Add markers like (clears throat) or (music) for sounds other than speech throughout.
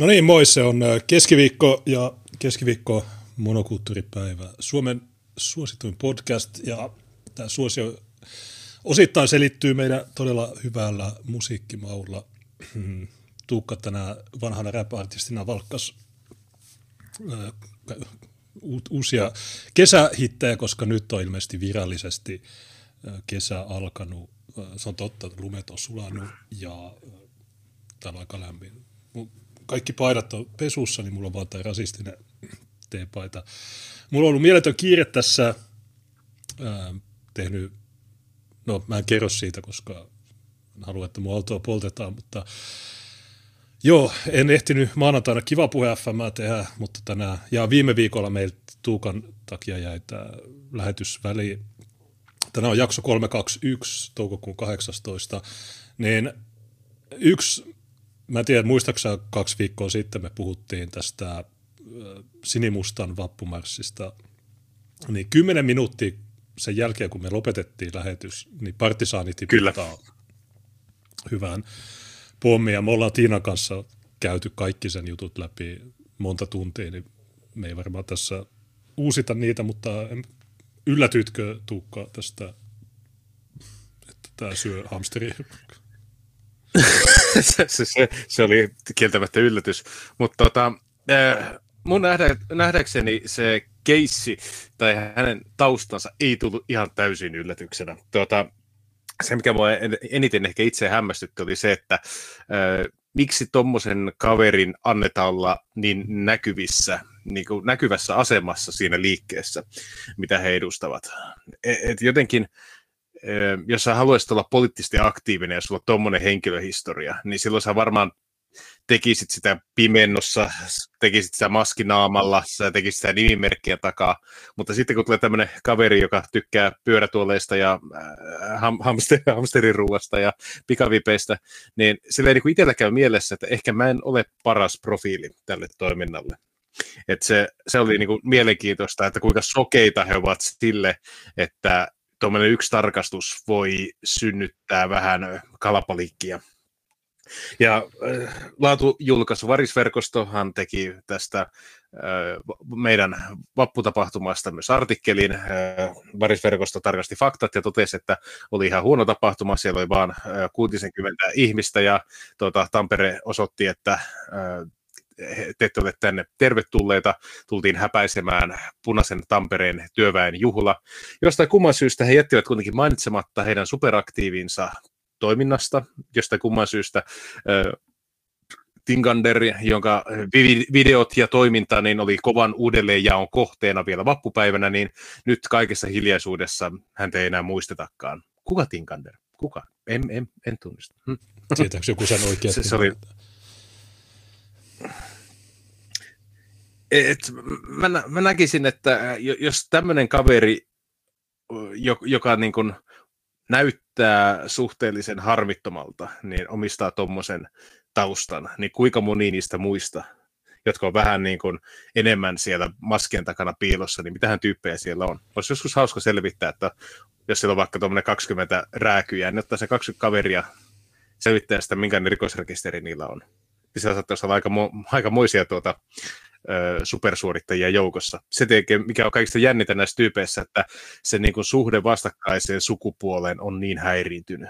No niin, moi, se on keskiviikko ja keskiviikko monokulttuuripäivä. Suomen suosituin podcast ja tämä suosio osittain selittyy meidän todella hyvällä musiikkimaulla. Tuukka tänään vanhana rap-artistina valkkas uusia kesähittejä, koska nyt on ilmeisesti virallisesti kesä alkanut. Se on totta, lumet on sulanut ja täällä on aika lämmin. Kaikki paidat on pesussa, niin mulla on vaan tämä rasistinen teepaita. Mulla on ollut mieletön kiire tässä, ää, tehnyt, no mä en kerro siitä, koska en halua, että mun autoa poltetaan, mutta joo, en ehtinyt maanantaina kiva puhe FM tehdä, mutta tänään, ja viime viikolla meiltä Tuukan takia jäi tämä lähetys väliin. Tänään on jakso 321, toukokuun 18, niin yksi Mä en tiedä, muistaaksä kaksi viikkoa sitten me puhuttiin tästä sinimustan vappumarssista, niin kymmenen minuuttia sen jälkeen, kun me lopetettiin lähetys, niin partisaanit tiputtaa hyvän pommia. Me ollaan Tiinan kanssa käyty kaikki sen jutut läpi monta tuntia, niin me ei varmaan tässä uusita niitä, mutta yllätytkö Tuukka tästä, että tämä syö hamsteri (laughs) (laughs) se, se, se, oli kieltämättä yllätys. Mutta tota, mun nähdä, nähdäkseni se keissi tai hänen taustansa ei tullut ihan täysin yllätyksenä. Tuota, se, mikä mua eniten ehkä itse hämmästytti, oli se, että äh, miksi tuommoisen kaverin annetaan olla niin näkyvissä, niin kuin näkyvässä asemassa siinä liikkeessä, mitä he edustavat. Et, et jotenkin jos sä haluaisit olla poliittisesti aktiivinen ja sulla on tuommoinen henkilöhistoria, niin silloin sä varmaan tekisit sitä pimennossa, tekisit sitä maskinaamalla, sä tekisit sitä nimimerkkiä takaa, mutta sitten kun tulee tämmöinen kaveri, joka tykkää pyörätuoleista ja äh, ham- hamster, hamsteriruuasta ja pikavipeistä, niin sillä ei niin itsellä käy mielessä, että ehkä mä en ole paras profiili tälle toiminnalle. Et se, se oli niin kuin mielenkiintoista, että kuinka sokeita he ovat sille, että tuommoinen yksi tarkastus voi synnyttää vähän kalapaliikkia. Ja äh, laatujulkaisu Varisverkostohan teki tästä äh, meidän vapputapahtumasta myös artikkelin. Äh, Varisverkosto tarkasti faktat ja totesi, että oli ihan huono tapahtuma. Siellä oli vain 60 ihmistä ja tuota, Tampere osoitti, että te ette ole tänne tervetulleita. Tultiin häpäisemään punaisen Tampereen työväen juhla. Jostain kumman syystä he jättivät kuitenkin mainitsematta heidän superaktiivinsa toiminnasta. Jostain kumman syystä Tingander, jonka videot ja toiminta niin oli kovan uudelleenjaon kohteena vielä vappupäivänä, niin nyt kaikessa hiljaisuudessa häntä ei enää muistetakaan. Kuka Tingander? Kuka? En, en, en tunnista. Hm. Tietääkö joku sen oikein? Se, se oli, et, mä, mä näkisin, että jos tämmöinen kaveri, joka niin kuin näyttää suhteellisen harmittomalta, niin omistaa tuommoisen taustan, niin kuinka moni niistä muista, jotka on vähän niin kuin enemmän siellä maskien takana piilossa, niin mitähän tyyppejä siellä on. Olisi joskus hauska selvittää, että jos siellä on vaikka tuommoinen 20 rääkyjä, niin ottaa se 20 kaveria selvittää sitä, minkälainen rikosrekisteri niillä on. Niin siellä saattaisi olla aika, aika moisia tuota, supersuorittajia joukossa. Se tekee, mikä on kaikista jännitä näissä tyypeissä, että se niin kuin suhde vastakkaiseen sukupuoleen on niin häiriintynyt.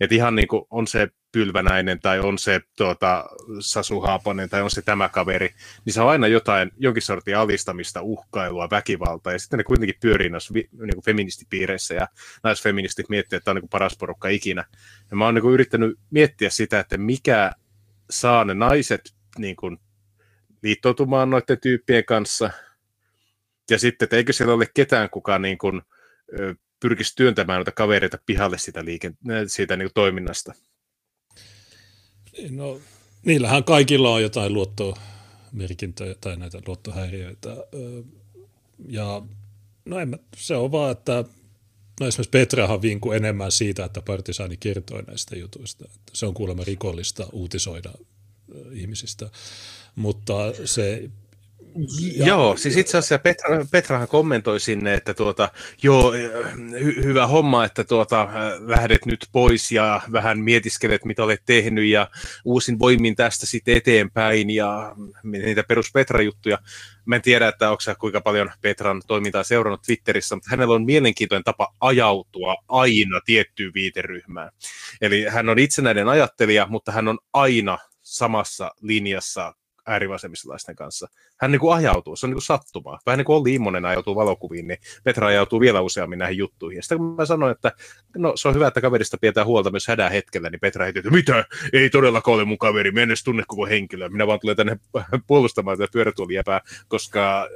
Että ihan niin kuin on se pylvänäinen tai on se tuota, Sasu Haaponen tai on se tämä kaveri, niin se on aina jotain, jonkin sortin alistamista, uhkailua, väkivaltaa, ja sitten ne kuitenkin pyörii noissa niin kuin feministipiireissä, ja naisfeministit miettii, että tämä on niin kuin paras porukka ikinä. Ja mä oon niin kuin yrittänyt miettiä sitä, että mikä saa ne naiset niin kuin liittoutumaan noiden tyyppien kanssa. Ja sitten, että eikö siellä ole ketään, kuka niin kuin, pyrkisi työntämään noita kavereita pihalle siitä, liiken, siitä niin kuin toiminnasta. No, niillähän kaikilla on jotain luottomerkintöjä tai näitä luottohäiriöitä. Ja no en, se on vaan, että no esimerkiksi Petrahan vinkui enemmän siitä, että partisaani kertoi näistä jutuista. Että se on kuulemma rikollista uutisoida ihmisistä mutta se Ja, joo, siis itse asiassa Petra, Petrahan kommentoi sinne, että tuota, joo, hy, hyvä homma, että tuota, lähdet nyt pois ja vähän mietiskelet, mitä olet tehnyt ja uusin voimin tästä sitten eteenpäin ja niitä perus Petra-juttuja. Mä en tiedä, että onko kuinka paljon Petran toimintaa seurannut Twitterissä, mutta hänellä on mielenkiintoinen tapa ajautua aina tiettyyn viiteryhmään. Eli hän on itsenäinen ajattelija, mutta hän on aina samassa linjassa äärivasemmistolaisten kanssa. Hän niin kuin ajautuu, se on niin kuin sattumaa. Vähän niin kuin Olli Immonen ajautuu valokuviin, niin Petra ajautuu vielä useammin näihin juttuihin. Ja sitten kun mä sanoin, että no, se on hyvä, että kaverista pidetään huolta myös hädän hetkellä, niin Petra heti, että mitä? Ei todellakaan ole mun kaveri, mä en edes tunne koko henkilöä. Minä vaan tulen tänne (laughs) puolustamaan tätä pyörätuolijäpää, koska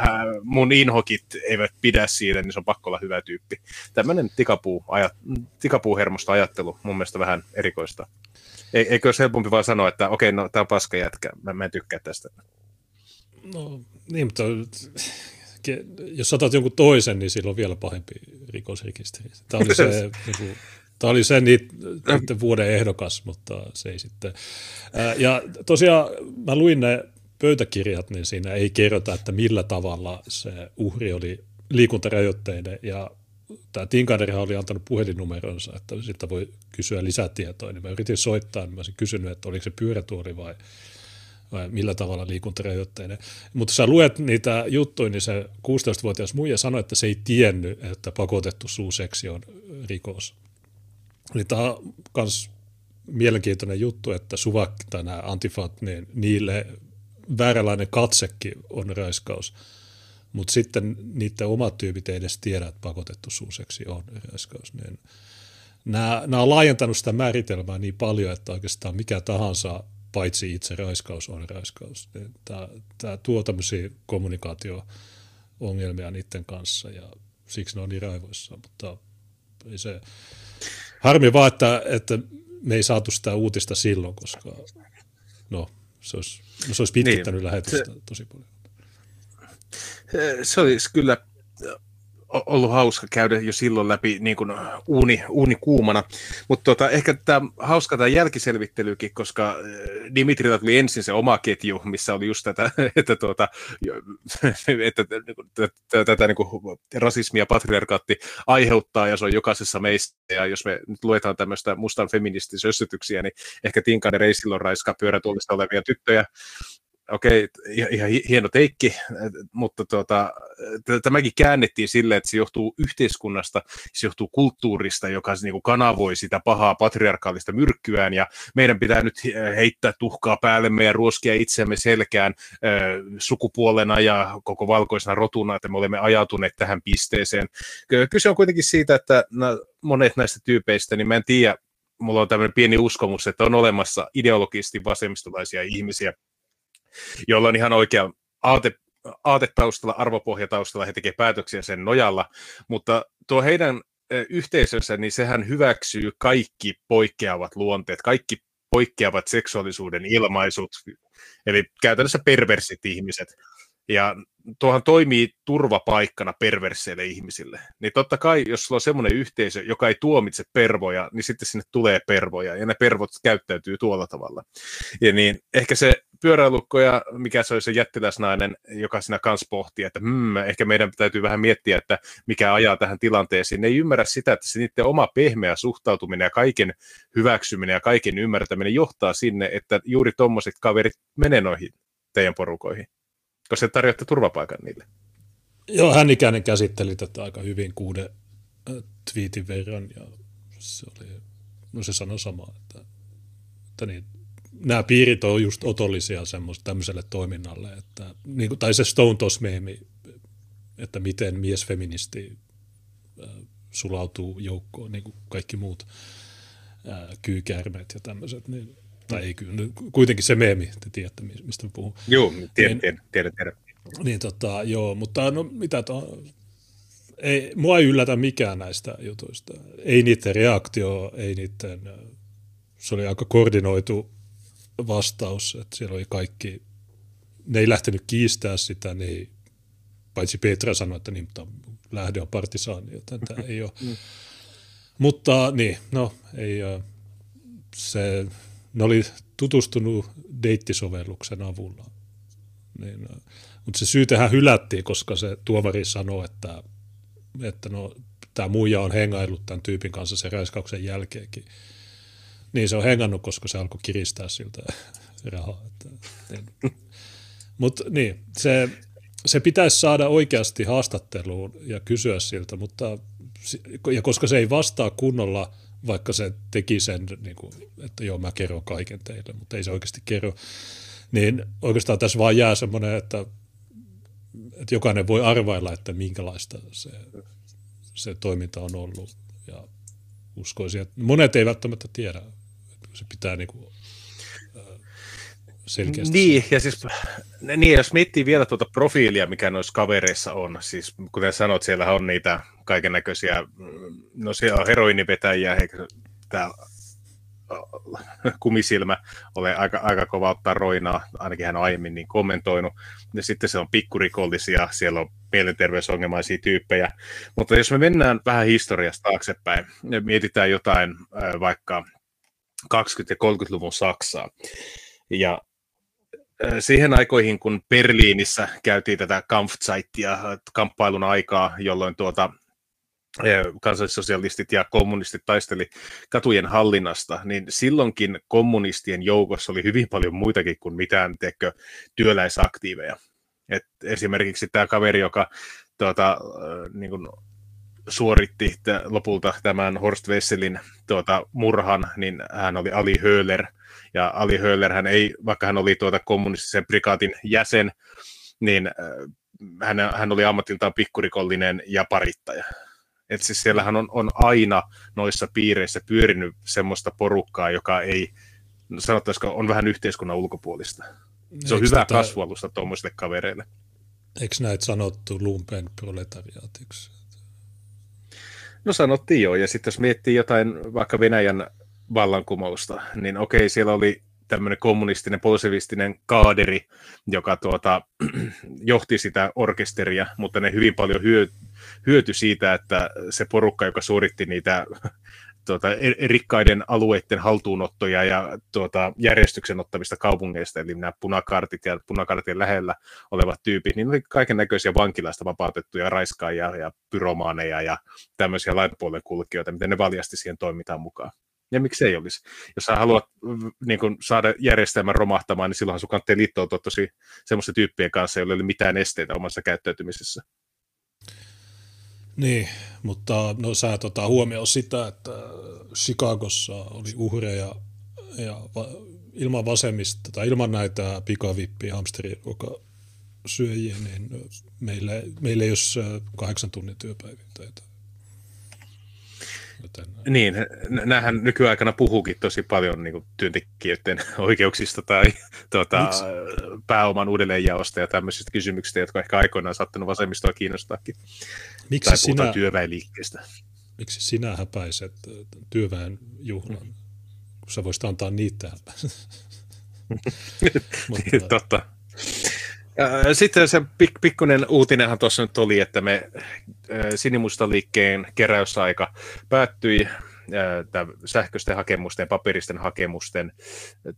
äh, mun inhokit eivät pidä siitä, niin se on pakko olla hyvä tyyppi. Tämmöinen tikapuu, ajat, tikapuuhermosta ajattelu mun mielestä vähän erikoista. Eikö olisi helpompi vaan sanoa, että okei, no tämä on paska jätkä, mä, mä en tykkää tästä. No niin, mutta jos otat jonkun toisen, niin sillä on vielä pahempi rikosrekisteri. Tämä oli se, (laughs) niin kuin, tämä oli se niiden vuoden ehdokas, mutta se ei sitten. Ja tosiaan mä luin ne pöytäkirjat, niin siinä ei kerrota, että millä tavalla se uhri oli liikuntarajoitteinen ja tämä Tinkaderhan oli antanut puhelinnumeronsa, että sitten voi kysyä lisätietoa, niin mä yritin soittaa, niin mä olisin kysynyt, että oliko se pyörätuoli vai, vai millä tavalla liikuntarajoitteinen. Mutta sä luet niitä juttuja, niin se 16-vuotias muija sanoi, että se ei tiennyt, että pakotettu suuseksi on rikos. Niin tämä on myös mielenkiintoinen juttu, että suvak tai nämä antifat, niin niille vääränlainen katsekin on raiskaus – mutta sitten niiden omat tyypit ei edes tiedä, että pakotettu suuseksi on raiskaus. Niin nämä, nämä on laajentanut sitä määritelmää niin paljon, että oikeastaan mikä tahansa paitsi itse raiskaus on raiskaus. Niin tämä, tämä tuo tämmöisiä kommunikaatio-ongelmia niiden kanssa ja siksi ne on niin raivoissa, mutta ei se, harmi vaan, että, että me ei saatu sitä uutista silloin, koska no, se olisi, no, se olisi pitkittänyt niin, lähetystä se, tosi paljon se olisi kyllä ollut hauska käydä jo silloin läpi niin kuin uuni, uuni kuumana. Mutta tota, ehkä tämä hauska tämä jälkiselvittelykin, koska Dimitrilla tuli ensin se oma ketju, missä oli just tätä, (laughs) että, tuota, (laughs) että tätä niin kuin rasismia patriarkaatti aiheuttaa ja se on jokaisessa meistä. Ja jos me nyt luetaan tämmöistä mustan feministisössytyksiä, niin ehkä Tinkanen reisillä on raiska pyörätuolista olevia tyttöjä okei, okay, ihan hieno teikki, mutta tuota, tämäkin käännettiin sille, että se johtuu yhteiskunnasta, se johtuu kulttuurista, joka niin kuin kanavoi sitä pahaa patriarkaalista myrkkyään, ja meidän pitää nyt heittää tuhkaa päällemme ja ruoskia itseämme selkään sukupuolena ja koko valkoisena rotuna, että me olemme ajatuneet tähän pisteeseen. Kyse on kuitenkin siitä, että monet näistä tyypeistä, niin mä en tiedä, mulla on tämmöinen pieni uskomus, että on olemassa ideologisesti vasemmistolaisia ihmisiä, jolla on ihan oikea aate, aatetaustalla, arvopohjataustalla, he tekevät päätöksiä sen nojalla, mutta tuo heidän yhteisönsä, niin sehän hyväksyy kaikki poikkeavat luonteet, kaikki poikkeavat seksuaalisuuden ilmaisut, eli käytännössä perversit ihmiset. Ja tuohan toimii turvapaikkana perverseille ihmisille. Niin totta kai, jos sulla on semmoinen yhteisö, joka ei tuomitse pervoja, niin sitten sinne tulee pervoja, ja ne pervot käyttäytyy tuolla tavalla. Ja niin ehkä se pyöräilukko ja mikä se oli se jättiläsnainen, joka siinä kanssa pohtii, että hmm, ehkä meidän täytyy vähän miettiä, että mikä ajaa tähän tilanteeseen. Ne ei ymmärrä sitä, että se niiden oma pehmeä suhtautuminen ja kaiken hyväksyminen ja kaiken ymmärtäminen johtaa sinne, että juuri tuommoiset kaverit menee noihin teidän porukoihin koska se tarjotte turvapaikan niille. Joo, hän ikäinen käsitteli tätä aika hyvin kuuden twiitin verran ja se oli, no se sanoi samaa, että, että niin, nämä piirit on just otollisia semmoista tämmöiselle toiminnalle, että, niin kuin, tai se Stone Toss meemi, että miten miesfeministi äh, sulautuu joukkoon, niin kuin kaikki muut äh, kyykäärmeet ja tämmöiset, niin tai ei kyllä, kuitenkin se meemi, te tiedätte, mistä puhun. Joo, tiedän, niin, tiedän, tiedän. Niin tota, joo, mutta no mitä to, ei, mua ei yllätä mikään näistä jutuista. Ei niiden reaktio, ei niiden, se oli aika koordinoitu vastaus, että siellä oli kaikki, ne ei lähtenyt kiistää sitä, ne ei, paitsi Petra sanoi, että niin, mutta lähde on partisaani, joten tämä (laughs) ei ole. Mm. Mutta niin, no ei, se ne oli tutustunut deittisovelluksen avulla Niin, mutta se syy tähän hylättiin, koska se tuovari sanoi, että, että no, tämä muija on hengailut tämän tyypin kanssa sen raiskauksen jälkeenkin. Niin se on hengannut, koska se alkoi kiristää siltä rahaa. Mutta niin, se, se pitäisi saada oikeasti haastatteluun ja kysyä siltä, mutta ja koska se ei vastaa kunnolla, vaikka se teki sen, niin kuin, että joo, mä kerron kaiken teille, mutta ei se oikeasti kerro, niin oikeastaan tässä vaan jää semmoinen, että, että jokainen voi arvailla, että minkälaista se, se toiminta on ollut. Ja uskoisin, että monet ei välttämättä tiedä, se pitää niin kuin, selkeästi. Niin, ja siis niin, jos miettii vielä tuota profiilia, mikä noissa kavereissa on, siis kuten sanot, siellä on niitä kaiken näköisiä, no siellä on heroinivetäjiä, eikä tämä (laughs) kumisilmä ole aika, aika kova ottaa roinaa, ainakin hän on aiemmin niin kommentoinut. Ja sitten se on pikkurikollisia, siellä on mielenterveysongelmaisia tyyppejä. Mutta jos me mennään vähän historiasta taaksepäin ja mietitään jotain vaikka 20- ja 30-luvun Saksaa, ja siihen aikoihin, kun Berliinissä käytiin tätä Kampfzeitia, kamppailun aikaa, jolloin tuota, kansallissosialistit ja kommunistit taisteli katujen hallinnasta, niin silloinkin kommunistien joukossa oli hyvin paljon muitakin kuin mitään tekö, työläisaktiiveja. Et esimerkiksi tämä kaveri, joka tuota, niin kuin suoritti t- lopulta tämän Horst Wesselin tuota, murhan, niin hän oli Ali Höhler, ja Ali Höhler, hän ei, vaikka hän oli tuota kommunistisen prikaatin jäsen, niin äh, hän, hän oli ammatiltaan pikkurikollinen ja parittaja. Et siis siellähän on, on aina noissa piireissä pyörinyt semmoista porukkaa, joka ei, no sanottaisiko, on vähän yhteiskunnan ulkopuolista. Se on Eikö hyvä tätä... kasvualusta tuommoisille kavereille. Eikö näitä sanottu lumpen proletariaatiksi? No sanottiin joo, ja sitten jos miettii jotain vaikka Venäjän vallankumousta, niin okei, siellä oli tämmöinen kommunistinen, bolsevistinen kaaderi, joka tuota, (clears throat) johti sitä orkesteria, mutta ne hyvin paljon hyö, hyöty siitä, että se porukka, joka suoritti niitä tuota, rikkaiden alueiden haltuunottoja ja tuota, järjestyksen ottamista kaupungeista, eli nämä punakartit ja punakartien lähellä olevat tyypit, niin oli kaiken näköisiä vankilaista vapautettuja raiskaajia ja pyromaaneja ja tämmöisiä lainpuolen kulkijoita, miten ne valjasti siihen toimintaan mukaan. Ja miksi ei olisi? Jos sä haluat niin kun, saada järjestelmän romahtamaan, niin silloinhan sun kannattaa liittoutua tosi semmoisten tyyppien kanssa, joilla ei ole mitään esteitä omassa käyttäytymisessä. Niin, mutta no sä tota, huomioon sitä, että Chicagossa oli uhreja ja va, ilman vasemmista tai ilman näitä pikavippiä hamsteriruoka syöjiä, niin meillä, meillä ei ole kahdeksan tunnin työpäiviä töitä. Joten... Niin, näähän nykyaikana puhuukin tosi paljon niin kuin, työntekijöiden (laughs) oikeuksista tai tuota, pääoman uudelleenjaosta ja tämmöisistä kysymyksistä, jotka ehkä aikoinaan saattanut vasemmistoa kiinnostaakin. Miksi tai sinä, työväenliikkeestä. Miksi sinä häpäiset työväen juhlan, mm. kun sä voisit antaa niitä (laughs) Mutta... Totta. Sitten se pik- pikkuinen uutinenhan tuossa nyt oli, että me sinimustaliikkeen keräysaika päättyi sähköisten hakemusten paperisten hakemusten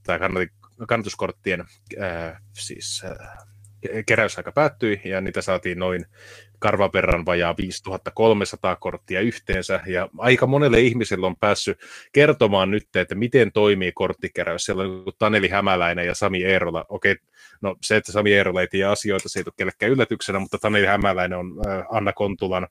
tai kannatuskorttien siis keräysaika päättyi ja niitä saatiin noin karvan verran vajaa 5300 korttia yhteensä, ja aika monelle ihmiselle on päässyt kertomaan nyt, että miten toimii korttikeräys. Siellä on Taneli Hämäläinen ja Sami Eerola. Okei, no se, että Sami Eerola ei tiedä asioita, se ei tule kellekään yllätyksenä, mutta Taneli Hämäläinen on Anna Kontulan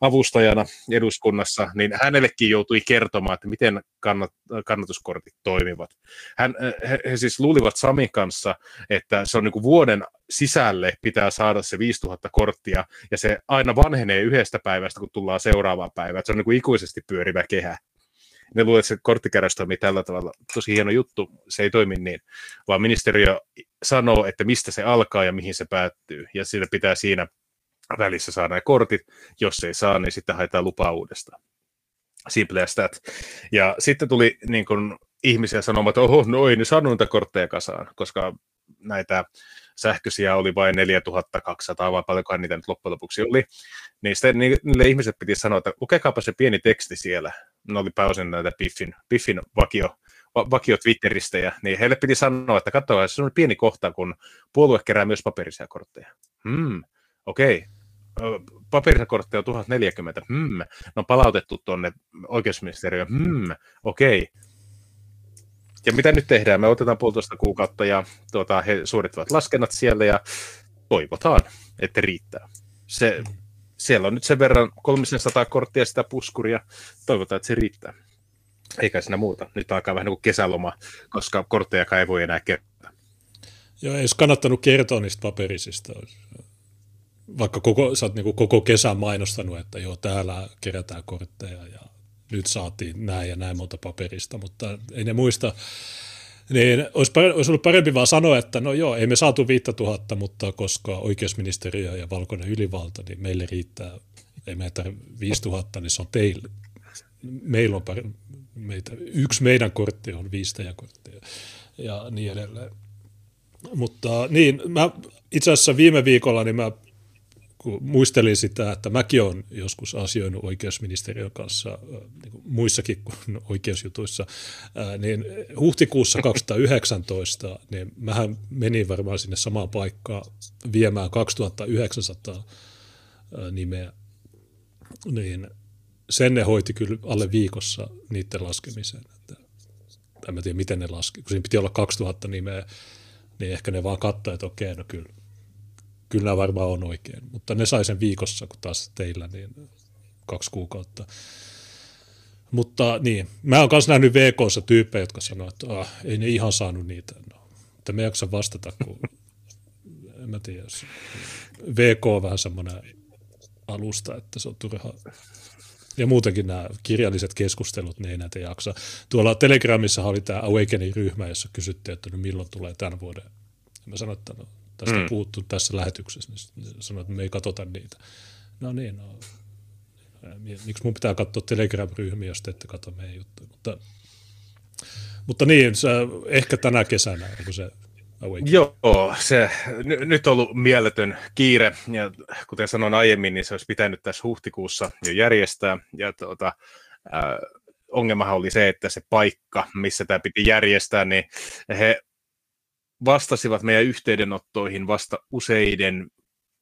avustajana eduskunnassa, niin hänellekin joutui kertomaan, että miten kannat, kannatuskortit toimivat. Hän, he, he siis luulivat Samin kanssa, että se on niin kuin vuoden sisälle pitää saada se 5000 korttia, ja se aina vanhenee yhdestä päivästä, kun tullaan seuraavaan päivään. Se on niin kuin ikuisesti pyörivä kehä. Ne luulee, että se korttikeräys toimii tällä tavalla. Tosi hieno juttu, se ei toimi niin, vaan ministeriö sanoo, että mistä se alkaa ja mihin se päättyy, ja sillä pitää siinä välissä saada ne kortit. Jos ei saa, niin sitten haetaan lupaa uudestaan. Simple as that. Ja sitten tuli niin kuin, ihmisiä sanomaan, että oho, no ei ne saanut niitä kortteja kasaan, koska näitä sähköisiä oli vain 4200, vai paljonkohan niitä nyt loppujen lopuksi oli, niin sitten niille ihmiset piti sanoa, että lukekaapa se pieni teksti siellä. Ne oli pääosin näitä Biffin, Biffin vakio va- vakio Twitteristä, niin heille piti sanoa, että katsoa, se on pieni kohta, kun puolue kerää myös paperisia kortteja. Hmm, okei. Okay. Paperisia kortteja on 1040. Hmm. Ne on palautettu tuonne oikeusministeriöön. Hmm, okei. Okay. Ja mitä nyt tehdään? Me otetaan puolitoista kuukautta ja tuota, he suorittavat laskennat siellä ja toivotaan, että riittää. Se, siellä on nyt sen verran 300 korttia sitä puskuria. Toivotaan, että se riittää. Eikä siinä muuta. Nyt alkaa vähän niin kuin kesäloma, koska kortteja ei voi enää kertaa. Joo, ei olisi kannattanut kertoa niistä paperisista. Vaikka koko, sä oot niin koko kesän mainostanut, että joo, täällä kerätään kortteja ja nyt saatiin näin ja näin monta paperista, mutta ei ne muista. Niin olisi, parempi, olisi ollut parempi vaan sanoa, että no joo, ei me saatu 5000, mutta koska oikeusministeriö ja valkoinen ylivalta, niin meille riittää, ei meitä 5000, niin se on teille. Meillä on pari, meitä, yksi meidän kortti on viistäjäkortteja ja niin edelleen. Mutta niin, mä itse asiassa viime viikolla niin mä kun muistelin sitä, että mäkin olen joskus asioinut oikeusministeriön kanssa niin kuin muissakin kuin oikeusjutuissa, niin huhtikuussa 2019, niin mähän menin varmaan sinne samaan paikkaan viemään 2900 nimeä, niin sen ne hoiti kyllä alle viikossa niiden laskemisen. En mä tiedä, miten ne laski. Kun siinä piti olla 2000 nimeä, niin ehkä ne vaan katsoivat, että okei, no kyllä kyllä nämä varmaan on oikein. Mutta ne sai sen viikossa, kun taas teillä niin kaksi kuukautta. Mutta niin, mä oon myös nähnyt VKssa tyyppejä, jotka sanoo, että ah, ei ne ihan saanut niitä. No, että me jaksa vastata, kun (laughs) en mä tiedä, VK on vähän semmoinen alusta, että se on turha. Ja muutenkin nämä kirjalliset keskustelut, ne ei näitä jaksa. Tuolla Telegramissa oli tämä Awakening-ryhmä, jossa kysyttiin, että no milloin tulee tämän vuoden. Ja mä sanoin, että no, tästä mm. puhuttu tässä lähetyksessä, niin sanoit, että me ei katsota niitä. No niin, no, miksi mun pitää katsoa Telegram-ryhmiä, jos te ette katso meidän juttuja. Mutta, mutta niin, se, ehkä tänä kesänä, onko se Awakening? Joo, se n- nyt on ollut mieletön kiire, ja kuten sanoin aiemmin, niin se olisi pitänyt tässä huhtikuussa jo järjestää, ja tuota, äh, ongelmahan oli se, että se paikka, missä tämä piti järjestää, niin he vastasivat meidän yhteydenottoihin vasta useiden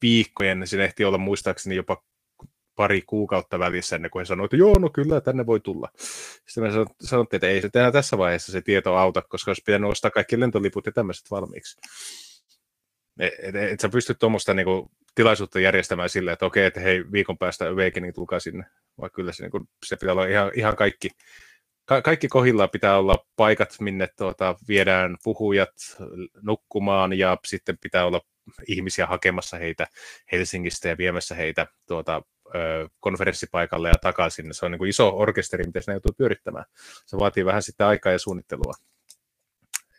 viikkojen, se ehti olla muistaakseni jopa pari kuukautta välissä ennen kuin he sanoivat, että joo, no kyllä, tänne voi tulla. Sitten me sanottiin, että ei se enää tässä vaiheessa se tieto auta, koska olisi pitänyt ostaa kaikki lentoliput ja tämmöiset valmiiksi. Et, et, et sä pystyt tuommoista niinku, tilaisuutta järjestämään silleen, että okei, että hei, viikon päästä Awakening tulkaa sinne, vaikka kyllä se, niinku, se pitää olla ihan, ihan kaikki ka- kaikki kohilla pitää olla paikat, minne tuota, viedään puhujat nukkumaan ja sitten pitää olla ihmisiä hakemassa heitä Helsingistä ja viemässä heitä tuota, ö, konferenssipaikalle ja takaisin. Se on niin kuin iso orkesteri, mitä se joutuu pyörittämään. Se vaatii vähän sitten aikaa ja suunnittelua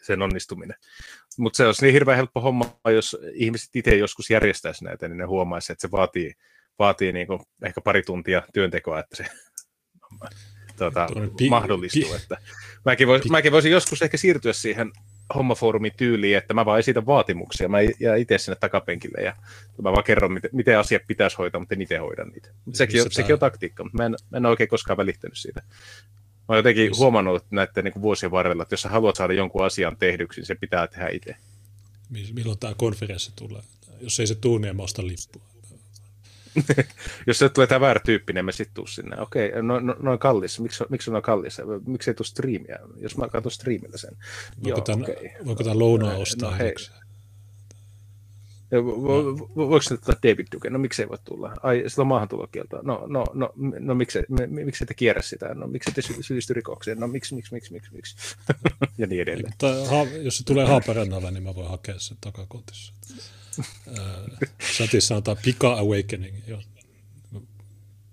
sen onnistuminen. Mutta se olisi niin hirveän helppo homma, jos ihmiset itse joskus järjestäisi näitä, niin ne huomaisi, että se vaatii, vaatii niin kuin ehkä pari tuntia työntekoa, että se tuota, pi- mahdollistuu. Pi- että mäkin, vois, pi- mäkin voisin joskus ehkä siirtyä siihen hommafoorumin tyyliin, että mä vaan esitän vaatimuksia, mä jää itse sinne takapenkille ja mä vaan kerron, miten, miten asiat pitäisi hoitaa, mutta en itse hoida niitä. Mutta sekin, on, sekin on taktiikka, mutta mä en, mä en oikein koskaan välittänyt siitä. Mä oon jotenkin Missä? huomannut näiden niin vuosien varrella, että jos sä haluat saada jonkun asian tehdyksi, niin se pitää tehdä itse. Milloin tämä konferenssi tulee? Jos ei se tuu, niin mä osta lippua. (laughs) Jos se tulee tämä väärä tyyppi, niin me sitten tuu sinne. Okei, no, no, noin kallis. Miksi, miksi on kallis? Miksi ei tule striimiä? Jos mä katson striimillä sen. Voiko Joo, tämän, okay. voiko tämän lounaa ostaa? No, hei. Voiko se tulla David Duke? No miksei voi tulla? Ai, sillä on maahantulokielto. No, no, no, no miksei, miksei te kierrä sitä? No miksei te syyllisty rikokseen? No miksi, miksi, miksi, miksi, miksi? (laughs) ja niin edelleen. ha, jos se tulee Haaparannalle, niin mä voin hakea sen takakotissa. Chatissa sanotaan Pika Awakening. Jo.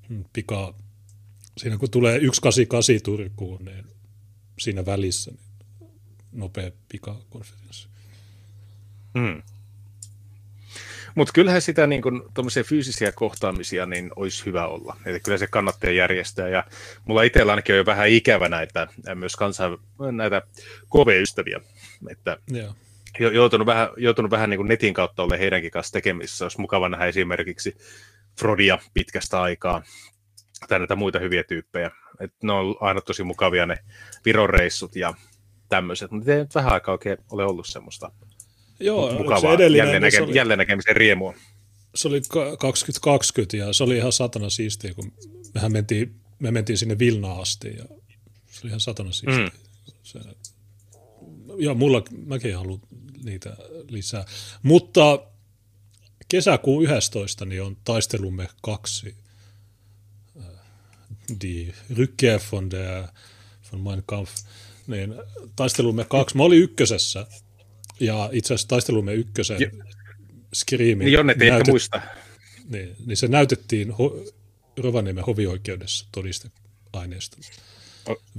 Hmm, pika, siinä kun tulee 188 Turkuun, niin siinä välissä niin nopea pikakonferenssi. Hmm. Mutta kyllähän sitä niin kun, fyysisiä kohtaamisia niin olisi hyvä olla. Eli kyllä se kannattaa järjestää. Ja mulla itsellä ainakin on jo vähän ikävä näitä, myös kansan, näitä KV-ystäviä. Että yeah joutunut vähän, joutunut vähän niin kuin netin kautta olemaan heidänkin kanssa tekemisissä. Olisi mukava nähdä esimerkiksi Frodia pitkästä aikaa tai näitä muita hyviä tyyppejä. Et ne on aina tosi mukavia ne Viron reissut ja tämmöiset, mutta ei nyt vähän aikaa oikein ole ollut semmoista Joo, mukavaa jälleen, niin se näke- oli- jälleen näkemisen riemua. se oli ka- 2020 ja se oli ihan satana siistiä, kun mehän mentiin, me mentiin sinne Vilnaan asti ja se oli ihan satana siistiä. Mm. Se, ja mulla, mäkin haluan niitä lisää. Mutta kesäkuun 11 niin on taistelumme kaksi. äh, Die Rückkehr von der von Mein Kampf. Niin, taistelumme kaksi. Mä olin ykkösessä ja itse asiassa taistelumme ykkösen Jo- Screamin Niin Jonne, ehkä näytet- muista. niin, niin se näytettiin ho- Rovaniemen hovioikeudessa todisteaineista.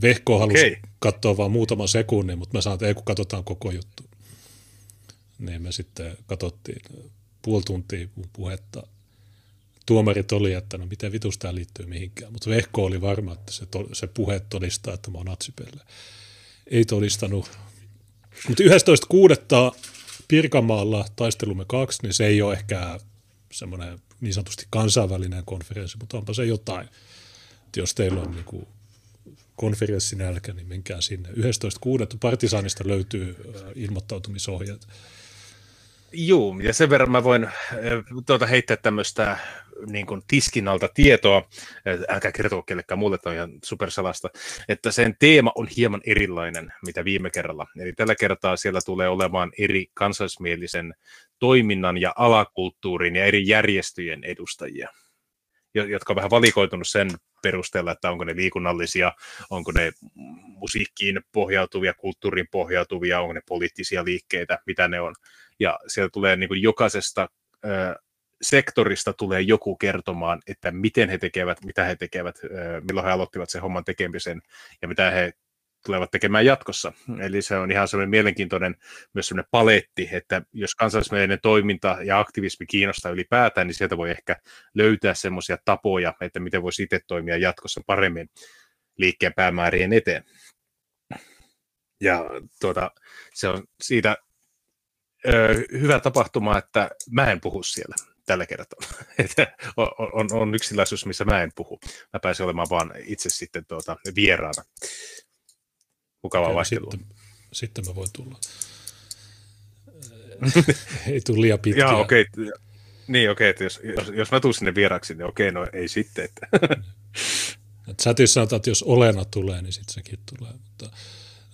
Vehko halusi okei. katsoa vain muutaman sekunnin, mutta mä sanoin, että ei kun katsotaan koko juttu. Niin me sitten katsottiin puoli tuntia puhetta. Tuomarit oli, että no miten vitus tämä liittyy mihinkään. Mutta Vehko oli varma, että se, to, se puhe todistaa, että mä oon natsipelle. Ei todistanut. Mutta 11.6. Pirkanmaalla taistelumme kaksi, niin se ei ole ehkä semmoinen niin sanotusti kansainvälinen konferenssi, mutta onpa se jotain. Et jos teillä on niin konferenssin nälkä, niin menkää sinne. 11.6. Partisaanista löytyy ilmoittautumisohjeet. Juu, ja sen verran mä voin tuota, heittää tämmöistä niin kuin tiskin alta tietoa, älkää kertoa kellekään muulle, tämä on ihan supersalasta, että sen teema on hieman erilainen, mitä viime kerralla. Eli tällä kertaa siellä tulee olemaan eri kansallismielisen toiminnan ja alakulttuurin ja eri järjestöjen edustajia, jotka on vähän valikoitunut sen perusteella, että onko ne liikunnallisia, onko ne musiikkiin pohjautuvia, kulttuuriin pohjautuvia, onko ne poliittisia liikkeitä, mitä ne on. Ja sieltä tulee niin kuin jokaisesta ö, sektorista tulee joku kertomaan, että miten he tekevät, mitä he tekevät, milloin he aloittivat sen homman tekemisen ja mitä he tulevat tekemään jatkossa. Eli se on ihan semmoinen mielenkiintoinen myös semmoinen paletti, että jos kansallismielinen toiminta ja aktivismi kiinnostaa ylipäätään, niin sieltä voi ehkä löytää semmoisia tapoja, että miten voisi itse toimia jatkossa paremmin liikkeen päämäärien eteen. Ja tuota, se on siitä ö, hyvä tapahtuma, että mä en puhu siellä tällä kertaa. (laughs) Että on, on, on yksi tilaisuus, missä mä en puhu. Mä pääsen olemaan vaan itse sitten tuota, vieraana. Mukavaa Okei, vaihtelua. Sitten, sitten mä voin tulla. (laughs) ei tule liian pitkiä. Jaa, okei. Okay. Niin, okei, okay, jos, jos, jos mä tuun sinne vieraksi, niin okei, okay, no ei sitten. Että. (laughs) Et Chatissa sanotaan, että jos Olena tulee, niin sitten sekin tulee. Mutta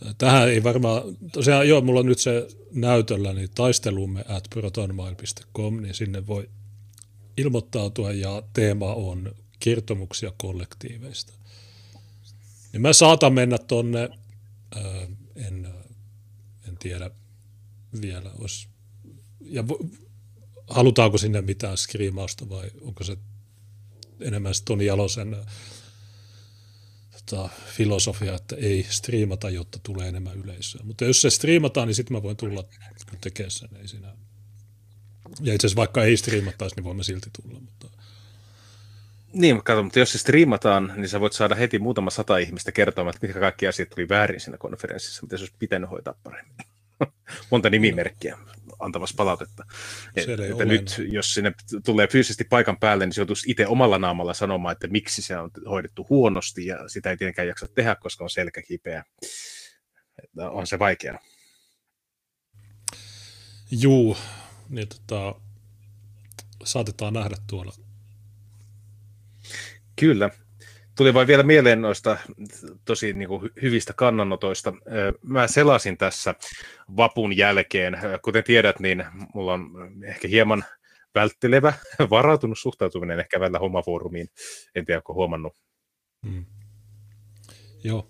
äh, tähän ei varmaan, tosiaan joo, mulla on nyt se näytöllä, niin taistelumme at protonmail.com, niin sinne voi ilmoittautua ja teema on kertomuksia kollektiiveista. Niin mä saatan mennä tonne, en, en tiedä vielä, olisi, ja vo, halutaanko sinne mitään skriimausta vai onko se enemmän Toni Jalosen tota, filosofia, että ei striimata, jotta tulee enemmän yleisöä. Mutta jos se striimataan, niin sitten mä voin tulla tekemään sen. Ei siinä... Ja itse asiassa vaikka ei striimattaisi, niin voimme silti tulla. Mutta... Niin, kato, mutta jos se striimataan, niin sä voit saada heti muutama sata ihmistä kertomaan, että mitkä kaikki asiat tuli väärin siinä konferenssissa, mitä se olisi pitänyt hoitaa paremmin. (laughs) Monta nimimerkkiä antamassa palautetta. Että nyt, jos sinne tulee fyysisesti paikan päälle, niin se joutuisi itse omalla naamalla sanomaan, että miksi se on hoidettu huonosti, ja sitä ei tietenkään jaksa tehdä, koska on selkä kipeä. Että on se vaikeaa. Juu, niin tota, saatetaan nähdä tuolla. Kyllä. Tuli vain vielä mieleen noista tosi niin kuin hyvistä kannanotoista. Mä selasin tässä vapun jälkeen. Kuten tiedät, niin mulla on ehkä hieman välttelevä, (laughs) varautunut suhtautuminen ehkä välillä hommafoorumiin. En tiedä, onko huomannut. Mm. Joo.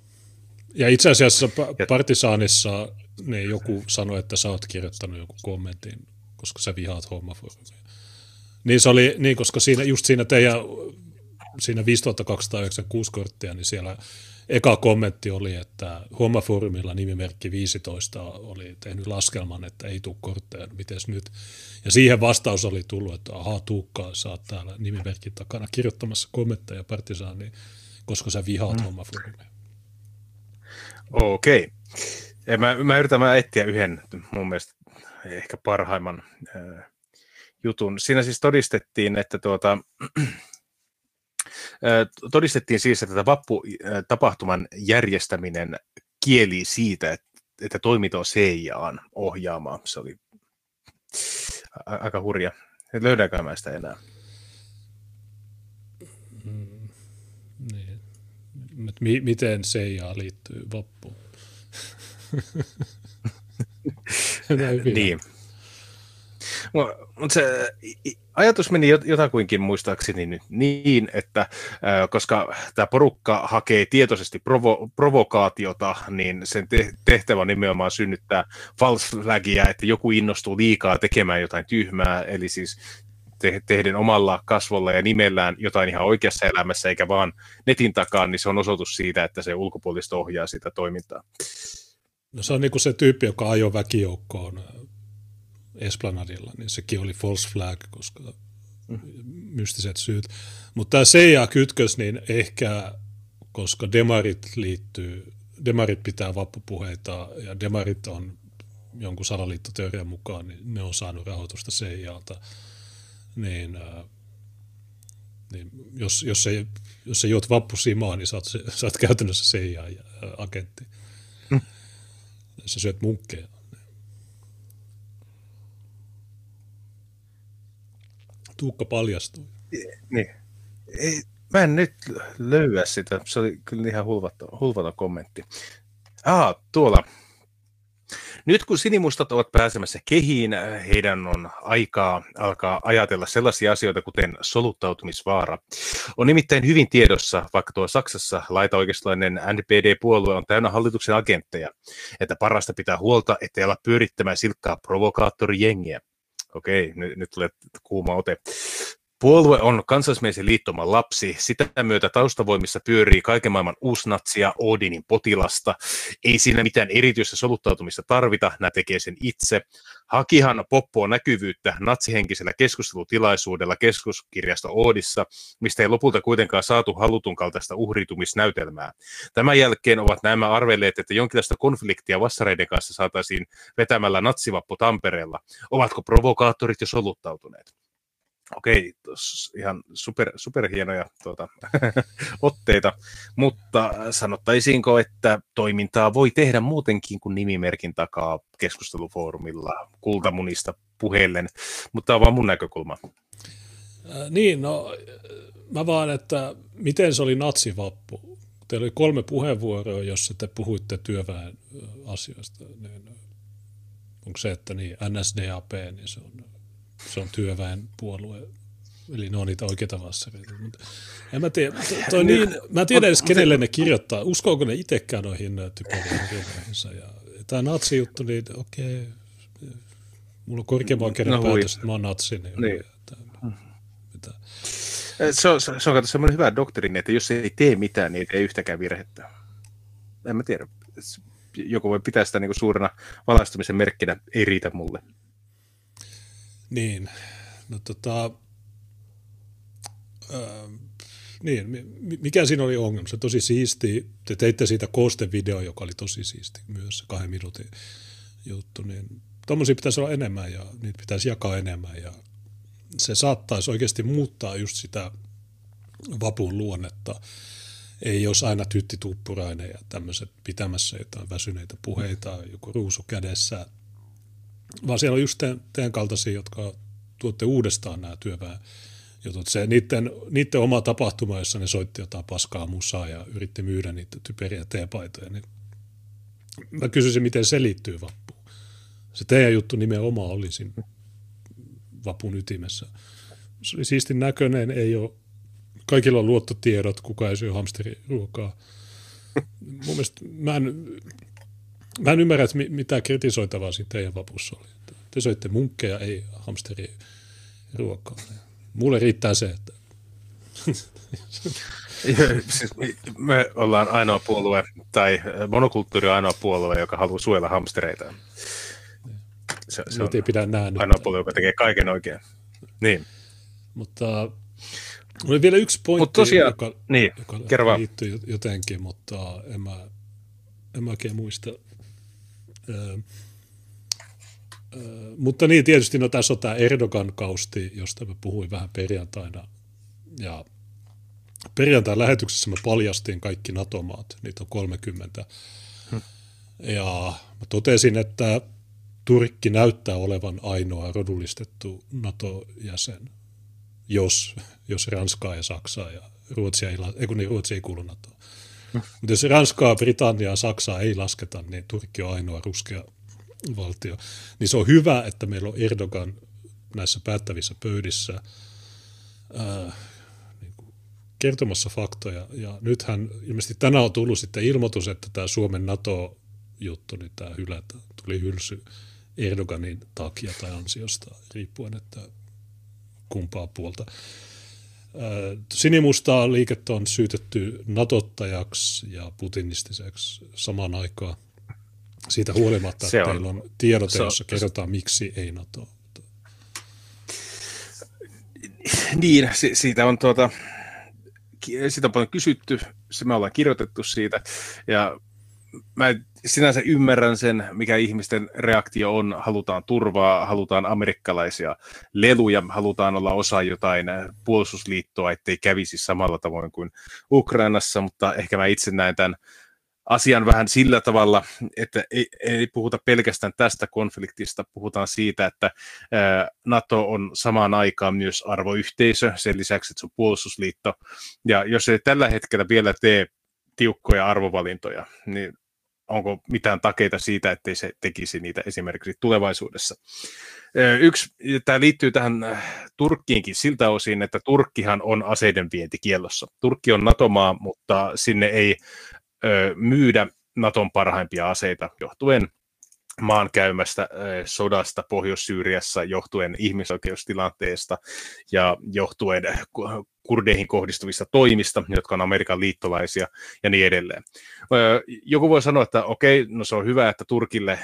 Ja itse asiassa Ja- Partisaanissa niin joku sanoi, että sä oot kirjoittanut joku kommentin, koska sä vihaat hommafoorumia. Niin se oli, niin koska siinä, just siinä teidän, siinä 5296 korttia, niin siellä eka kommentti oli, että hommafoorumilla nimimerkki 15 oli tehnyt laskelman, että ei tule kortteja, no mites nyt? Ja siihen vastaus oli tullut, että ahaa Tuukka, sä oot täällä nimimerkin takana kirjoittamassa kommentteja Partisaaniin, koska sä vihaat mm. hommafoorumia. Okei. Ja Mä, mä yritän mä etsiä yhden mun mielestä ehkä parhaimman äh, jutun. Siinä siis todistettiin, että tuota, todistettiin siis, että tämä vappu-tapahtuman järjestäminen kieli siitä, että toiminto on CIAan ohjaamaa. Se oli aika hurja. Löydäänkö mä sitä enää? Mm, niin. miten CIA liittyy vappuun? (laughs) niin. Mutta se ajatus meni jotakuinkin muistaakseni nyt niin, että koska tämä porukka hakee tietoisesti provo- provokaatiota, niin sen te- tehtävä on nimenomaan synnyttää false flagia, että joku innostuu liikaa tekemään jotain tyhmää, eli siis te- tehden omalla kasvolla ja nimellään jotain ihan oikeassa elämässä, eikä vaan netin takaa, niin se on osoitus siitä, että se ulkopuolista ohjaa sitä toimintaa. No se on niin kuin se tyyppi, joka ajoi väkijoukkoon Esplanadilla, niin sekin oli false flag, koska mm. mystiset syyt. Mutta tämä CIA-kytkös, niin ehkä, koska demarit liittyy, demarit pitää vappupuheita ja demarit on jonkun salaliittoteorian mukaan, niin ne on saanut rahoitusta CIAlta, niin, äh, niin jos, jos, se, jos se juot vappu simaa, niin sä oot, sä oot käytännössä CIA-agentti. Mm. Sä syöt munkkeja. Tuukka paljastui. Niin. Ei, mä en nyt löyä sitä. Se oli kyllä ihan hulvaton kommentti. Ah, tuolla. Nyt kun sinimustat ovat pääsemässä kehiin, heidän on aikaa alkaa ajatella sellaisia asioita kuten soluttautumisvaara. On nimittäin hyvin tiedossa, vaikka tuo Saksassa laitaoikeistolainen NPD-puolue on täynnä hallituksen agentteja, että parasta pitää huolta, ettei olla pyörittämään silkkaa provokaattorijengiä. Okei, nyt, nyt tulee kuuma ote. Puolue on kansallismielisen liittoman lapsi. Sitä myötä taustavoimissa pyörii kaiken maailman uusnatsia, Odinin potilasta. Ei siinä mitään erityistä soluttautumista tarvita, nämä tekee sen itse. Hakihan poppoa näkyvyyttä natsihenkisellä keskustelutilaisuudella keskuskirjasto Oodissa, mistä ei lopulta kuitenkaan saatu halutun kaltaista uhritumisnäytelmää. Tämän jälkeen ovat nämä arvelleet, että jonkinlaista konfliktia vassareiden kanssa saataisiin vetämällä natsivappu Tampereella. Ovatko provokaattorit jo soluttautuneet? Okei, ihan super, superhienoja tuota, (laughs) otteita, mutta sanottaisiinko, että toimintaa voi tehdä muutenkin kuin nimimerkin takaa keskustelufoorumilla kultamunista puheellen, mutta tämä on vaan mun näkökulma. Äh, niin, no mä vaan, että miten se oli natsivappu? Teillä oli kolme puheenvuoroa, jossa te puhuitte työväen asioista. Niin onko se, että niin NSDAP, niin se on se on työväenpuolue, eli ne on niitä oikeita vassareita. En mä tiedä, toi niin, mä en tiedä edes kenelle ne kirjoittaa, uskoako ne itsekään noihin typeriin kirjoihinsa. Ja tämä natsi-juttu, niin okei, okay, mulla on korkeamman kerran no, päätös, että mä oon natsi. Niin, niin. Mitä? Se on, se on, se on semmoinen hyvä doktriini, että jos ei tee mitään, niin ei yhtäkään virhettä. En mä tiedä. Joku voi pitää sitä niin kuin suurena valaistumisen merkkinä, ei riitä mulle. Niin, no tota, äh, niin, mikä siinä oli ongelma? Se tosi siisti, te teitte siitä koostevideo, joka oli tosi siisti myös, kahden minuutin juttu, niin tuommoisia pitäisi olla enemmän ja niitä pitäisi jakaa enemmän ja se saattaisi oikeasti muuttaa just sitä vapun luonnetta. Ei jos aina tytti tuppurainen ja tämmöiset pitämässä jotain väsyneitä puheita, joku ruusu kädessä, vaan siellä on just te, teidän kaltaisia, jotka tuotte uudestaan nämä työväen jutut. Se, niiden, niiden oma tapahtuma, jossa ne soitti jotain paskaa musaa ja yritti myydä niitä typeriä teepaitoja, niin mä kysyisin, miten se liittyy vappuun. Se teidän juttu nimenomaan oli siinä vapun ytimessä. Siistin näköinen, ei ole, kaikilla on luottotiedot, kuka ei syö hamsteriruokaa. Mun mielestä mä en, Mä en ymmärrä, että mitä kritisoitavaa siinä teidän vapussa oli. Te söitte munkkeja, ei hamsteri ruokaa. Mulle riittää se, että... (laughs) me ollaan ainoa puolue, tai monokulttuuri on ainoa puolue, joka haluaa suojella hamstereita. Se, se on ei pidä nähdä ainoa puolue, joka tekee kaiken oikein. Niin. Mutta oli vielä yksi pointti, tosiaan, joka, niin, joka liittyy jotenkin, mutta en mä, en mä oikein muista Öö, öö, mutta niin, tietysti no tässä on tämä Erdogan-kausti, josta mä puhuin vähän perjantaina. Ja perjantain lähetyksessä me paljastiin kaikki NATO-maat, niitä on 30. Hmm. Ja mä totesin, että Turkki näyttää olevan ainoa rodullistettu NATO-jäsen, jos, jos Ranskaa ja Saksaa ja Ruotsia ei, ei niin Ruotsi ei kuulu NATOon. Jos Ranskaa, Britanniaa Saksaa ei lasketa, niin Turkki on ainoa ruskea valtio. Niin se on hyvä, että meillä on Erdogan näissä päättävissä pöydissä ää, niin kuin kertomassa faktoja. Ja nythän ilmeisesti tänään on tullut sitten ilmoitus, että tämä Suomen NATO-juttu, niin tämä hylätä, tuli hylsy Erdoganin takia tai ansiosta, riippuen, että kumpaa puolta. Sinimustaa liikettä on syytetty natottajaksi ja putinistiseksi samaan aikaan. Siitä huolimatta, että on, teillä on tiedote, jossa kerrotaan, miksi ei NATO. Niin, siitä on, tuota, siitä on paljon kysytty, se me ollaan kirjoitettu siitä, ja mä sinänsä ymmärrän sen, mikä ihmisten reaktio on. Halutaan turvaa, halutaan amerikkalaisia leluja, halutaan olla osa jotain puolustusliittoa, ettei kävisi samalla tavoin kuin Ukrainassa, mutta ehkä mä itse näen tämän asian vähän sillä tavalla, että ei, ei puhuta pelkästään tästä konfliktista, puhutaan siitä, että NATO on samaan aikaan myös arvoyhteisö, sen lisäksi, että se on puolustusliitto, ja jos ei tällä hetkellä vielä tee tiukkoja arvovalintoja, niin onko mitään takeita siitä, ettei se tekisi niitä esimerkiksi tulevaisuudessa. Yksi, tämä liittyy tähän Turkkiinkin siltä osin, että Turkkihan on aseiden vientikiellossa. Turkki on NATO-maa, mutta sinne ei myydä Naton parhaimpia aseita johtuen maan käymästä sodasta Pohjois-Syyriassa johtuen ihmisoikeustilanteesta ja johtuen kurdeihin kohdistuvista toimista, jotka on Amerikan liittolaisia ja niin edelleen. Joku voi sanoa, että okei, no se on hyvä, että Turkille,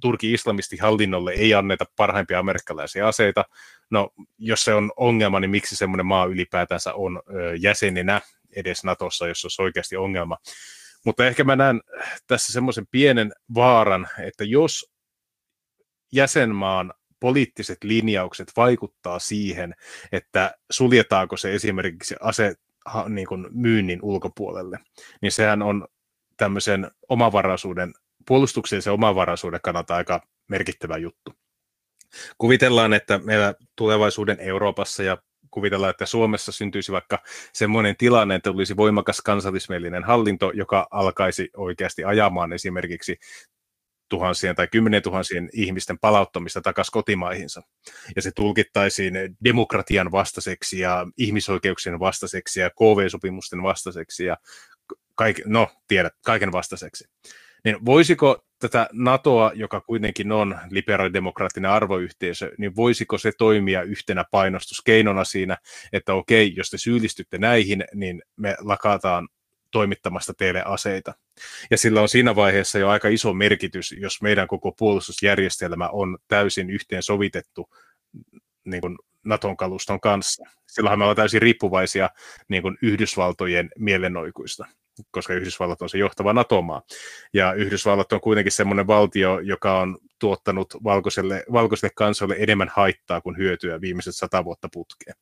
Turkin islamistihallinnolle ei anneta parhaimpia amerikkalaisia aseita. No, jos se on ongelma, niin miksi semmoinen maa ylipäätänsä on jäsenenä edes Natossa, jos se olisi oikeasti ongelma. Mutta ehkä mä näen tässä semmoisen pienen vaaran, että jos jäsenmaan poliittiset linjaukset vaikuttaa siihen, että suljetaanko se esimerkiksi ase niin kuin myynnin ulkopuolelle, niin sehän on tämmöisen omavaraisuuden, puolustuksellisen omavaraisuuden kannalta aika merkittävä juttu. Kuvitellaan, että meillä tulevaisuuden Euroopassa ja kuvitellaan, että Suomessa syntyisi vaikka semmoinen tilanne, että olisi voimakas kansallismielinen hallinto, joka alkaisi oikeasti ajamaan esimerkiksi tuhansien tai kymmenen tuhansien ihmisten palauttamista takaisin kotimaihinsa. Ja se tulkittaisiin demokratian vastaiseksi ja ihmisoikeuksien vastaiseksi ja KV-sopimusten vastaiseksi ja kaik, no, tiedät, kaiken vastaiseksi. Niin voisiko tätä NATOa, joka kuitenkin on liberaalidemokraattinen arvoyhteisö, niin voisiko se toimia yhtenä painostuskeinona siinä, että okei, jos te syyllistytte näihin, niin me lakataan toimittamasta teille aseita. Ja sillä on siinä vaiheessa jo aika iso merkitys, jos meidän koko puolustusjärjestelmä on täysin yhteen sovitettu niin kuin Naton kaluston kanssa. Silloinhan me ollaan täysin riippuvaisia niin kuin Yhdysvaltojen mielenoikuista koska Yhdysvallat on se johtava NATO-maa. Ja Yhdysvallat on kuitenkin semmoinen valtio, joka on tuottanut valkoiselle, valkoiselle kansalle enemmän haittaa kuin hyötyä viimeiset sata vuotta putkeen.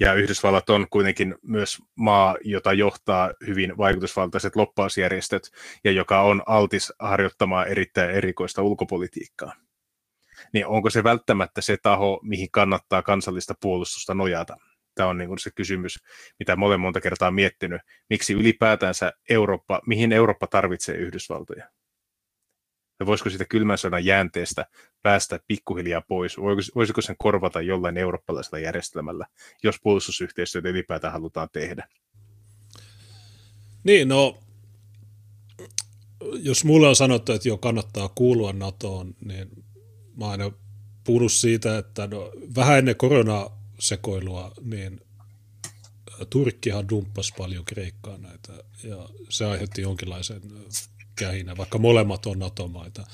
Ja Yhdysvallat on kuitenkin myös maa, jota johtaa hyvin vaikutusvaltaiset loppausjärjestöt ja joka on altis harjoittamaan erittäin erikoista ulkopolitiikkaa. Niin onko se välttämättä se taho, mihin kannattaa kansallista puolustusta nojata? Tämä on niin kuin se kysymys, mitä mä olen monta kertaa miettinyt. Miksi ylipäätänsä Eurooppa, mihin Eurooppa tarvitsee Yhdysvaltoja? Ja voisiko siitä kylmän sodan jäänteestä päästä pikkuhiljaa pois? Voisiko sen korvata jollain eurooppalaisella järjestelmällä, jos puolustusyhteistyötä ylipäätään halutaan tehdä? Niin, no jos mulle on sanottu, että jo kannattaa kuulua NATOon, niin mä aina puhunut siitä, että no, vähän ennen koronasekoilua, niin Turkkihan dumppasi paljon Kreikkaa näitä, ja se aiheutti jonkinlaisen kähinä, vaikka molemmat on NATO-maita.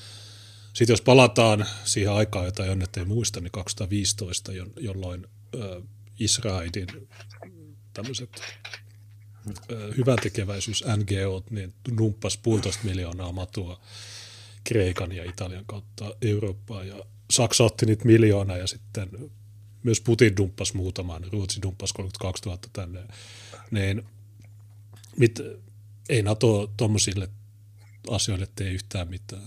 Sitten jos palataan siihen aikaan, jota Jonnet ei muista, niin 2015, jolloin Israelin tämmöiset hyväntekeväisyys NGO, niin numppas puolitoista miljoonaa matua Kreikan ja Italian kautta Eurooppaan ja Saksa otti niitä miljoonaa ja sitten myös Putin dumppasi muutaman, Ruotsi dumppasi 32 000 tänne, niin mit, ei NATO tuommoisille asioille tee yhtään mitään.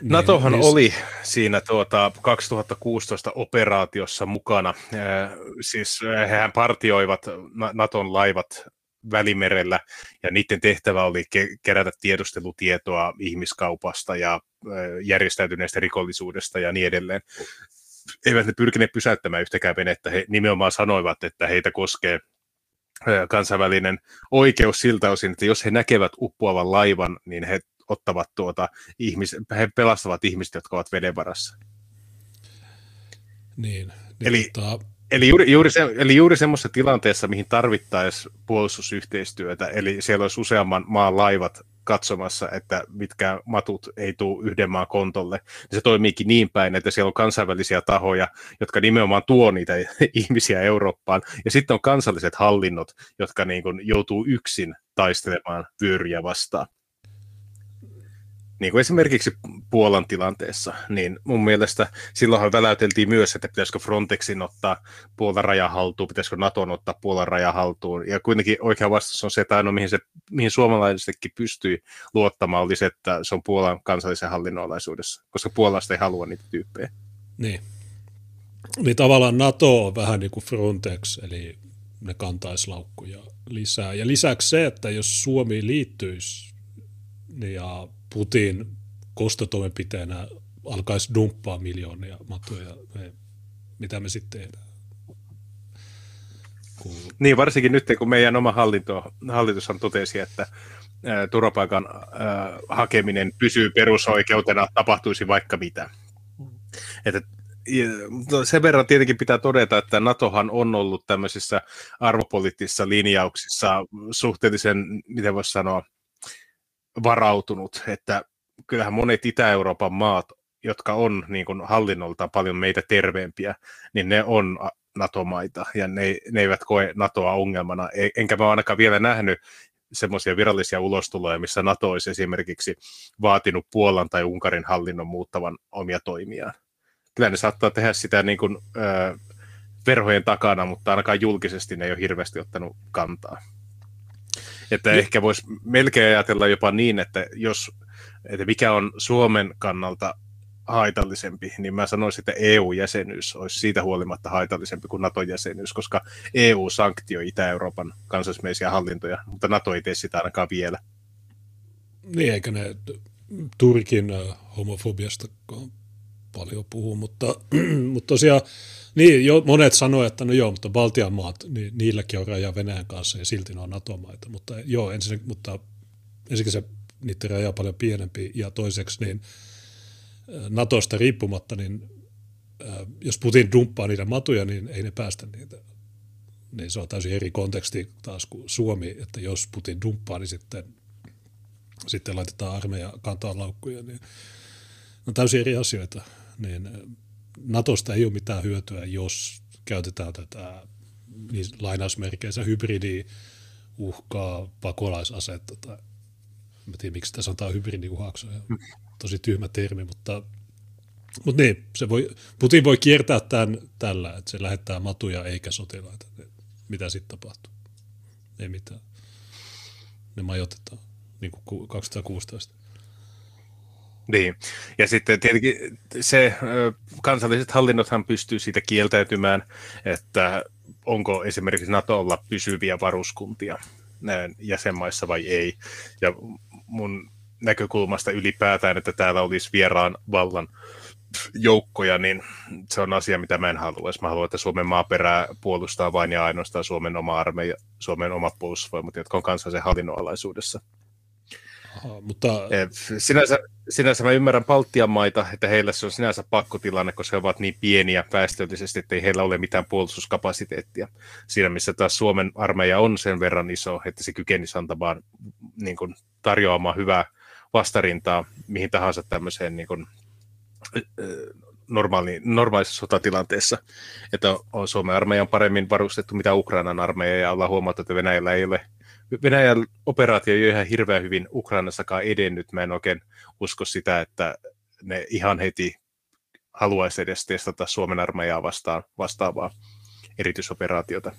Niin, Natohan niin, oli siinä tuota 2016 operaatiossa mukana. Siis hehän partioivat Naton laivat Välimerellä, ja niiden tehtävä oli ke- kerätä tiedustelutietoa ihmiskaupasta ja järjestäytyneestä rikollisuudesta ja niin edelleen. Eivät ne pyrkineet pysäyttämään yhtäkään venettä, he nimenomaan sanoivat, että heitä koskee kansainvälinen oikeus siltä osin, että jos he näkevät uppoavan laivan, niin he ottavat tuota ihmis, he pelastavat ihmiset, jotka ovat veden varassa. Niin, niin Eli tota, Eli juuri, juuri, se, eli juuri semmoisessa tilanteessa, mihin tarvittaisiin puolustusyhteistyötä, eli siellä olisi useamman maan laivat katsomassa, että mitkä matut ei tule yhden maan kontolle, niin se toimiikin niin päin, että siellä on kansainvälisiä tahoja, jotka nimenomaan tuo niitä (laughs) ihmisiä Eurooppaan, ja sitten on kansalliset hallinnot, jotka niin kuin joutuu yksin taistelemaan vyöryjä vastaan niin kuin esimerkiksi Puolan tilanteessa, niin mun mielestä silloinhan väläyteltiin myös, että pitäisikö Frontexin ottaa Puolan raja haltuun, pitäisikö Naton ottaa Puolan raja haltuun, ja kuitenkin oikea vastaus on se, että ainoa mihin, se, mihin suomalaisetkin pystyi luottamaan oli se, että se on Puolan kansallisen hallinnonalaisuudessa, koska Puolasta ei halua niitä tyyppejä. Niin. Niin tavallaan NATO on vähän niin kuin Frontex, eli ne kantaisi laukkuja lisää. Ja lisäksi se, että jos Suomi liittyisi niin ja Putin kostotoimenpiteenä alkaisi dumppaa miljoonia matuja, me, mitä me sitten tehdään? Kun... Niin, varsinkin nyt, kun meidän oma hallinto, hallitushan totesi, että turvapaikan hakeminen pysyy perusoikeutena, tapahtuisi vaikka mitä. Että sen verran tietenkin pitää todeta, että NATOhan on ollut tämmöisissä arvopoliittisissa linjauksissa suhteellisen, miten voisi sanoa, varautunut, että kyllähän monet Itä-Euroopan maat, jotka on niin kuin hallinnolta paljon meitä terveempiä, niin ne on NATO-maita ja ne, ne eivät koe NATOa ongelmana. E, enkä mä ainakaan vielä nähnyt semmoisia virallisia ulostuloja, missä NATO olisi esimerkiksi vaatinut Puolan tai Unkarin hallinnon muuttavan omia toimiaan. Kyllä ne saattaa tehdä sitä niin kuin, ö, verhojen takana, mutta ainakaan julkisesti ne ei ole hirveästi ottanut kantaa. Että niin. ehkä voisi melkein ajatella jopa niin, että jos, että mikä on Suomen kannalta haitallisempi, niin mä sanoisin, että EU-jäsenyys olisi siitä huolimatta haitallisempi kuin NATO-jäsenyys, koska EU sanktioi Itä-Euroopan kansallismeisiä hallintoja, mutta NATO ei tee sitä ainakaan vielä. Niin, eikä ne Turkin homofobiasta paljon puhu, mutta, (clears throat) mutta tosiaan niin, jo, monet sanoivat, että no joo, mutta Baltian maat, niin niilläkin on raja Venäjän kanssa ja silti ne on NATO-maita. Mutta joo, ensin, mutta ensinnäkin se niiden raja on paljon pienempi ja toiseksi niin Natosta riippumatta, niin jos Putin dumppaa niitä matuja, niin ei ne päästä niitä. Niin se on täysin eri konteksti taas kuin Suomi, että jos Putin dumppaa, niin sitten, sitten laitetaan armeija kantaa laukkuja. Niin on täysin eri asioita. Niin Natosta ei ole mitään hyötyä, jos käytetään tätä niin lainausmerkeissä hybridi uhkaa pakolaisasetta tai en tiedä miksi sitä sanotaan hybridiuhaksi, tosi tyhmä termi, mutta, mutta niin, se voi, Putin voi kiertää tämän tällä, että se lähettää matuja eikä sotilaita. Mitä sitten tapahtuu? Ei mitään. Ne majoitetaan, niin kuin 2016. Niin, ja sitten tietenkin se kansalliset hallinnothan pystyy siitä kieltäytymään, että onko esimerkiksi NATOlla pysyviä varuskuntia jäsenmaissa vai ei. Ja mun näkökulmasta ylipäätään, että täällä olisi vieraan vallan joukkoja, niin se on asia, mitä mä en halua. Mä haluan, että Suomen maaperää puolustaa vain ja ainoastaan Suomen oma armeija, Suomen omat puolustusvoimat, jotka on kansallisen hallinnon alaisuudessa. Mutta... Eh, sinänsä, sinänsä mä ymmärrän Baltian maita, että heillä se on sinänsä pakkotilanne, koska he ovat niin pieniä väestöllisesti, että ei heillä ole mitään puolustuskapasiteettia. Siinä missä taas Suomen armeija on sen verran iso, että se kykenisi antamaan niin kuin, tarjoamaan hyvää vastarintaa mihin tahansa tämmöiseen niin kuin, normaali, normaalissa sotatilanteessa, että on Suomen armeija on paremmin varustettu mitä Ukrainan armeija, ja ollaan huomattu, että Venäjällä ei ole Venäjän operaatio ei ole ihan hirveän hyvin Ukrainassakaan edennyt. Mä en oikein usko sitä, että ne ihan heti haluaisi edes testata Suomen armeijaa vastaan vastaavaa erityisoperaatiota.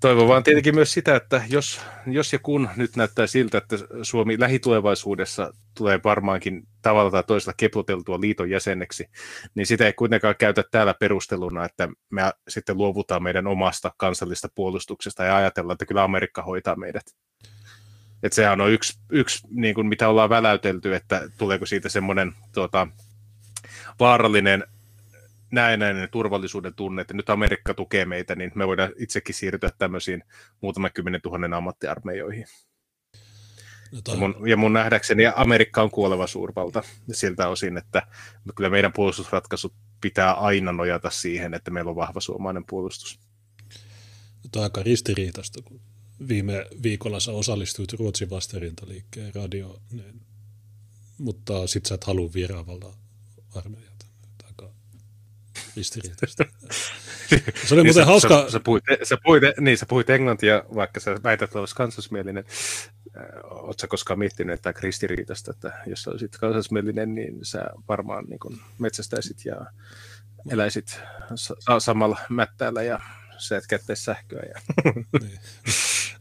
Toivon vaan tietenkin myös sitä, että jos, jos ja kun nyt näyttää siltä, että Suomi lähitulevaisuudessa tulee varmaankin tavalla tai toisella keploteltua liiton jäseneksi, niin sitä ei kuitenkaan käytä täällä perusteluna, että me sitten luovutaan meidän omasta kansallista puolustuksesta ja ajatellaan, että kyllä Amerikka hoitaa meidät. Että sehän on yksi, yksi niin kuin mitä ollaan väläytelty, että tuleeko siitä semmoinen tuota, vaarallinen näennäinen turvallisuuden tunne, että nyt Amerikka tukee meitä, niin me voidaan itsekin siirtyä tämmöisiin muutaman kymmenen tuhannen ammattiarmeijoihin. No ja, mun, ja mun nähdäkseni Amerikka on kuoleva suurvalta siltä osin, että kyllä meidän puolustusratkaisut pitää aina nojata siihen, että meillä on vahva suomalainen puolustus. Tämä on aika ristiriitasta, kun viime viikolla sä osallistuit Ruotsin vastarintaliikkeen radio, niin, mutta sit sä et halua vieraavalta armeijaa ristiriitaista. Se oli niin muuten hauska. Sä, sä, puhuit, sä, puhuit, niin, sä puhuit englantia, vaikka sä väität, että olisi kansallismielinen. Äh, Oletko koskaan miettinyt, että ristiriitasta, että jos olisit kansallismielinen, niin sä varmaan niin kun metsästäisit ja eläisit sa- samalla mättäällä ja sä et käyttäisi sähköä. Ja... Niin.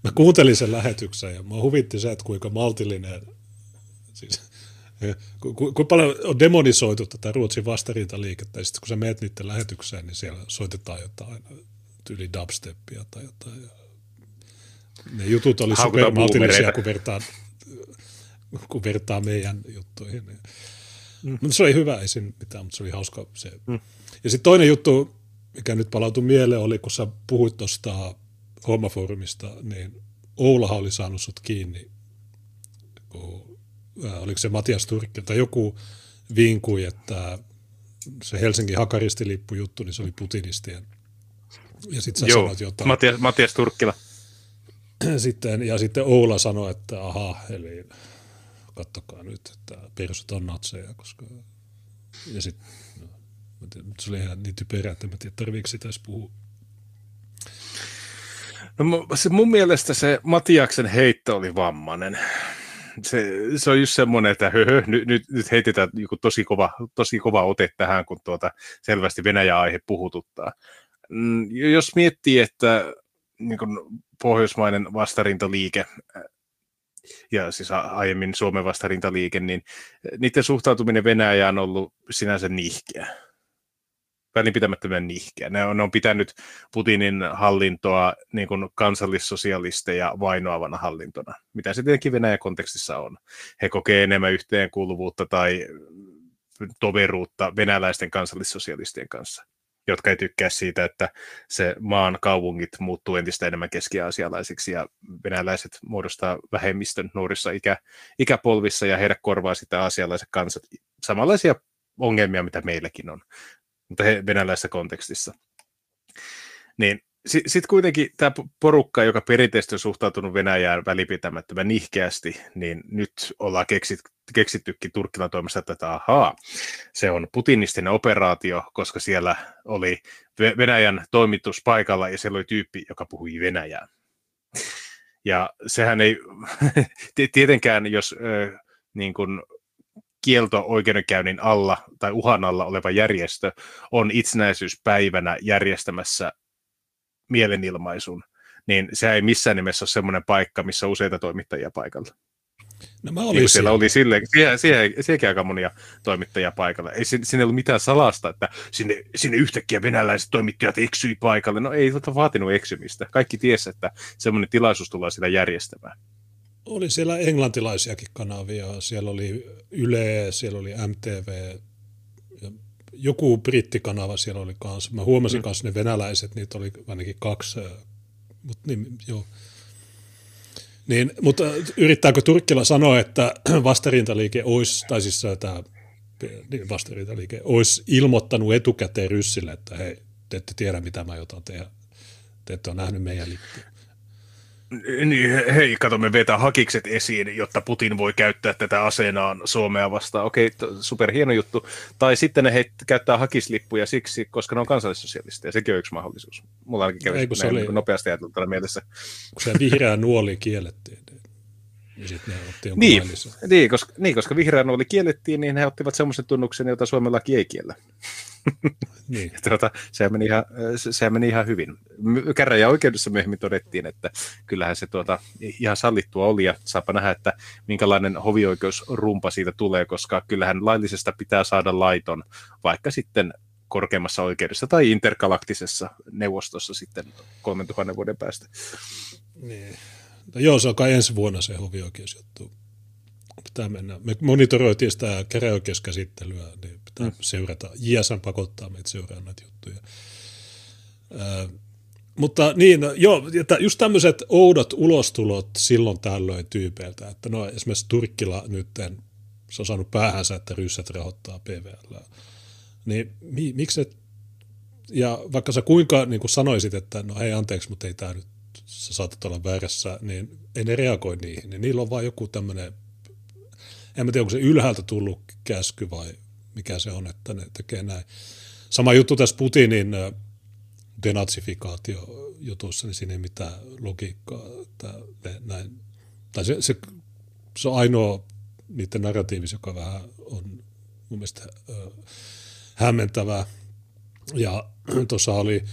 Mä kuuntelin sen lähetyksen ja mä huvitti se, että kuinka maltillinen, Kuinka paljon on demonisoitu tätä Ruotsin vastarintaliikettä, ja sitten kun sä meet niiden lähetykseen, niin siellä soitetaan jotain tyyli dubsteppia tai jotain. Ja ne jutut oli supermaltillisia, kun vertaa, kun vertaa meidän juttuihin. Mm. Mutta se oli hyvä, ei siinä mitään, mutta se oli hauska se. Mm. Ja sitten toinen juttu, mikä nyt palautui mieleen, oli kun sä puhuit tuosta hommafoorumista, niin Oulahan oli saanut sut kiinni, kun oliko se Matias Turkki tai joku vinkui, että se Helsingin hakaristilippu juttu, niin se oli putinistien. Ja sitten sä Joo, sanoit jotain. Matias, Matias Turkkila. (clears throat) Sitten, ja sitten Oula sanoi, että aha, eli kattokaa nyt, että persut on natseja, koska... Ja sitten, no, se oli ihan niin typerä, että mä tiedä, tarviiko sitä edes puhua. No, se, mun mielestä se Matiaksen heitto oli vammainen se, se on just semmoinen, että höhö, nyt, nyt, nyt heitetään niin tosi, kova, tosi kova ote tähän, kun tuota, selvästi Venäjä-aihe puhututtaa. Mm, jos miettii, että niin kuin pohjoismainen vastarintaliike ja siis aiemmin Suomen vastarintaliike, niin niiden suhtautuminen Venäjään on ollut sinänsä nihkeä välinpitämättömän nihkeä. Ne on, ne on pitänyt Putinin hallintoa niin kuin kansallissosialisteja vainoavana hallintona, mitä se tietenkin Venäjän kontekstissa on. He kokee enemmän yhteenkuuluvuutta tai toveruutta venäläisten kansallissosialistien kanssa, jotka ei tykkää siitä, että se maan kaupungit muuttuu entistä enemmän keskiasialaisiksi ja venäläiset muodostaa vähemmistön nuorissa ikä, ikäpolvissa ja heidät korvaa sitä asialaiset kansat. Samanlaisia ongelmia, mitä meilläkin on mutta he, venäläisessä kontekstissa. Niin sitten kuitenkin tämä porukka, joka perinteisesti on suhtautunut Venäjään välipitämättömän nihkeästi, niin nyt ollaan keksit, keksittykin Turkkilan toimesta, että ahaa, se on putinistinen operaatio, koska siellä oli Venäjän toimitus paikalla ja siellä oli tyyppi, joka puhui Venäjää. Ja sehän ei, (laughs) tietenkään jos niin kun kielto-oikeudenkäynnin alla tai uhan alla oleva järjestö on itsenäisyyspäivänä järjestämässä mielenilmaisun, niin se ei missään nimessä ole semmoinen paikka, missä on useita toimittajia paikalla. No mä olin niin siellä oli sille, siihen, siihen, siihenkin aika monia toimittajia paikalla. Ei siinä ei ollut mitään salasta, että sinne, sinne yhtäkkiä venäläiset toimittajat eksyi paikalle. No ei tota vaatinut eksymistä. Kaikki tiesi, että semmoinen tilaisuus tullaan sitä järjestämään oli siellä englantilaisiakin kanavia, siellä oli Yle, siellä oli MTV, joku brittikanava siellä oli kanssa. Mä huomasin mm. ne venäläiset, niitä oli ainakin kaksi, mutta niin, joo. Niin, mutta yrittääkö Turkkila sanoa, että (clears throat) vastarintaliike olisi, tai siis tämä niin vastarintaliike olisi ilmoittanut etukäteen ryssille, että hei, te ette tiedä mitä mä jotain tehdä. Te ette ole nähnyt meidän lippuja. Niin, hei, kato, me vetää hakikset esiin, jotta Putin voi käyttää tätä aseenaan Suomea vastaan. Okei, super hieno juttu. Tai sitten ne heit, käyttää hakislippuja siksi, koska ne on kansallissosialisteja. Sekin on yksi mahdollisuus. Mulla ainakin kävi Ei, se oli, nopeasti ajateltu tällä mielessä. Kun se vihreä nuoli kiellettiin. Ja sitten ne otti niin, niin, koska, niin, koska vihreä nuoli kiellettiin, niin he ottivat semmoisen tunnuksen, jota Suomen laki ei kiellä. (laughs) Niin. tuota, se, meni ihan, se meni ihan hyvin. Käräjä oikeudessa myöhemmin todettiin, että kyllähän se tuota, ihan sallittua oli, ja saapa nähdä, että minkälainen hovioikeusrumpa siitä tulee, koska kyllähän laillisesta pitää saada laiton, vaikka sitten korkeimmassa oikeudessa tai intergalaktisessa neuvostossa sitten 3000 vuoden päästä. Niin. No joo, se on kai ensi vuonna se hovioikeusjuttu. Pitää mennä. Me monitoroitiin sitä käräjäoikeuskäsittelyä, niin pitää mm. seurata. JSN pakottaa meitä seuraamaan näitä juttuja. Äh, mutta niin, no, joo, että just tämmöiset oudot ulostulot silloin tällöin tyypeiltä, että no esimerkiksi Turkkila nyt se on saanut päähänsä, että ryssät rahoittaa PVL. Niin mi, miksi et, ja vaikka sä kuinka niin kuin sanoisit, että no hei anteeksi, mutta ei tämä nyt, sä saatat olla väärässä, niin ei ne reagoi niihin. Niin niillä on vaan joku tämmöinen, en mä tiedä, onko se ylhäältä tullut käsky vai mikä se on, että ne tekee näin. Sama juttu tässä Putinin denatsifikaatio-jutussa, niin siinä ei mitään logiikkaa. Että ne, näin, tai se, se, se on ainoa niiden narratiivis, joka vähän on mun mielestä äh, hämmentävää. Ja (clears throat) tuossa oli,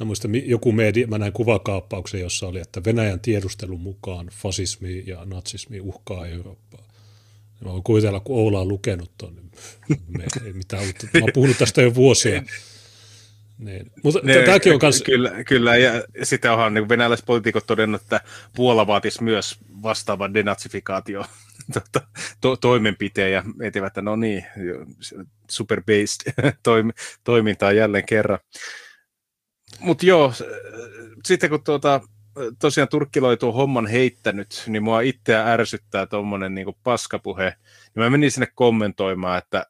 mä muistan, joku media, mä näin kuvakaappauksen, jossa oli, että Venäjän tiedustelun mukaan fasismi ja natsismi uhkaa Eurooppaa. Mä voin kuvitella, kun Oula on lukenut tuon, niin me, ei mitään uutta. Mä oon puhunut tästä jo vuosia. Niin. Mutta ne, tämäkin on kans... Kyllä, kyllä, ja sitten onhan niin venäläispolitiikot todennut, että Puola vaatisi myös vastaavan denatsifikaatio tota, to, toimenpiteen ja mietivät, että no niin, super based (laughs) toim, toimintaa jälleen kerran. Mutta joo, sitten kun tuota, tosiaan Turkkiloi tuon homman heittänyt, niin mua itseä ärsyttää tuommoinen niin paskapuhe. Niin mä menin sinne kommentoimaan, että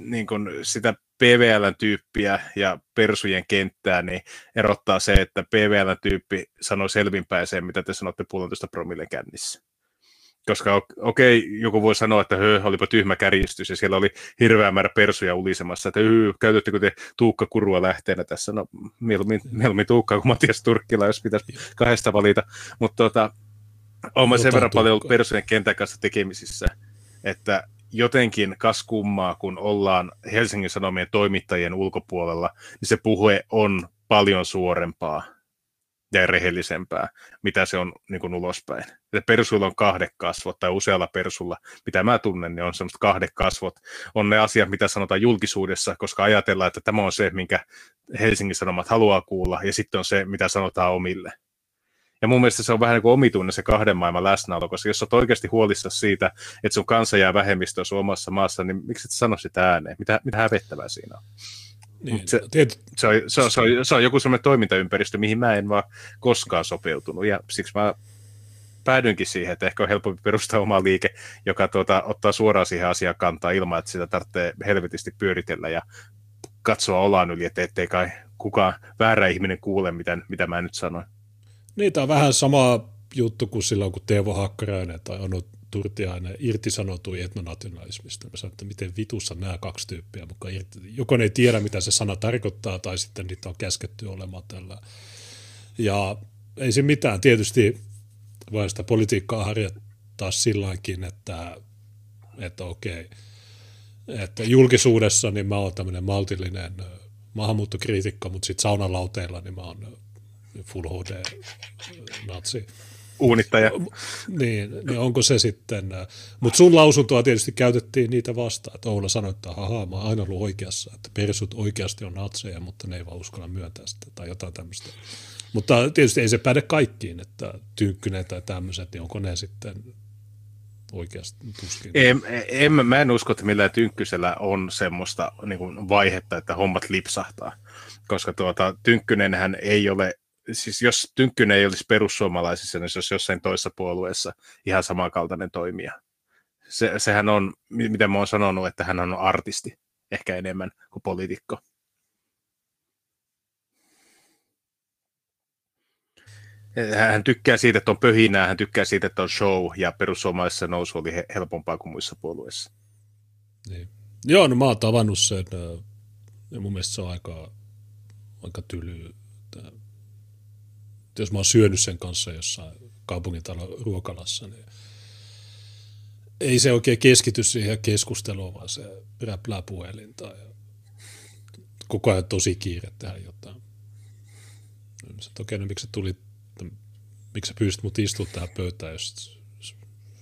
niin kun sitä PVL-tyyppiä ja persujen kenttää, niin erottaa se, että PVL-tyyppi sanoi selvinpäiseen, mitä te sanotte puolentoista promille kännissä. Koska okei, okay, joku voi sanoa, että höö, olipa tyhmä kärjistys, ja siellä oli hirveä määrä persuja ulisemassa, että hyy, käytettekö te Tuukka Kurua lähteenä tässä? No, mieluummin, mieluummin Tuukka kuin Matias Turkkila, jos pitäisi kahdesta valita. Mutta tota, olen sen verran paljon ollut persujen kentän kanssa tekemisissä, että jotenkin kas kummaa, kun ollaan Helsingin Sanomien toimittajien ulkopuolella, niin se puhe on paljon suorempaa ja rehellisempää, mitä se on niin kuin ulospäin. Ja persuilla on kahdet kasvot, tai usealla persulla, mitä mä tunnen, niin on semmoista kahdet kasvot. On ne asiat, mitä sanotaan julkisuudessa, koska ajatellaan, että tämä on se, minkä Helsingin Sanomat haluaa kuulla, ja sitten on se, mitä sanotaan omille. Ja mun mielestä se on vähän niin kuin omituinen se kahden maailman läsnäolo, koska jos olet oikeasti huolissa siitä, että sun kansa jää vähemmistöön omassa maassa, niin miksi et sano sitä ääneen? Mitä, mitä hävettävää siinä on? Niin, se, se, on, se, on, se, on, se on joku sellainen toimintaympäristö, mihin mä en vaan koskaan sopeutunut, ja siksi mä päädyinkin siihen, että ehkä on helpompi perustaa oma liike, joka tuota, ottaa suoraan siihen asiaan kantaa ilman, että sitä tarvitsee helvetisti pyöritellä ja katsoa olaan yli, että ettei kai kukaan väärä ihminen kuule, mitä, mitä mä nyt sanoin. Tämä on vähän sama juttu kuin silloin, kun Teuvo Hakkarainen tai Anu Turtiainen irtisanoutui etnonationalismista. Mä sanoin, että miten vitussa nämä kaksi tyyppiä, mutta joko ne ei tiedä, mitä se sana tarkoittaa, tai sitten niitä on käsketty olemaan tällä. Ja ei se mitään. Tietysti voi sitä politiikkaa harjoittaa silläkin, että, että okei, että julkisuudessa niin mä oon tämmöinen maltillinen maahanmuuttokriitikko, mutta sitten saunalauteilla niin mä oon Full HD-natsi. Uunittaja. Niin, niin onko se sitten, mutta sun lausuntoa tietysti käytettiin niitä vastaan, että Oula sanoi, että haha, mä oon aina ollut oikeassa, että persut oikeasti on natseja, mutta ne ei vaan uskalla myöntää sitä tai jotain tämmöistä. Mutta tietysti ei se päde kaikkiin, että tynkkynen tai tämmöiset, niin onko ne sitten oikeasti tuskin. En, en, mä en usko, että millään tynkkysellä on semmoista niin kuin vaihetta, että hommat lipsahtaa. Koska tuota, tynkkynenhän ei ole siis jos Tynkkynen ei olisi perussuomalaisissa, niin se olisi jossain toisessa puolueessa ihan samankaltainen toimija. Se, sehän on, mitä mä oon sanonut, että hän on artisti ehkä enemmän kuin poliitikko. Hän tykkää siitä, että on pöhinää, hän tykkää siitä, että on show, ja perussuomalaisissa nousu oli helpompaa kuin muissa puolueissa. Niin. Joo, no mä oon tavannut sen, ja mun mielestä se on aika, aika tyly jos mä oon syönyt sen kanssa jossain kaupungintalon ruokalassa, niin ei se oikein keskity siihen keskusteluun, vaan se räplää puhelinta ja koko ajan tosi kiire tehdä jotain. Okei, okay, no miksi se tuli, miksi sä pyysit mut istua tähän pöytään, jos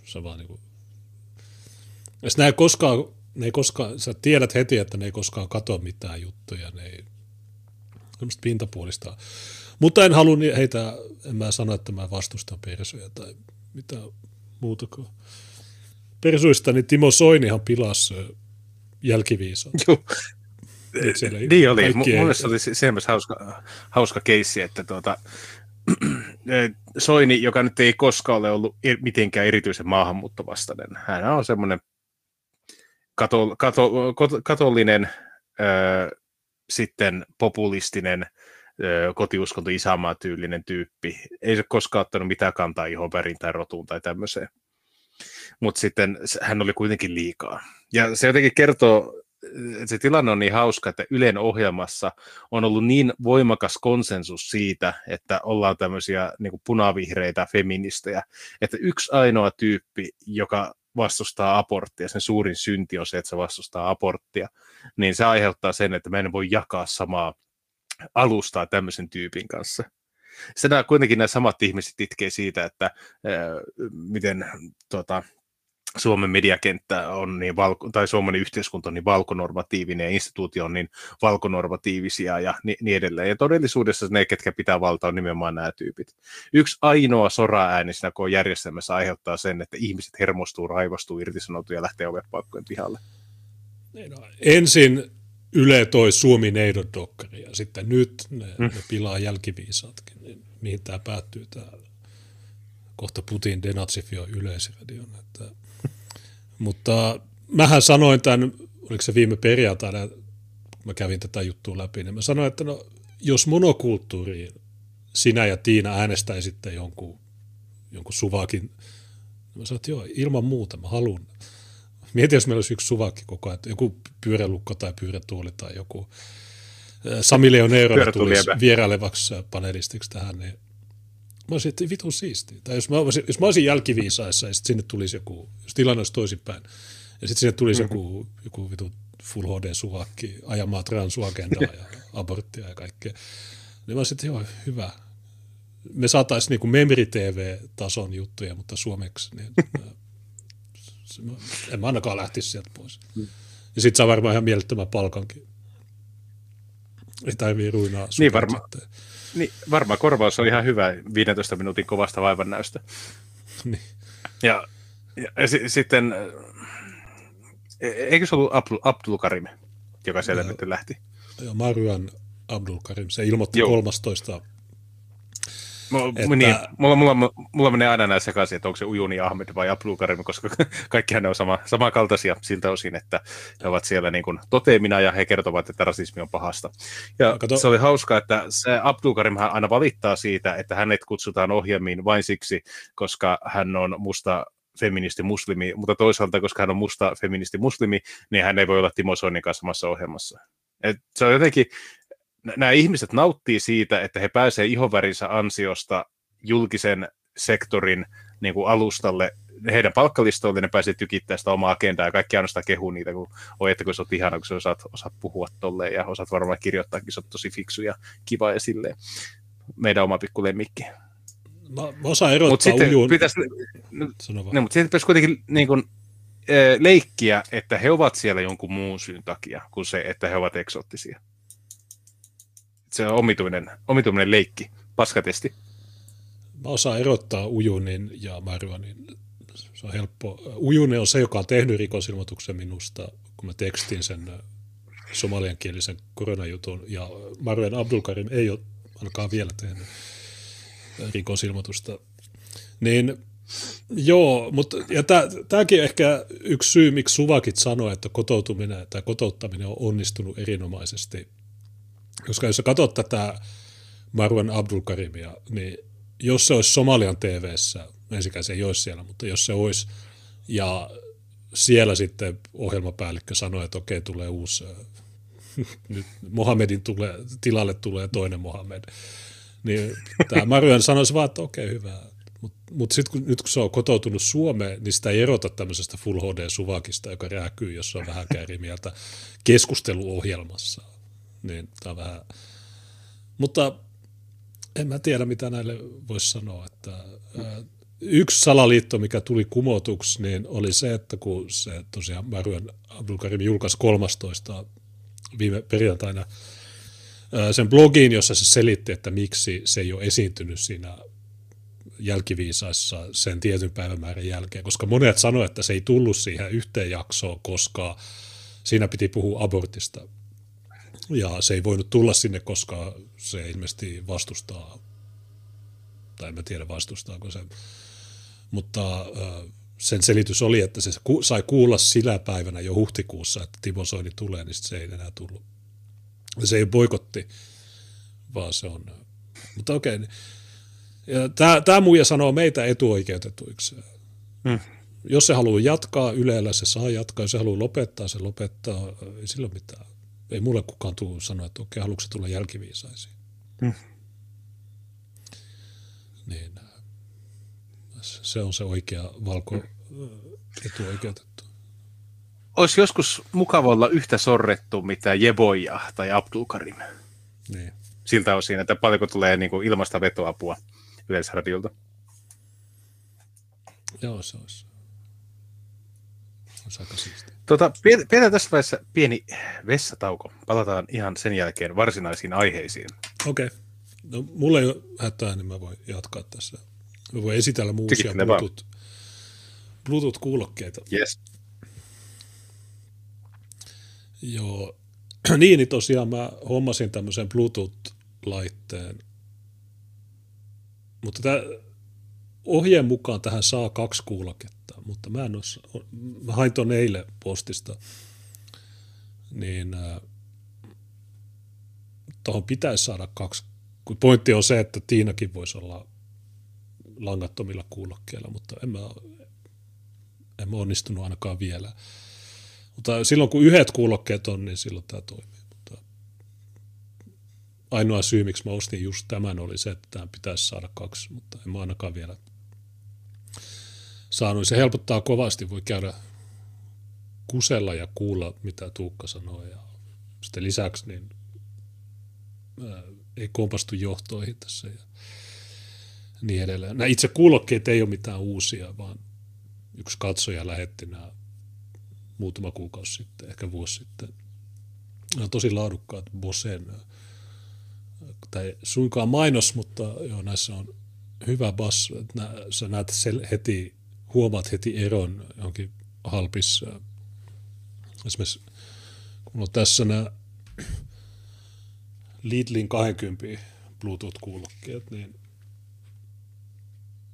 sä vaan niinku... Jos ei koskaan, ne ei koskaan, sä tiedät heti, että ne ei koskaan katoa mitään juttuja, ne ei, semmoista pintapuolista. Mutta en halua heitä, en mä sano, että mä vastustan persoja tai mitään muutakaan. Persuista, niin Timo Soinihan pilasi jälkiviisaan. (laughs) Joo. Niin oli. Mielestä oli se myös hauska, hauska keissi, että tuota, (clears throat) Soini, joka nyt ei koskaan ole ollut mitenkään erityisen maahanmuuttovastainen. Hän on semmoinen kato, kato, katolinen, ö, sitten populistinen, kotiuskonto isänmaa tyylinen tyyppi. Ei se koskaan ottanut mitään kantaa ihonväriin tai rotuun tai tämmöiseen. Mutta sitten hän oli kuitenkin liikaa. Ja se jotenkin kertoo että se tilanne on niin hauska, että Ylen ohjelmassa on ollut niin voimakas konsensus siitä, että ollaan tämmöisiä niin punavihreitä feministejä, että yksi ainoa tyyppi, joka vastustaa aborttia, sen suurin synti on se, että se vastustaa aborttia, niin se aiheuttaa sen, että mä en voi jakaa samaa alustaa tämmöisen tyypin kanssa. Sitten nämä, kuitenkin nämä samat ihmiset itkee siitä, että ää, miten tota, Suomen mediakenttä on niin valko, tai Suomen yhteiskunta on niin valkonormatiivinen ja instituutio on niin valkonormatiivisia ja niin, niin edelleen. Ja todellisuudessa ne, ketkä pitää valtaa, on nimenomaan nämä tyypit. Yksi ainoa sora-ääni siinä koko järjestelmässä aiheuttaa sen, että ihmiset hermostuu, raivostuu, irtisanoutuu ja lähtee ovepaikkojen pihalle. Niin no, ensin Yle toi Suomi Neidon dokkari ja sitten nyt ne, mm. ne pilaa jälkiviisaatkin. Niin mihin tämä päättyy tämä kohta Putin denatsifioi yleisradion. Että mutta mähän sanoin tämän, oliko se viime perjantaina, kun mä kävin tätä juttua läpi, niin mä sanoin, että no, jos monokulttuuriin sinä ja Tiina äänestäisitte jonkun, jonkun suvakin, niin mä sanoin, että joo, ilman muuta mä haluan. Mietin, jos meillä olisi yksi suvakki koko ajan, joku pyörälukko tai pyörätuoli tai joku Sami Leonero tulisi vierailevaksi panelistiksi tähän, niin Mä olisin, että vitun siistiä. Tai jos mä, olisin, jos mä olisin jälkiviisaissa ja sitten sinne tulisi joku, jos tilanne olisi toisinpäin, ja sitten sinne tulisi mm-hmm. joku, joku vitu Full HD-suvakki ajamaan transuagendaa ja (laughs) aborttia ja kaikkea. Niin mä olisin, että joo, hyvä. Me saataisiin niinku Memory TV-tason juttuja, mutta suomeksi. Niin, en mä ainakaan lähtisi sieltä pois. Ja sitten saa varmaan ihan mielettömän palkankin. Ei tarvii ruinaa. Niin varmaan. Niin, varmaan korvaus on ihan hyvä 15 minuutin kovasta vaivannäystä. (laughs) niin. Ja, ja, ja s- sitten, e, eikö se ollut Abdul, Abdul Karim, joka sieltä ja, nyt lähti? Joo, Marjan Abdul Karim, se ilmoitti Joo. 13 Mulla, että... niin, mulla, mulla, mulla menee aina näin sekaisin, että onko se Ujuni Ahmed vai Abdul Karim, koska (laughs) kaikkihan ne on sama, samankaltaisia siltä osin, että he ovat siellä niin kuin toteemina ja he kertovat, että rasismi on pahasta. Ja Kato... se oli hauska, että se Abdul Karim aina valittaa siitä, että hänet kutsutaan ohjelmiin vain siksi, koska hän on musta feministi muslimi, mutta toisaalta, koska hän on musta feministi muslimi, niin hän ei voi olla Timo Soinin kanssa samassa ohjelmassa. Et se on jotenkin, nämä ihmiset nauttii siitä, että he pääsevät ihovärinsä ansiosta julkisen sektorin niin kuin alustalle heidän palkkalistoille, ne pääsee tykittämään sitä omaa agendaa ja kaikki ainoastaan kehuu niitä, kun oi, että kun sä oot ihana, kun sä osaat, osaat puhua tolleen ja osaat varmaan kirjoittaakin, sä oot tosi fiksu ja kiva ja silleen. Meidän oma pikku lemmikki. Mä, mä osaan erottaa Mut sitten ujun. Pitäisi, no, mutta sitten pitäisi kuitenkin niin kuin, leikkiä, että he ovat siellä jonkun muun syyn takia kuin se, että he ovat eksoottisia se on omituinen, omituinen leikki, paskatesti. Mä osaan erottaa Ujunin ja Marwanin. Se on helppo. Ujunen on se, joka on tehnyt rikosilmoituksen minusta, kun mä tekstin sen äh, somaliankielisen koronajutun, ja Marwan Abdulkarim ei ole ainakaan vielä tehnyt äh, rikosilmoitusta. Niin Joo, mutta ja tämäkin ehkä yksi syy, miksi Suvakit sanoi, että kotoutuminen tai kotouttaminen on onnistunut erinomaisesti koska jos sä katsot tätä Marwan Abdulkarimia, niin jos se olisi Somalian TV-ssä, ensikään se ei olisi siellä, mutta jos se olisi, ja siellä sitten ohjelmapäällikkö sanoi, että okei, tulee uusi, (laughs) nyt Mohamedin tulee, tilalle tulee toinen Mohamed, niin tämä (laughs) Marwan sanoisi vaan, että okei, hyvä, mutta mutta sitten kun, nyt kun se on kotoutunut Suomeen, niin sitä ei erota tämmöisestä Full HD-suvakista, joka rääkyy, jos on vähän eri mieltä keskusteluohjelmassa. Niin tämä on vähän... Mutta en mä tiedä, mitä näille voisi sanoa. Että, yksi salaliitto, mikä tuli kumotuksi, niin oli se, että kun se tosiaan Marwan Abdulkarim julkaisi 13. viime perjantaina sen blogiin, jossa se selitti, että miksi se ei ole esiintynyt siinä jälkiviisaissa sen tietyn päivämäärän jälkeen, koska monet sanoivat, että se ei tullut siihen yhteen jaksoon, koska siinä piti puhua abortista. Ja se ei voinut tulla sinne, koska se ilmeisesti vastustaa, tai en mä tiedä vastustaako se, mutta sen selitys oli, että se sai kuulla sillä päivänä jo huhtikuussa, että Timo Soini tulee, niin se ei enää tullut. Se ei boikotti, vaan se on. Mutta okei, niin ja tämä muija sanoo meitä etuoikeutetuiksi. Hmm. Jos se haluaa jatkaa Ylellä, se saa jatkaa. Jos se haluaa lopettaa, se lopettaa. Ei sillä ole mitään. Ei mulle kukaan tule sanoa, että okei, haluatko tulla jälkiviisaisiin. Hmm. Niin, se on se oikea valko etuoikeutettu. Olisi joskus mukava olla yhtä sorrettu, mitä Jeboja tai Abdulkarim. Niin. Siltä osin, että paljonko tulee niin kuin ilmasta vetoapua Yleisradiolta. Joo, se olisi. Olisi aika siistiä. Tota, pidetään tässä vaiheessa pieni vessatauko. Palataan ihan sen jälkeen varsinaisiin aiheisiin. Okei. Okay. No, mulla ei ole hätää, niin mä voin jatkaa tässä. Mä voin esitellä muusia Bluetooth, Bluetooth-kuulokkeita. Yes. Joo. (clears throat) niin, niin tosiaan mä hommasin tämmöisen Bluetooth-laitteen mutta tämä ohjeen mukaan tähän saa kaksi kuuloketta, mutta mä, en ole, mä hain tuon eilen postista, niin äh, tuohon pitäisi saada kaksi. Kun pointti on se, että Tiinakin voisi olla langattomilla kuulokkeilla, mutta en mä, en mä onnistunut ainakaan vielä. Mutta silloin kun yhdet kuulokkeet on, niin silloin tämä toimii ainoa syy, miksi mä ostin just tämän, oli se, että tämän pitäisi saada kaksi, mutta en mä ainakaan vielä saanut. Se helpottaa kovasti, voi käydä kusella ja kuulla, mitä Tuukka sanoo. Ja sitten lisäksi niin ää, ei kompastu johtoihin tässä ja niin edelleen. Nämä itse kuulokkeet ei ole mitään uusia, vaan yksi katsoja lähetti nämä muutama kuukausi sitten, ehkä vuosi sitten. Nämä on tosi laadukkaat Bosen tai suinkaan mainos, mutta joo, näissä on hyvä bass. Nä, sä näet heti, huomaat heti eron johonkin halpissa. Esimerkiksi kun on tässä nämä Lidlin 20 Bluetooth-kuulokkeet, niin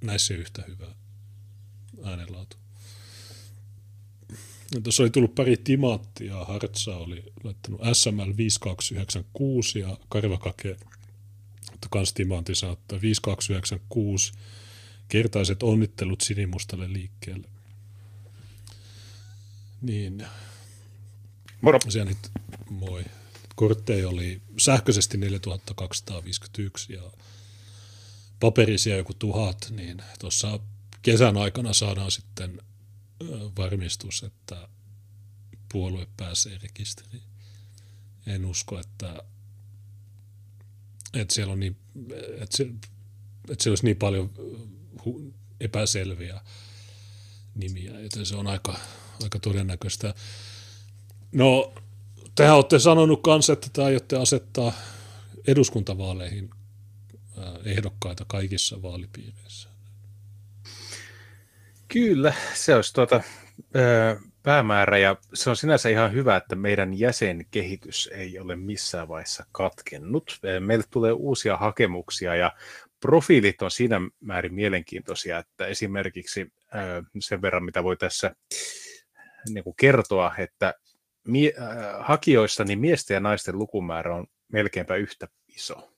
näissä ei yhtä hyvä äänenlaatu. Tuossa oli tullut pari timaattia, Hartsa oli laittanut SML 5296 ja Karvakake mutta kans Timantti saattaa 5296 kertaiset onnittelut sinimustalle liikkeelle. Niin. Moro. Se nyt, moi. Kortteja oli sähköisesti 4251 ja paperisia joku tuhat, niin tuossa kesän aikana saadaan sitten varmistus, että puolue pääsee rekisteriin. En usko, että että siellä on niin, että se, että se olisi niin paljon epäselviä nimiä, joten se on aika, aika todennäköistä. No, tehän olette sanonut kanssa, että te aiotte asettaa eduskuntavaaleihin ehdokkaita kaikissa vaalipiireissä. Kyllä, se olisi tuota, päämäärä ja se on sinänsä ihan hyvä, että meidän jäsenkehitys ei ole missään vaiheessa katkennut. Meille tulee uusia hakemuksia ja profiilit on siinä määrin mielenkiintoisia, että esimerkiksi sen verran, mitä voi tässä niin kuin kertoa, että mie- hakijoissa niin miesten ja naisten lukumäärä on melkeinpä yhtä iso.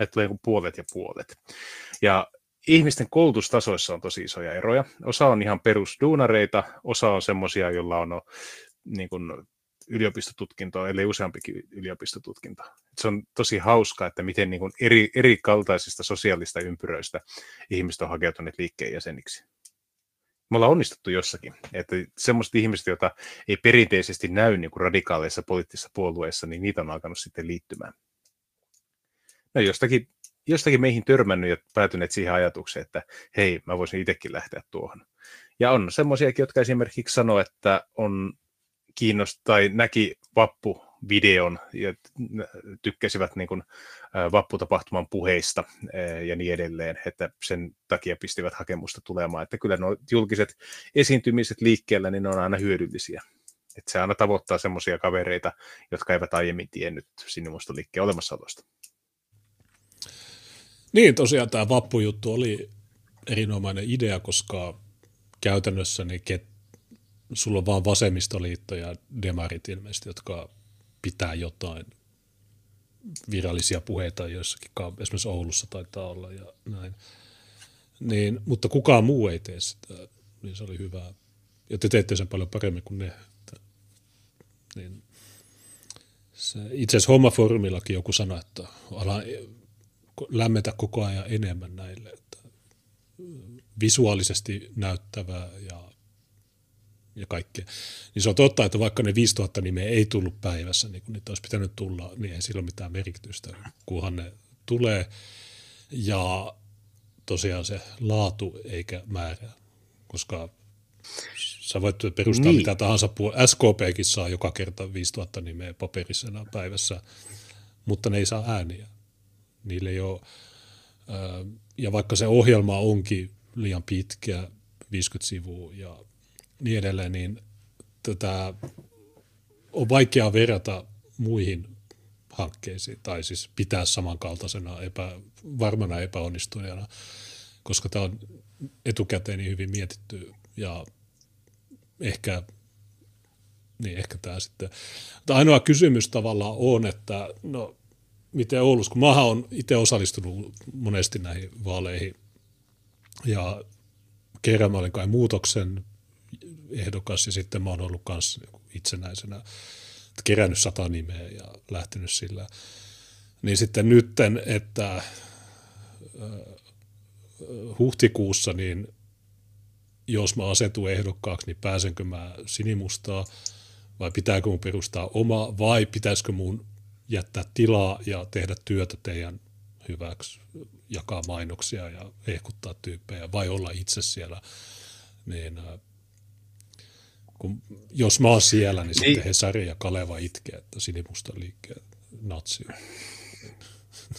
Että tulee puolet ja puolet. Ja ihmisten koulutustasoissa on tosi isoja eroja. Osa on ihan perusduunareita, osa on semmoisia, joilla on niin kuin yliopistotutkintoa, ellei useampikin yliopistotutkinto. Se on tosi hauska, että miten niin kuin eri, eri kaltaisista sosiaalista ympyröistä ihmiset on hakeutuneet liikkeen jäseniksi. Me ollaan onnistuttu jossakin, että semmoiset ihmiset, joita ei perinteisesti näy niin kuin radikaaleissa poliittisissa puolueissa, niin niitä on alkanut sitten liittymään. No jostakin, jostakin meihin törmännyt ja päätyneet siihen ajatukseen, että hei, mä voisin itsekin lähteä tuohon. Ja on semmoisiakin, jotka esimerkiksi sanoo, että on kiinnost tai näki vappu-videon ja tykkäsivät niin kuin, vapputapahtuman puheista ja niin edelleen, että sen takia pistivät hakemusta tulemaan. Että kyllä nuo julkiset esiintymiset liikkeellä, niin ne on aina hyödyllisiä. Että se aina tavoittaa semmoisia kavereita, jotka eivät aiemmin tiennyt sinimustoliikkeen olemassaolosta. Niin, tosiaan tämä vappujuttu oli erinomainen idea, koska käytännössä niin ket, sulla on vaan vasemmistoliitto ja demarit ilmeisesti, jotka pitää jotain virallisia puheita joissakin, esimerkiksi Oulussa taitaa olla ja näin. Niin, mutta kukaan muu ei tee sitä, niin se oli hyvä. Ja te teette sen paljon paremmin kuin ne. Niin, se, itse asiassa Hommafoorumillakin joku sanoi, että ala lämmetä koko ajan enemmän näille. Että visuaalisesti näyttävää ja, ja kaikkea. Niin se on totta, että vaikka ne 5000 nimeä ei tullut päivässä, niin kun niitä olisi pitänyt tulla, niin ei sillä ole mitään merkitystä, kunhan ne tulee. Ja tosiaan se laatu eikä määrä, koska sä voit perustaa niin. mitä tahansa. SKPkin saa joka kerta 5000 nimeä paperisena päivässä, mutta ne ei saa ääniä. Niille ei ole, ja vaikka se ohjelma onkin liian pitkä, 50 sivua ja niin edelleen, niin tätä on vaikea verrata muihin hankkeisiin, tai siis pitää samankaltaisena epä, varmana epäonnistuneena, koska tämä on etukäteen niin hyvin mietitty ja ehkä, niin ehkä tämä sitten. Mutta ainoa kysymys tavallaan on, että no miten Oulussa, kun mä on itse osallistunut monesti näihin vaaleihin ja kerran mä olin kai muutoksen ehdokas ja sitten mä oon ollut myös itsenäisenä, kerännyt sata nimeä ja lähtenyt sillä. Niin sitten nytten, että huhtikuussa, niin jos mä asetun ehdokkaaksi, niin pääsenkö mä sinimustaa vai pitääkö mun perustaa oma vai pitäisikö mun jättää tilaa ja tehdä työtä teidän hyväksi, jakaa mainoksia ja ehkuttaa tyyppejä vai olla itse siellä, niin äh, kun, jos mä oon siellä, niin, niin. sitten Hesari ja Kaleva itkee, että sinimusta liikkeen natsi.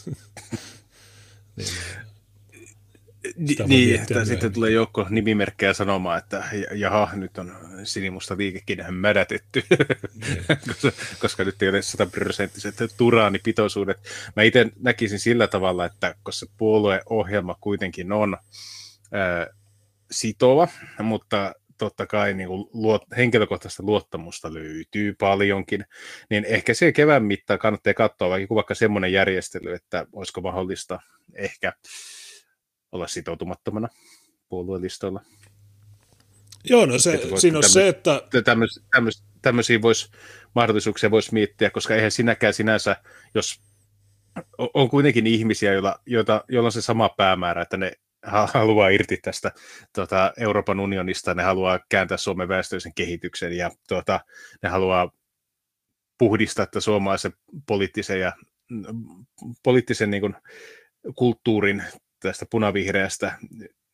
(laughs) niin, äh, niin, että sitten tulee joukko nimimerkkejä sanomaan, että jaha, nyt on sinimusta liikekin mädätetty, niin. (laughs) koska, koska nyt ei ole sataprosenttiset turaanipitoisuudet. Mä itse näkisin sillä tavalla, että koska puolueohjelma kuitenkin on ää, sitova, mutta totta kai niin kuin luot, henkilökohtaista luottamusta löytyy paljonkin, niin ehkä se kevään mittaan kannattaa katsoa vaikka, vaikka semmoinen järjestely, että olisiko mahdollista ehkä olla sitoutumattomana puoluelistoilla. Joo, no se, siinä on tämmöis, se, että... Tämmöis, tämmöis, tämmöisiä vois, mahdollisuuksia voisi miettiä, koska eihän sinäkään sinänsä, jos on kuitenkin ihmisiä, joilla, joita, joilla on se sama päämäärä, että ne haluaa irti tästä tuota, Euroopan unionista, ne haluaa kääntää Suomen väestöisen kehityksen ja tuota, ne haluaa puhdistaa että suomalaisen poliittisen ja poliittisen niin kuin, kulttuurin tästä punavihreästä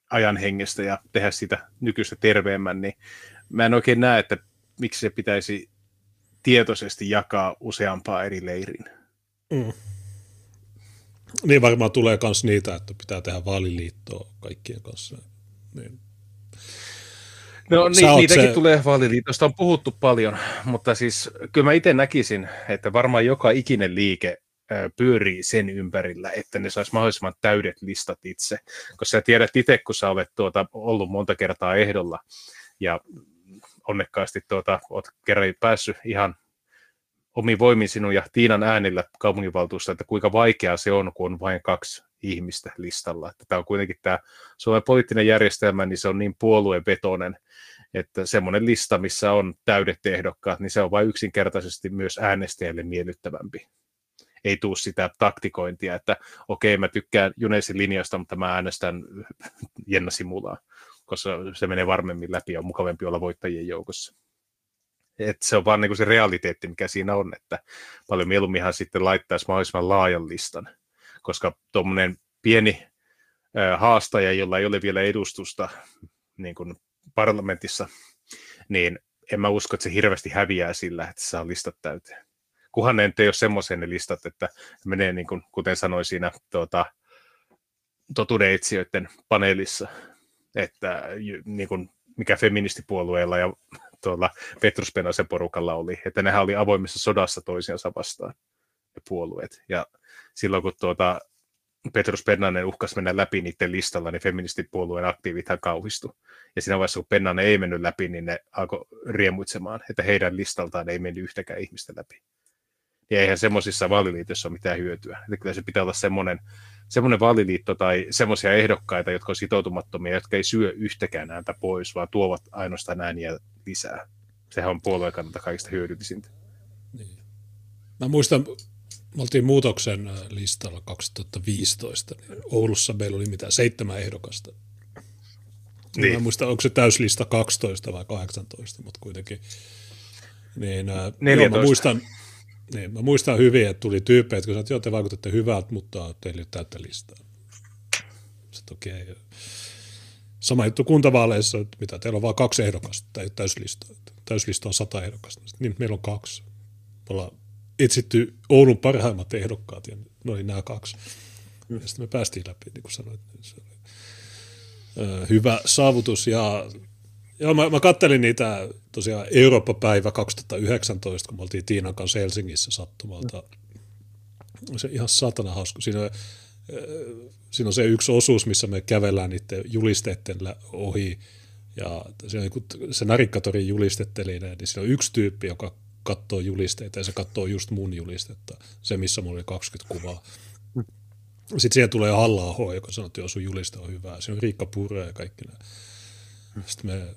ajan hengestä ja tehdä sitä nykyistä terveemmän, niin mä en oikein näe, että miksi se pitäisi tietoisesti jakaa useampaa eri leiriin. Mm. Niin varmaan tulee myös niitä, että pitää tehdä vaaliliittoa kaikkien kanssa. Niin. No niin, niitäkin se... tulee vaaliliitosta, on puhuttu paljon, mutta siis kyllä mä itse näkisin, että varmaan joka ikinen liike pyörii sen ympärillä, että ne saisi mahdollisimman täydet listat itse. Koska sä tiedät itse, kun sä olet tuota, ollut monta kertaa ehdolla ja onnekkaasti tuota, olet kerran päässyt ihan omi voimin sinun ja Tiinan äänillä kaupunginvaltuusta, että kuinka vaikeaa se on, kun on vain kaksi ihmistä listalla. Että tämä on kuitenkin tämä Suomen poliittinen järjestelmä, niin se on niin puoluevetoinen, Että semmoinen lista, missä on täydet ehdokkaat, niin se on vain yksinkertaisesti myös äänestäjille miellyttävämpi. Ei tuu sitä taktikointia, että okei, mä tykkään Junesin linjasta, mutta mä äänestän (laughs) Jenna Simulaa, koska se menee varmemmin läpi ja on mukavampi olla voittajien joukossa. Et se on vaan niin se realiteetti, mikä siinä on, että paljon mieluumminhan sitten laittaisi mahdollisimman laajan listan, koska tuommoinen pieni haastaja, jolla ei ole vielä edustusta niin kuin parlamentissa, niin en mä usko, että se hirveästi häviää sillä, että saa listat täyteen. Kuhan ne ei ole semmoisen ne listat, että menee, niin kuin, kuten sanoin siinä tuota, totuudenetsijöiden paneelissa, että niin kuin, mikä feministipuolueella ja tuolla Petrus Penasen porukalla oli, että nehän oli avoimessa sodassa toisiansa vastaan, ne puolueet. Ja silloin kun tuota, Petrus Pennanen uhkas mennä läpi niiden listalla, niin feministipuolueen aktiivithan kauhistu. Ja siinä vaiheessa, kun Pennanen ei mennyt läpi, niin ne alkoi riemuitsemaan, että heidän listaltaan ei mennyt yhtäkään ihmistä läpi. Ja eihän semmoisissa vaaliliitoissa ole mitään hyötyä. Että kyllä se pitää olla semmoinen, semmoinen vaaliliitto tai semmoisia ehdokkaita, jotka on sitoutumattomia, jotka ei syö yhtäkään ääntä pois, vaan tuovat ainoastaan ääniä lisää. Sehän on puolueen kannalta kaikista hyödyllisintä. Niin. Mä muistan me oltiin muutoksen äh, listalla 2015, niin Oulussa meillä oli mitä seitsemän ehdokasta. Niin. Mä en muista, onko se täyslista 12 vai 18, mutta kuitenkin. Niin, äh, joo, mä muistan, niin, mä muistan hyvin, että tuli tyyppejä, kun sanoit, että te vaikutatte hyvältä, mutta teillä ei ole täyttä listaa. Sitten okei. Okay. Sama juttu kuntavaaleissa, että mitä, teillä on vain kaksi ehdokasta, tai täyslista. Täyslista on sata ehdokasta. Niin, meillä on kaksi. Me ollaan etsitty Oulun parhaimmat ehdokkaat, ja ne oli nämä kaksi. Ja sitten me päästiin läpi, niin kuin sanoit. Se oli, hyvä saavutus, ja Joo, mä, mä kattelin niitä tosiaan Eurooppa-päivä 2019, kun me oltiin Tiinan kanssa Helsingissä sattumalta. Se ihan satana hauska. Siinä, siinä on se yksi osuus, missä me kävellään niiden julisteiden ohi. Ja se, on, se Narikkatorin julistetteline, niin siinä on yksi tyyppi, joka katsoo julisteita ja se katsoo just mun julistetta, se missä mulla oli 20 kuvaa. Sitten siihen tulee halla joka sanoo, että joo, sun juliste on hyvä. Se on Riikka Purre ja kaikki nämä. Sitten me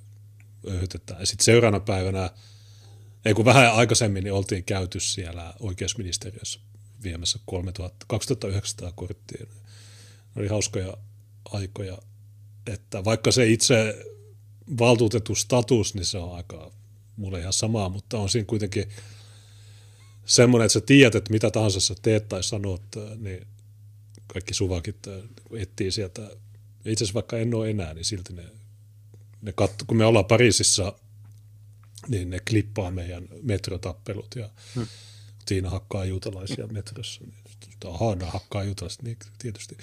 öhytetään. Ja sitten seuraavana päivänä, ei kun vähän aikaisemmin, niin oltiin käyty siellä oikeusministeriössä viemässä 3000, 2900 korttia. Ne oli hauskoja aikoja, että vaikka se itse valtuutettu status, niin se on aika mulle ihan samaa, mutta on siinä kuitenkin semmoinen, että sä tiedät, että mitä tahansa sä teet tai sanot, niin kaikki suvakit etsii sieltä. Itse asiassa vaikka en ole enää, niin silti ne, ne katso, kun me ollaan Pariisissa, niin ne klippaa meidän metrotappelut ja hmm. Tiina hakkaa juutalaisia metrossa. Niin, ahaa, hakkaa juutalaiset, niin tietysti.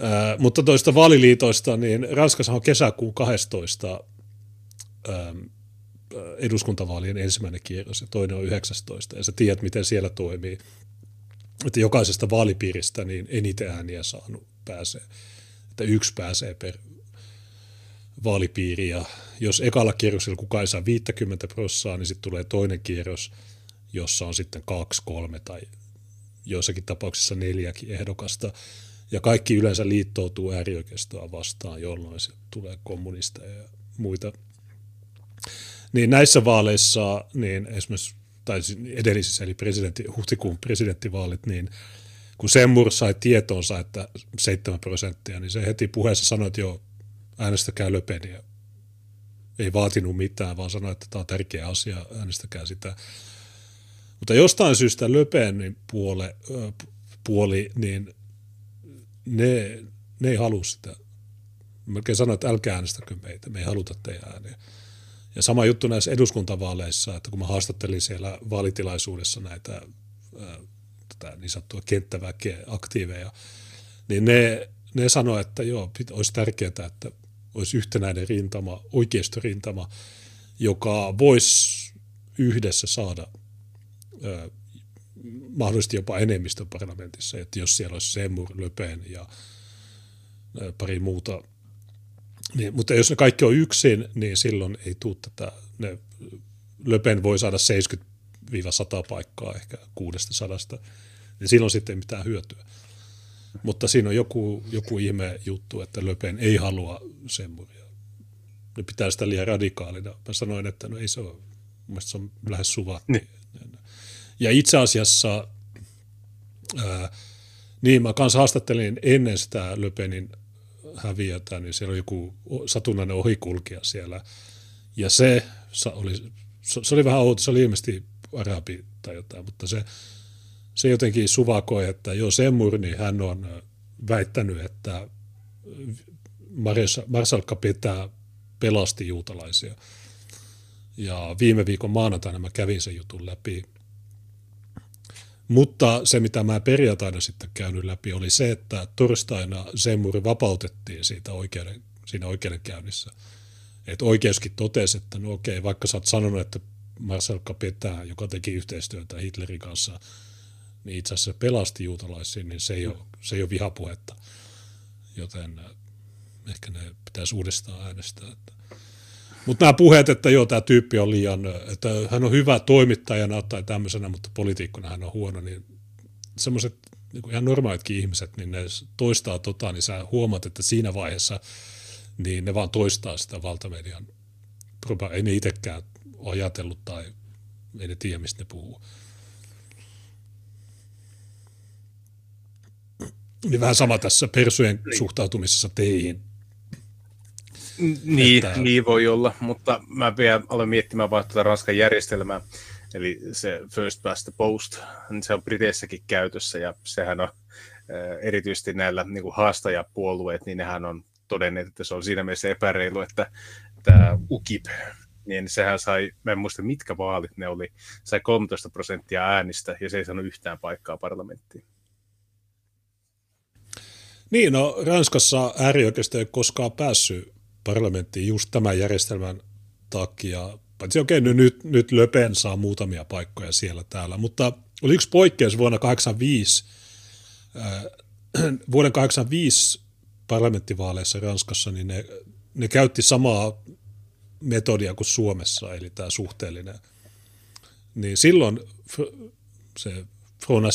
Ää, mutta toista vaaliliitoista, niin Ranskassa on kesäkuun 12 ää, eduskuntavaalien ensimmäinen kierros ja toinen on 19 ja sä tiedät, miten siellä toimii. Että jokaisesta vaalipiiristä niin eniten ääniä saanut pääsee. Että yksi pääsee per vaalipiiri ja jos ekalla kierroksella kukaan ei saa 50 prossaa, niin sitten tulee toinen kierros, jossa on sitten kaksi, kolme tai joissakin tapauksissa neljäkin ehdokasta. Ja kaikki yleensä liittoutuu äärioikeistoa vastaan, jolloin se tulee kommunisteja ja muita niin näissä vaaleissa, niin esimerkiksi, tai edellisissä, eli presidentti, huhtikuun presidenttivaalit, niin kun Semmur sai tietoonsa, että 7 prosenttia, niin se heti puheessa sanoi, että joo, äänestäkää Löpeniä. Ei vaatinut mitään, vaan sanoi, että tämä on tärkeä asia, äänestäkää sitä. Mutta jostain syystä Löpenin puole, puoli, niin ne, ne ei halua sitä. Melkein sanoin, että älkää äänestäkö meitä, me ei haluta teidän ääniä. Ja sama juttu näissä eduskuntavaaleissa, että kun mä haastattelin siellä vaalitilaisuudessa näitä tätä niin sanottua kenttäväkeä, aktiiveja, niin ne, ne sanoi, että joo, olisi tärkeää, että olisi yhtenäinen rintama, oikeistorintama, joka voisi yhdessä saada mahdollisesti jopa enemmistön parlamentissa, että jos siellä olisi Semmur, Löpen ja pari muuta niin, mutta jos ne kaikki on yksin, niin silloin ei tule tätä, ne, Löpen voi saada 70-100 paikkaa ehkä kuudesta sadasta, niin silloin sitten ei mitään hyötyä. Mutta siinä on joku, joku ihme juttu, että Löpen ei halua semmoria. ne pitää sitä liian radikaalina. Mä sanoin, että no ei se ole, mun se on lähes suvattu. Niin. Ja itse asiassa, ää, niin mä kanssa haastattelin ennen sitä Löpenin häviötä, niin siellä oli joku satunnainen ohikulkija siellä. Ja se oli, se oli vähän outo, se oli ilmeisesti arabi tai jotain, mutta se, se jotenkin suvakoi, että jo Semmur, niin hän on väittänyt, että Marsalkka pitää pelasti juutalaisia. Ja viime viikon maanantaina mä kävin sen jutun läpi. Mutta se, mitä mä perjantaina sitten käynyt läpi, oli se, että torstaina Semmuri vapautettiin siitä oikeuden, siinä oikeudenkäynnissä. Että oikeuskin totesi, että no okei, vaikka sä oot sanonut, että Marcel Capetää, joka teki yhteistyötä Hitlerin kanssa, niin itse asiassa pelasti juutalaisia, niin se ei, ole, se ei ole vihapuhetta. Joten äh, ehkä ne pitäisi uudestaan äänestää. Mutta nämä puheet, että joo, tämä tyyppi on liian, että hän on hyvä toimittajana tai tämmöisenä, mutta poliitikkona hän on huono, niin semmoiset niin ihan normaalitkin ihmiset, niin ne toistaa tota, niin sä huomaat, että siinä vaiheessa niin ne vaan toistaa sitä valtamedian. Ei ne itsekään ajatellut tai ei ne tiedä, mistä ne puhuu. Niin vähän sama tässä persujen niin. suhtautumisessa teihin. Niin, että... niin voi olla, mutta mä vielä aloin miettimään vaan tuota Ranskan järjestelmää, eli se first past the post, niin se on Briteissäkin käytössä ja sehän on erityisesti näillä niin kuin haastajapuolueet, niin nehän on todenneet, että se on siinä mielessä epäreilu, että tämä UKIP, niin sehän sai, mä en muista mitkä vaalit ne oli, sai 13 prosenttia äänistä ja se ei saanut yhtään paikkaa parlamenttiin. Niin, no Ranskassa äärioikeisto ei koskaan päässyt parlamenttiin just tämän järjestelmän takia. Paitsi okei, okay, nyt, nyt Löpen saa muutamia paikkoja siellä täällä, mutta oli yksi poikkeus vuonna 1985, äh, (clears throat) vuoden 1985 parlamenttivaaleissa Ranskassa, niin ne, ne käytti samaa metodia kuin Suomessa, eli tämä suhteellinen. Niin silloin se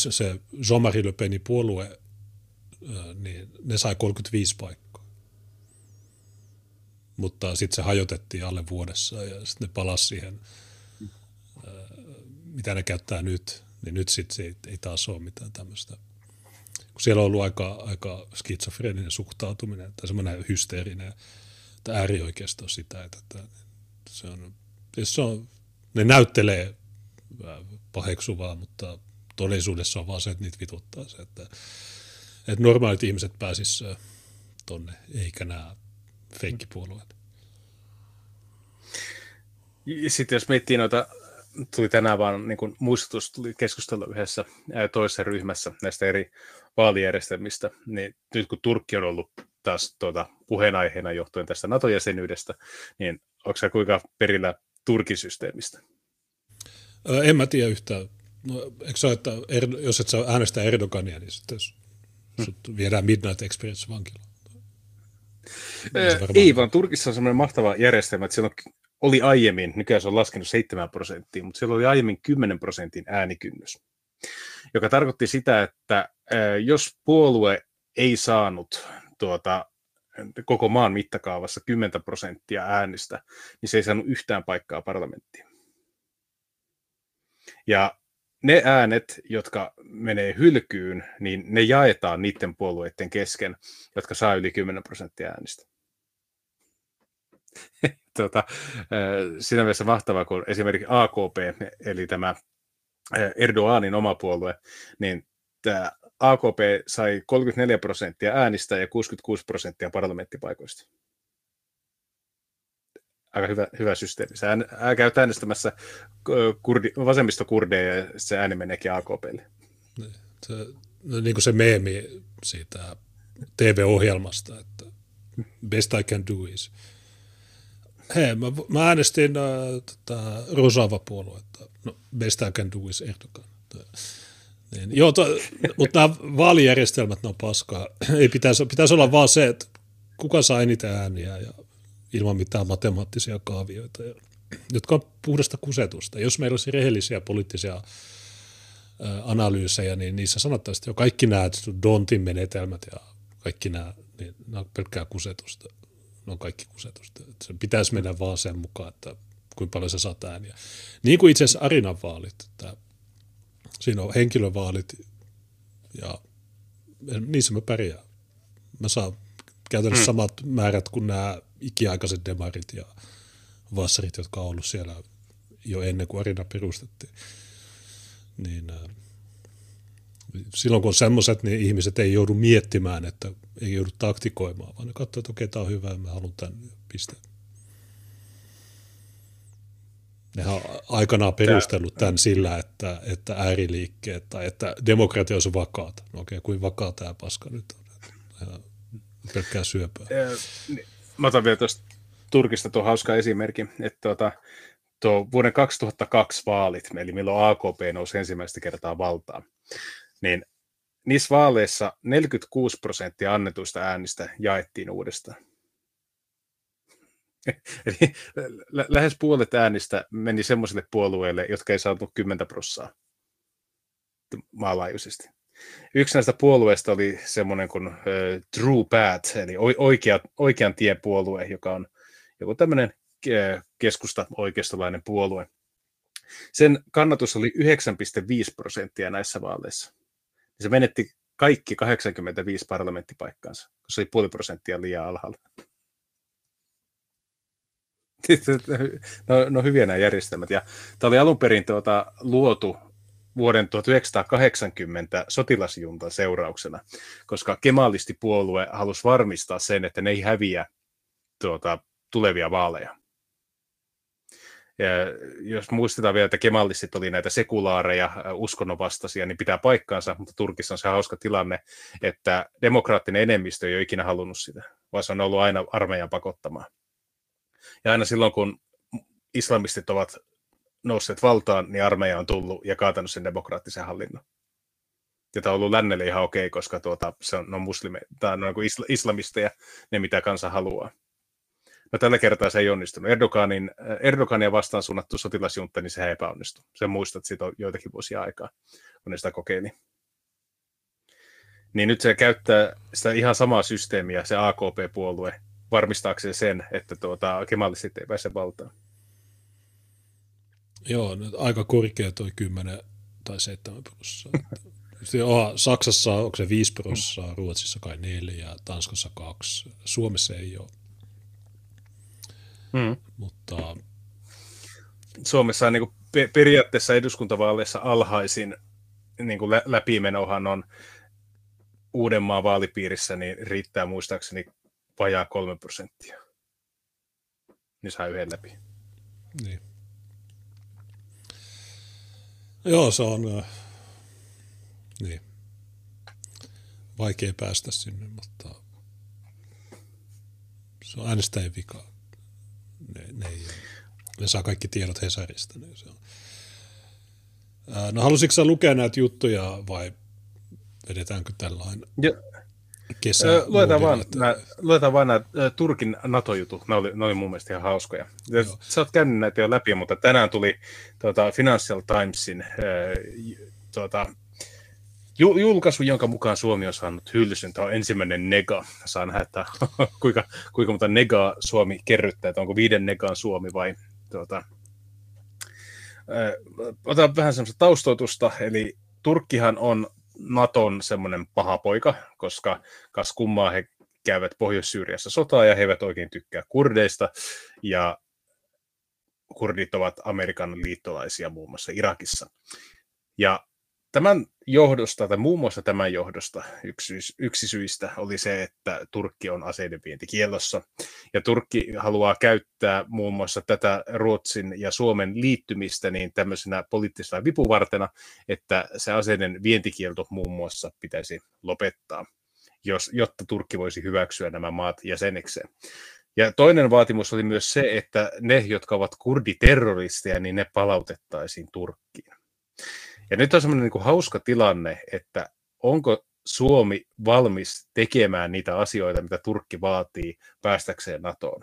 se Jean-Marie Le Penin puolue, niin ne sai 35 paikkaa. Mutta sitten se hajotettiin alle vuodessa ja sitten ne palasi siihen, mitä ne käyttää nyt, niin nyt sitten ei, ei taas ole mitään tämmöistä. Kun siellä on ollut aika, aika skitsofreeninen suhtautuminen tai semmoinen hysteerinen että äärioikeisto sitä, että, että se on, se on, ne näyttelee paheksuvaa, mutta todellisuudessa on vaan se, että niitä vituttaa se, että, että normaalit ihmiset pääsisivät tonne, eikä nämä feikkipuolueet. Sitten jos miettii noita, tuli tänään vaan niin kuin muistutus, tuli keskustella yhdessä toisessa ryhmässä näistä eri vaalijärjestelmistä, niin nyt kun Turkki on ollut taas tuota, puheenaiheena johtuen tästä NATO-jäsenyydestä, niin onko se kuinka perillä Turkin systeemistä? En mä tiedä yhtään. No, eikö ole, että jos et saa äänestää Erdogania, niin sitten hmm. viedään Midnight Experience vankilaan. Ei, vaan Turkissa on semmoinen mahtava järjestelmä, että siellä oli aiemmin, nykyään se on laskenut 7 prosenttia, mutta siellä oli aiemmin 10 prosentin äänikynnys, joka tarkoitti sitä, että jos puolue ei saanut tuota, koko maan mittakaavassa 10 prosenttia äänistä, niin se ei saanut yhtään paikkaa parlamenttiin. Ja ne äänet, jotka menee hylkyyn, niin ne jaetaan niiden puolueiden kesken, jotka saa yli 10 prosenttia äänistä. (laughs) tota, siinä mielessä mahtavaa, kun esimerkiksi AKP, eli tämä Erdoganin oma puolue, niin tämä AKP sai 34 prosenttia äänistä ja 66 prosenttia parlamenttipaikoista. Aika hyvä, hyvä systeemi. Sä ään, käyt äänestämässä kurdi, vasemmistokurdeja ja se ääni meneekin AKPlle. Niin, se, no niin kuin se meemi siitä TV-ohjelmasta, että best I can do is. Hei, mä, mä äänestin äh, tota, Rosava-puoluetta. No, best I can do is Erdogan. Niin, joo, to, mutta nämä vaalijärjestelmät, ne on paskaa. Ei pitäisi, pitäisi olla vaan se, että kuka saa eniten ääniä ja ilman mitään matemaattisia kaavioita, jotka on puhdasta kusetusta. Jos meillä olisi rehellisiä poliittisia analyysejä, niin niissä sanottaisiin, että jo kaikki nämä Dontin menetelmät ja kaikki nämä, niin nämä on pelkkää kusetusta. ne on kaikki kusetusta. Se pitäisi mennä vaan sen mukaan, että kuinka paljon se saat ääniä. Niin kuin itse asiassa Arinan vaalit. Että siinä on henkilövaalit ja niissä mä pärjään. Mä saan käytännössä hmm. samat määrät kuin nämä ikiaikaiset demarit ja vassarit, jotka on ollut siellä jo ennen kuin Arina perustettiin. Niin, äh, silloin kun on semmoiset, niin ihmiset ei joudu miettimään, että ei joudu taktikoimaan, vaan ne katsoo, että okei, tämä on hyvä ja mä haluan tämän pisteen. Ne on aikanaan perustellut tämän sillä, että, että ääriliikkeet tai että demokratia olisi vakaata. No okei, kuin vakaa tämä paska nyt on. Pelkkää syöpää. Mä otan vielä tuosta Turkista tuo hauska esimerkki, että tuota, tuo vuoden 2002 vaalit, eli milloin AKP nousi ensimmäistä kertaa valtaan, niin niissä vaaleissa 46 prosenttia annetuista äänistä jaettiin uudestaan. (laughs) Eli lä- lähes puolet äänistä meni semmoisille puolueille, jotka ei saanut 10 prossaa maanlaajuisesti. Yksi näistä puolueista oli semmoinen kuin uh, True Path, eli oikea, oikean tien puolue, joka on joku tämmöinen keskusta oikeistolainen puolue. Sen kannatus oli 9,5 prosenttia näissä vaaleissa. Se menetti kaikki 85 parlamenttipaikkaansa, koska se oli puoli prosenttia liian alhaalla. (laughs) no, no hyviä nämä järjestelmät. Ja tämä oli alun perin tuota, luotu vuoden 1980 sotilasjuntan seurauksena, koska kemalistipuolue halusi varmistaa sen, että ne ei häviä tuota, tulevia vaaleja. Ja jos muistetaan vielä, että kemallistit oli näitä sekulaareja, uskonnonvastaisia, niin pitää paikkaansa, mutta Turkissa on se hauska tilanne, että demokraattinen enemmistö ei ole ikinä halunnut sitä, vaan se on ollut aina armeijan pakottamaan. Ja aina silloin, kun islamistit ovat nousseet valtaan, niin armeija on tullut ja kaatanut sen demokraattisen hallinnon. Ja tämä on ollut lännelle ihan okei, koska tuota, se on, on muslime, tai on niin isla, islamisteja, ne mitä kansa haluaa. No tällä kertaa se ei onnistunut. Erdoganin, Erdogania vastaan suunnattu sotilasjunta, niin se epäonnistui. Sen muistat, siitä on joitakin vuosia aikaa, kun ne sitä kokeili. Niin nyt se käyttää sitä ihan samaa systeemiä, se AKP-puolue, varmistaakseen sen, että tuota, kemalistit ei pääse valtaan. Joo, aika korkea toi 10 tai 7 prosenttia. (laughs) Saksassa onko se 5 prosenttia, Ruotsissa kai 4, Tanskassa 2, Suomessa ei ole. Mm. Mutta... Suomessa on niin kuin periaatteessa eduskuntavaaleissa alhaisin niin kuin läpimenohan on Uudenmaan vaalipiirissä, niin riittää muistaakseni vajaa kolme prosenttia. Niin saa yhden läpi. Niin. Joo, se on äh, niin. vaikea päästä sinne, mutta se on äänestäjien vika. Ne, ne, ei, ne saa kaikki tiedot Hesarista. Niin se on. Äh, no halusitko lukea näitä juttuja vai vedetäänkö tällainen? Ja, kesä. Öö, luetaan, vaan, että... nää, luetaan vaan nämä Turkin NATO-jutut, ne oli, ne oli mun mielestä ihan hauskoja. Joo. Sä oot käynyt näitä jo läpi, mutta tänään tuli tuota, Financial Timesin tuota, julkaisu, jonka mukaan Suomi on saanut hyllysyn. Tämä on ensimmäinen nega. Saa nähdä, että kuinka, kuinka monta negaa Suomi kerryttää, että onko viiden negaan Suomi vai tuota, otetaan vähän semmoista taustoitusta, eli Turkkihan on Naton semmoinen paha poika, koska kas kummaa he käyvät Pohjois-Syyriassa sotaa ja he eivät oikein tykkää kurdeista. Ja kurdit ovat Amerikan liittolaisia muun muassa Irakissa. Ja Tämän johdosta, tai muun muassa tämän johdosta, yksi, yksi syistä oli se, että Turkki on aseiden vientikielossa. Ja Turkki haluaa käyttää muun muassa tätä Ruotsin ja Suomen liittymistä niin tämmöisenä poliittisena vipuvartena, että se aseiden vientikielto muun muassa pitäisi lopettaa, jos, jotta Turkki voisi hyväksyä nämä maat jäsenekseen. Ja toinen vaatimus oli myös se, että ne, jotka ovat kurditerroristeja, niin ne palautettaisiin Turkkiin. Ja nyt on semmoinen niin kuin hauska tilanne, että onko Suomi valmis tekemään niitä asioita, mitä Turkki vaatii päästäkseen NATOon?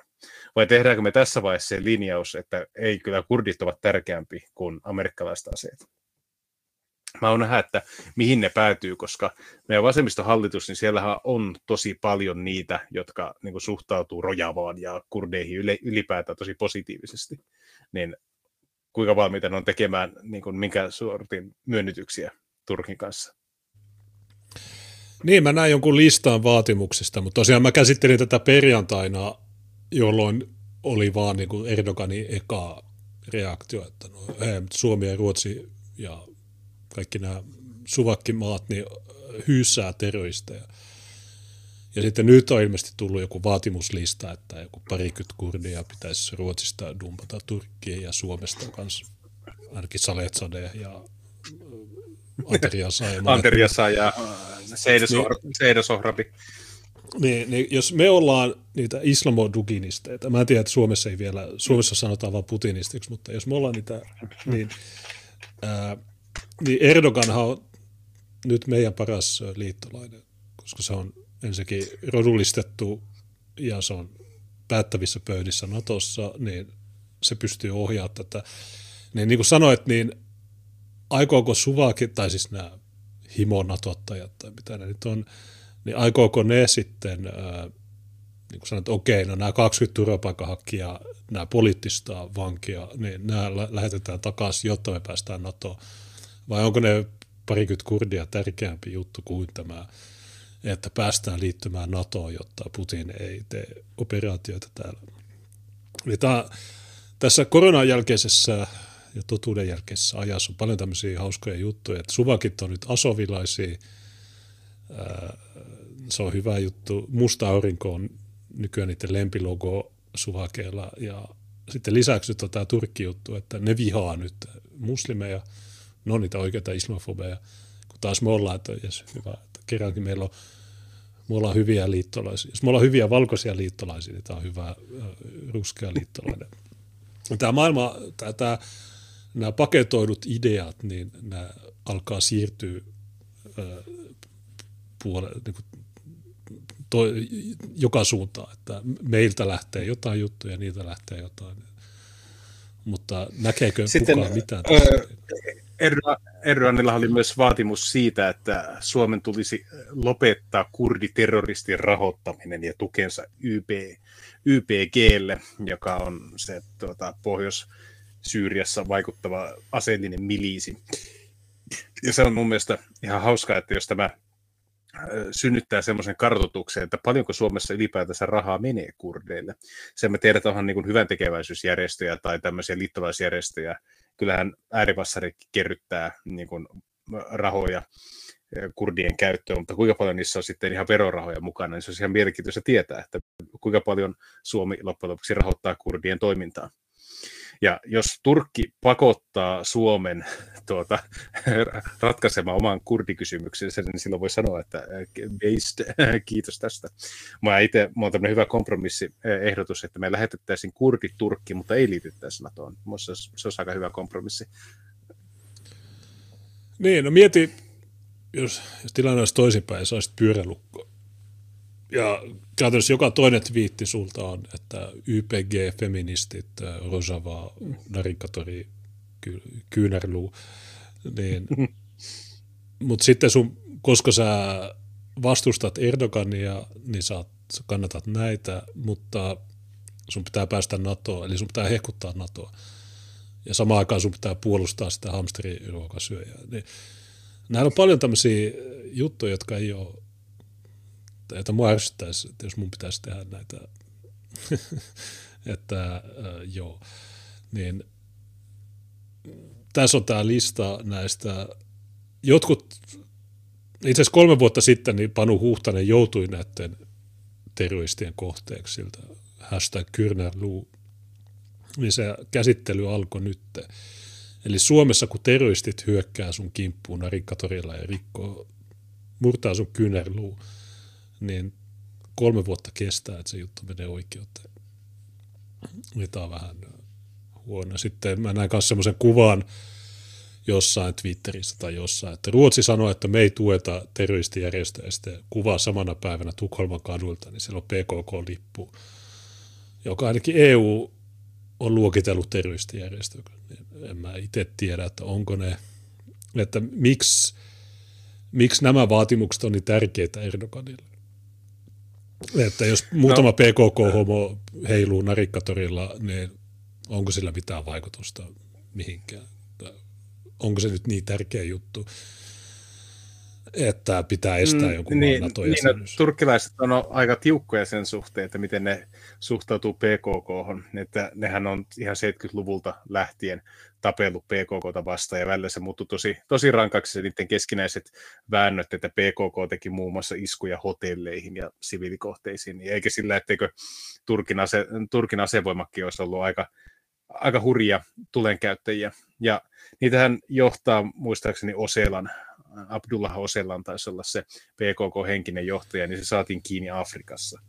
Vai tehdäänkö me tässä vaiheessa se linjaus, että ei kyllä kurdit ovat tärkeämpi kuin amerikkalaiset aseet? mä oon nähdä, että mihin ne päätyy, koska meidän vasemmistohallitus, niin siellähän on tosi paljon niitä, jotka niin suhtautuu rojavaan ja kurdeihin ylipäätään tosi positiivisesti. Niin kuinka valmiita ne on tekemään niin kuin, minkä sortin myönnytyksiä Turkin kanssa? Niin, mä näin jonkun listan vaatimuksista, mutta tosiaan mä käsittelin tätä perjantaina, jolloin oli vaan niin kuin Erdoganin eka reaktio, että no, Suomi ja Ruotsi ja kaikki nämä suvakkimaat niin hyysää terroristeja. Ja sitten nyt on ilmeisesti tullut joku vaatimuslista, että joku parikymmentä kurdia pitäisi Ruotsista dumpata Turkkiin ja Suomesta kanssa. Ainakin Saletsade ja Anteriasa ja Anteriasa ja Seidosohrabi. Niin, niin, jos me ollaan niitä islamoduginisteita, mä en tiedä, että Suomessa ei vielä, Suomessa sanotaan vain putinistiksi, mutta jos me ollaan niitä, niin, ää, niin Erdoganhan on nyt meidän paras liittolainen, koska se on ensinnäkin rodullistettu ja se on päättävissä pöydissä Natossa, niin se pystyy ohjaamaan tätä. Niin, niin kuin sanoit, niin aikooko Suvaki, tai siis nämä himonatottajat tai mitä ne nyt on, niin aikooko ne sitten, ää, niin kuin sanoit, okei, no nämä 20 turvapaikanhakijaa, nämä poliittista vankia, niin nämä lähetetään takaisin, jotta me päästään NATOon. Vai onko ne parikymmentä kurdia tärkeämpi juttu kuin tämä, että päästään liittymään NATOon, jotta Putin ei tee operaatioita täällä. Eli tämä, tässä koronan jälkeisessä ja totuuden jälkeisessä ajassa on paljon tämmöisiä hauskoja juttuja, että suvakit on nyt asovilaisia, se on hyvä juttu. Musta aurinko on nykyään niiden lempilogo suhakeilla ja sitten lisäksi nyt on tämä Turkki-juttu, että ne vihaa nyt muslimeja, ne on niitä oikeita islamofobeja, kun taas me ollaan, että jes, hyvä, kerrankin meillä on, me ollaan hyviä liittolaisia. Jos me ollaan hyviä valkoisia liittolaisia, niin tämä on hyvä ruskea liittolainen. Tämä maailma, tämä, tämä nämä paketoidut ideat, niin nämä alkaa siirtyä puole, niin kuin to, joka suuntaan, että meiltä lähtee jotain juttuja, niitä lähtee jotain. Mutta näkeekö Sitten, kukaan mitään? Erdoganilla oli myös vaatimus siitä, että Suomen tulisi lopettaa kurditerroristin rahoittaminen ja tukensa YP, YPGlle, joka on se tuota, Pohjois- Syyriassa vaikuttava aseellinen miliisi. Ja se on mun mielestä ihan hauskaa, että jos tämä synnyttää semmoisen kartoituksen, että paljonko Suomessa ylipäätänsä rahaa menee kurdeille. Sen me tiedetään onhan niin hyvän tekeväisyysjärjestöjä tai tämmöisiä liittolaisjärjestöjä. Kyllähän äärivassari kerryttää niin kuin rahoja kurdien käyttöön, mutta kuinka paljon niissä on sitten ihan verorahoja mukana, niin se on ihan mielenkiintoista tietää, että kuinka paljon Suomi loppujen lopuksi rahoittaa kurdien toimintaa. Ja jos Turkki pakottaa Suomen (laughs) tuota, ratkaisemaan oman kurdikysymyksensä, niin silloin voi sanoa, että based, (laughs) kiitos tästä. Mä itse, mä oon tämmöinen hyvä kompromissiehdotus, että me lähetettäisiin kurdi Turkki, mutta ei liityttäisi NATOon. Minusta se, se olisi aika hyvä kompromissi. Niin, no mieti, jos, jos tilanne olisi toisinpäin, sä olisit pyörälukko ja käytännössä joka toinen twiitti sulta on, että YPG, feministit, Rojava, Narikatori, Kyynärluu, niin, (laughs) mutta sitten sun, koska sä vastustat Erdogania, niin sä, sä kannatat näitä, mutta sun pitää päästä NATOon, eli sun pitää hehkuttaa NATOa. Ja samaan aikaan sun pitää puolustaa sitä hamsteriruokasyöjää. Niin, näillä on paljon tämmöisiä juttuja, jotka ei ole että, että mua ärsyttäisi, että jos mun pitäisi tehdä näitä, (laughs) että äh, joo, niin tässä on tämä lista näistä, jotkut, itse asiassa kolme vuotta sitten niin Panu Huhtanen joutui näiden terroristien kohteeksi siltä hashtag Kyrnärluu, niin se käsittely alkoi nyt. Eli Suomessa, kun terroristit hyökkää sun kimppuun narikkatorilla ja rikkoo, murtaa sun kyynärluu, niin kolme vuotta kestää, että se juttu menee oikeuteen. Tämä on vähän huono. Sitten mä näin myös semmoisen kuvan jossain Twitterissä tai jossain, että Ruotsi sanoi, että me ei tueta terroristijärjestöjä, ja sitten kuvaa samana päivänä Tukholman kadulta, niin siellä on PKK-lippu, joka ainakin EU on luokitellut terroristijärjestö. En mä itse tiedä, että onko ne, että miksi, miksi nämä vaatimukset on niin tärkeitä Erdoganille. Että jos muutama no. PKK-homo heiluu narikkatorilla, niin onko sillä mitään vaikutusta mihinkään? Onko se nyt niin tärkeä juttu? että pitää estää mm, joku niin, nato niin, no, Turkkilaiset on aika tiukkoja sen suhteen, että miten ne suhtautuu PKK. Että nehän on ihan 70-luvulta lähtien tapellut PKK vastaan ja välillä se muuttui tosi, tosi rankaksi niiden keskinäiset väännöt, että PKK teki muun muassa iskuja hotelleihin ja siviilikohteisiin, eikä sillä, etteikö Turkin, ase, Turkin asevoimakki olisi ollut aika, aika hurja tulenkäyttäjiä. Ja niitähän johtaa muistaakseni Oselan Abdullah Osellan taisi olla se PKK-henkinen johtaja, niin se saatiin kiinni Afrikassa.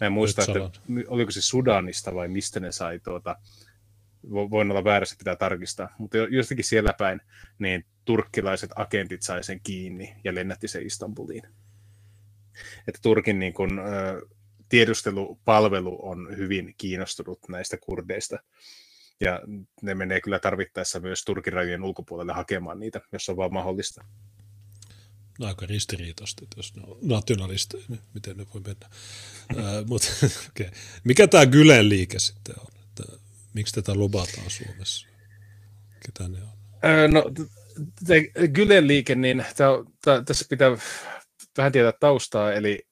Mä en muista, että oliko se Sudanista vai mistä ne sai tuota, voin olla väärässä, pitää tarkistaa, mutta jostakin siellä päin, niin turkkilaiset agentit sai sen kiinni ja lennätti sen Istanbuliin. Että Turkin niin kun, tiedustelupalvelu on hyvin kiinnostunut näistä kurdeista, ja ne menee kyllä tarvittaessa myös Turkin rajojen ulkopuolelle hakemaan niitä, jos on vaan mahdollista aika ristiriitaista, että jos ne on nationalisteja, niin miten ne voi mennä. Ää, (laughs) okay. Mikä tämä Gylen liike sitten on? Että, miksi tätä lubataan Suomessa? Ketä ne on? No, Gylen liike, niin tässä pitää vähän tietää taustaa, eli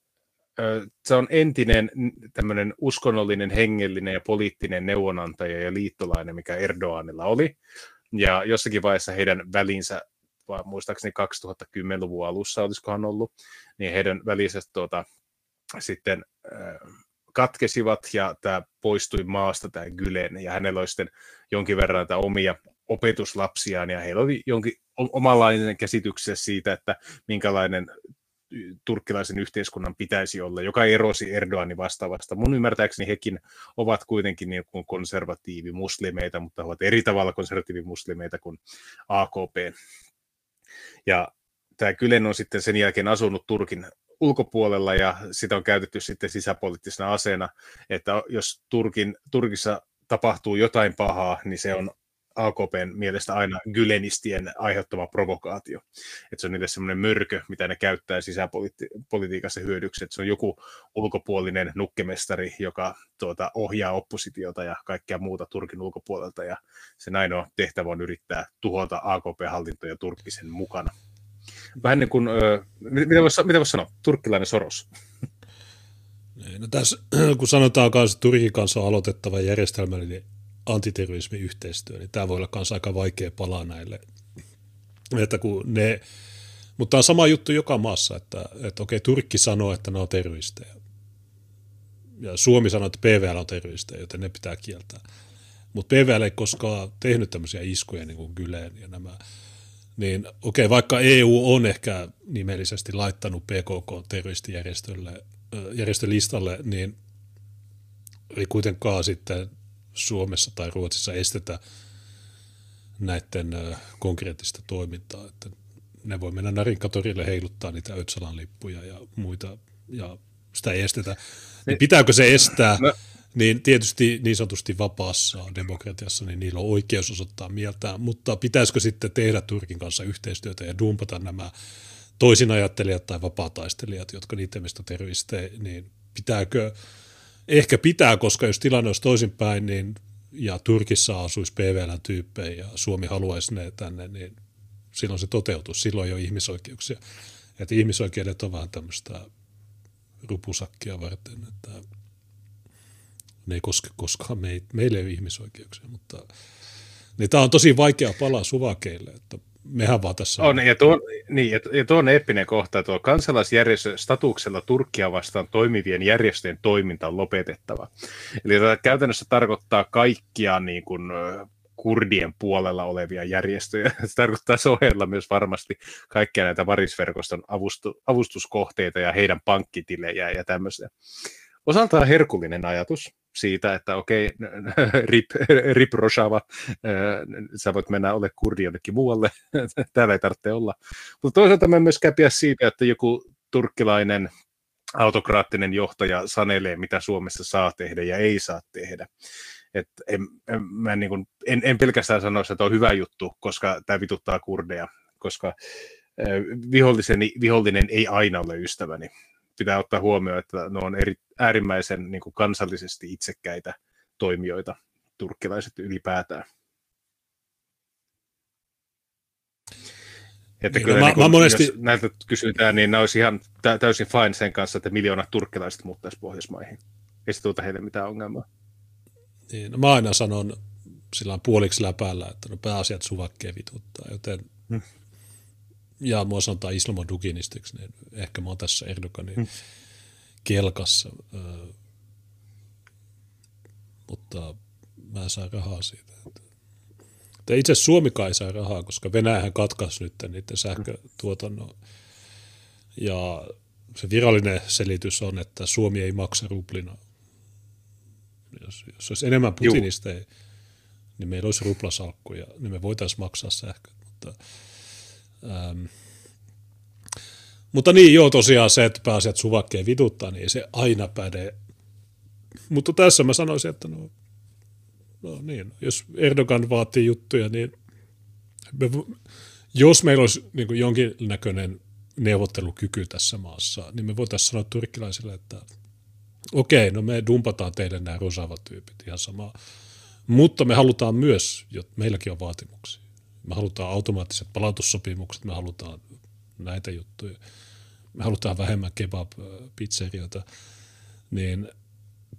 se on entinen tämmöinen uskonnollinen, hengellinen ja poliittinen neuvonantaja ja liittolainen, mikä Erdoganilla oli. Ja jossakin vaiheessa heidän välinsä vai muistaakseni 2010-luvun alussa olisikohan ollut, niin heidän väliset tuota, sitten äh, katkesivat ja tämä poistui maasta tämä Gylen ja hänellä oli sitten jonkin verran tämä omia opetuslapsiaan ja heillä oli jonkin omanlainen käsityksessä siitä, että minkälainen turkkilaisen yhteiskunnan pitäisi olla, joka erosi Erdoganin vastaavasta. Mun ymmärtääkseni hekin ovat kuitenkin niin konservatiivimuslimeita, mutta ovat eri tavalla konservatiivimuslimeita kuin AKP. Ja tämä Kylen on sitten sen jälkeen asunut Turkin ulkopuolella ja sitä on käytetty sitten sisäpoliittisena aseena, että jos Turkin, Turkissa tapahtuu jotain pahaa, niin se on AKPn mielestä aina gylenistien aiheuttama provokaatio. Että se on niille semmoinen mörkö, mitä ne käyttää sisäpolitiikassa hyödyksi. Että se on joku ulkopuolinen nukkemestari, joka tuota, ohjaa oppositiota ja kaikkea muuta Turkin ulkopuolelta. Ja sen ainoa tehtävä on yrittää tuhota AKP-hallintoja Turkkisen mukana. Vähän niin kuin, mitä voisi, mitä voisi sanoa, turkkilainen Soros. Niin, no tässä, kun sanotaan että Turkin kanssa on aloitettava järjestelmällinen antiterrorismiyhteistyö, niin tämä voi olla myös aika vaikea palaa näille. Että kun ne, mutta tämä on sama juttu joka maassa, että, että okei, Turkki sanoo, että ne on terroristeja. Ja Suomi sanoo, että PVL on terroristeja, joten ne pitää kieltää. Mutta PVL ei koskaan tehnyt tämmöisiä iskuja niin kuin Gyleen ja nämä. Niin okei, vaikka EU on ehkä nimellisesti laittanut PKK terroristijärjestölle järjestölistalle, niin ei kuitenkaan sitten Suomessa tai Ruotsissa estetä näiden konkreettista toimintaa. Että ne voi mennä Narinkatorille heiluttaa niitä Ötsalan lippuja ja muita, ja sitä ei estetä. Niin, niin pitääkö se estää? No. Niin tietysti niin sanotusti vapaassa demokratiassa, niin niillä on oikeus osoittaa mieltään, mutta pitäisikö sitten tehdä Turkin kanssa yhteistyötä ja dumpata nämä toisinajattelijat tai vapaataistelijat, jotka niiden mielestä terroristeja, niin pitääkö Ehkä pitää, koska jos tilanne olisi toisinpäin, niin ja Turkissa asuisi PVL-tyyppejä ja Suomi haluaisi ne tänne, niin silloin se toteutus. Silloin ei ole ihmisoikeuksia. Että ihmisoikeudet on vähän tämmöistä rupusakkia varten, että ne ei koske koskaan meitä. Meillä ei ole ihmisoikeuksia, mutta niin tämä on tosi vaikea palaa suvakeille, että mehän vaan tässä on. on. Ja, tuo, niin, ja, ja tuo on eeppinen kohta, tuo kansalaisjärjestö statuksella Turkkia vastaan toimivien järjestöjen toiminta on lopetettava. Eli tämä käytännössä tarkoittaa kaikkia niin kuin, kurdien puolella olevia järjestöjä. (laughs) Se tarkoittaa ohella myös varmasti kaikkia näitä varisverkoston avustu, avustuskohteita ja heidän pankkitilejä ja tämmöisiä. Osaltaan herkullinen ajatus, siitä, että okei, (laughs) rip, rip Rojava, sä voit mennä ole kurdi jonnekin muualle, (laughs) täällä ei tarvitse olla. Mutta toisaalta mä myös käpiä siitä, että joku turkkilainen autokraattinen johtaja sanelee, mitä Suomessa saa tehdä ja ei saa tehdä. Et en, en, mä niin kun, en, en pelkästään sano, että on hyvä juttu, koska tämä vituttaa kurdeja, koska viholliseni, vihollinen ei aina ole ystäväni. Pitää ottaa huomioon, että ne on eri, äärimmäisen niin kuin kansallisesti itsekkäitä toimijoita, turkkilaiset ylipäätään. Että niin, kyllä no, niin kun, monesti... jos näiltä kysytään, niin ne olisi ihan täysin fine sen kanssa, että miljoonat turkkilaiset muuttaisi Pohjoismaihin. Ei se tuota heille mitään ongelmaa. Niin, no mä aina sanon sillä puoliksi läpäällä, että no pääasiat suvakkeen vituttaa, joten hmm. Ja mua sanotaan islamoduginistiksi, niin ehkä mä oon tässä Erdoganin hmm. kelkassa, äh, mutta mä saan rahaa siitä. Että itse Suomikaan ei saa rahaa, koska Venäjähän katkaisi nyt niiden sähkötuotannon. Ja se virallinen selitys on, että Suomi ei maksa ruplina. Jos, jos olisi enemmän Putinista, niin meillä olisi ruplasalkkuja, niin me voitaisiin maksaa sähköt. Mutta, ähm, mutta niin, joo, tosiaan se, että pääasiat suvakkeen vituttaa, niin se aina päde. Mutta tässä mä sanoisin, että no, no niin, jos Erdogan vaatii juttuja, niin me, jos meillä olisi niin kuin jonkinnäköinen neuvottelukyky tässä maassa, niin me voitaisiin sanoa turkkilaisille, että okei, no me dumpataan teille nämä rosaavat tyypit ihan samaa, mutta me halutaan myös, että meilläkin on vaatimuksia. Me halutaan automaattiset palautussopimukset, me halutaan näitä juttuja, me halutaan vähemmän kebab-pizzerioita, niin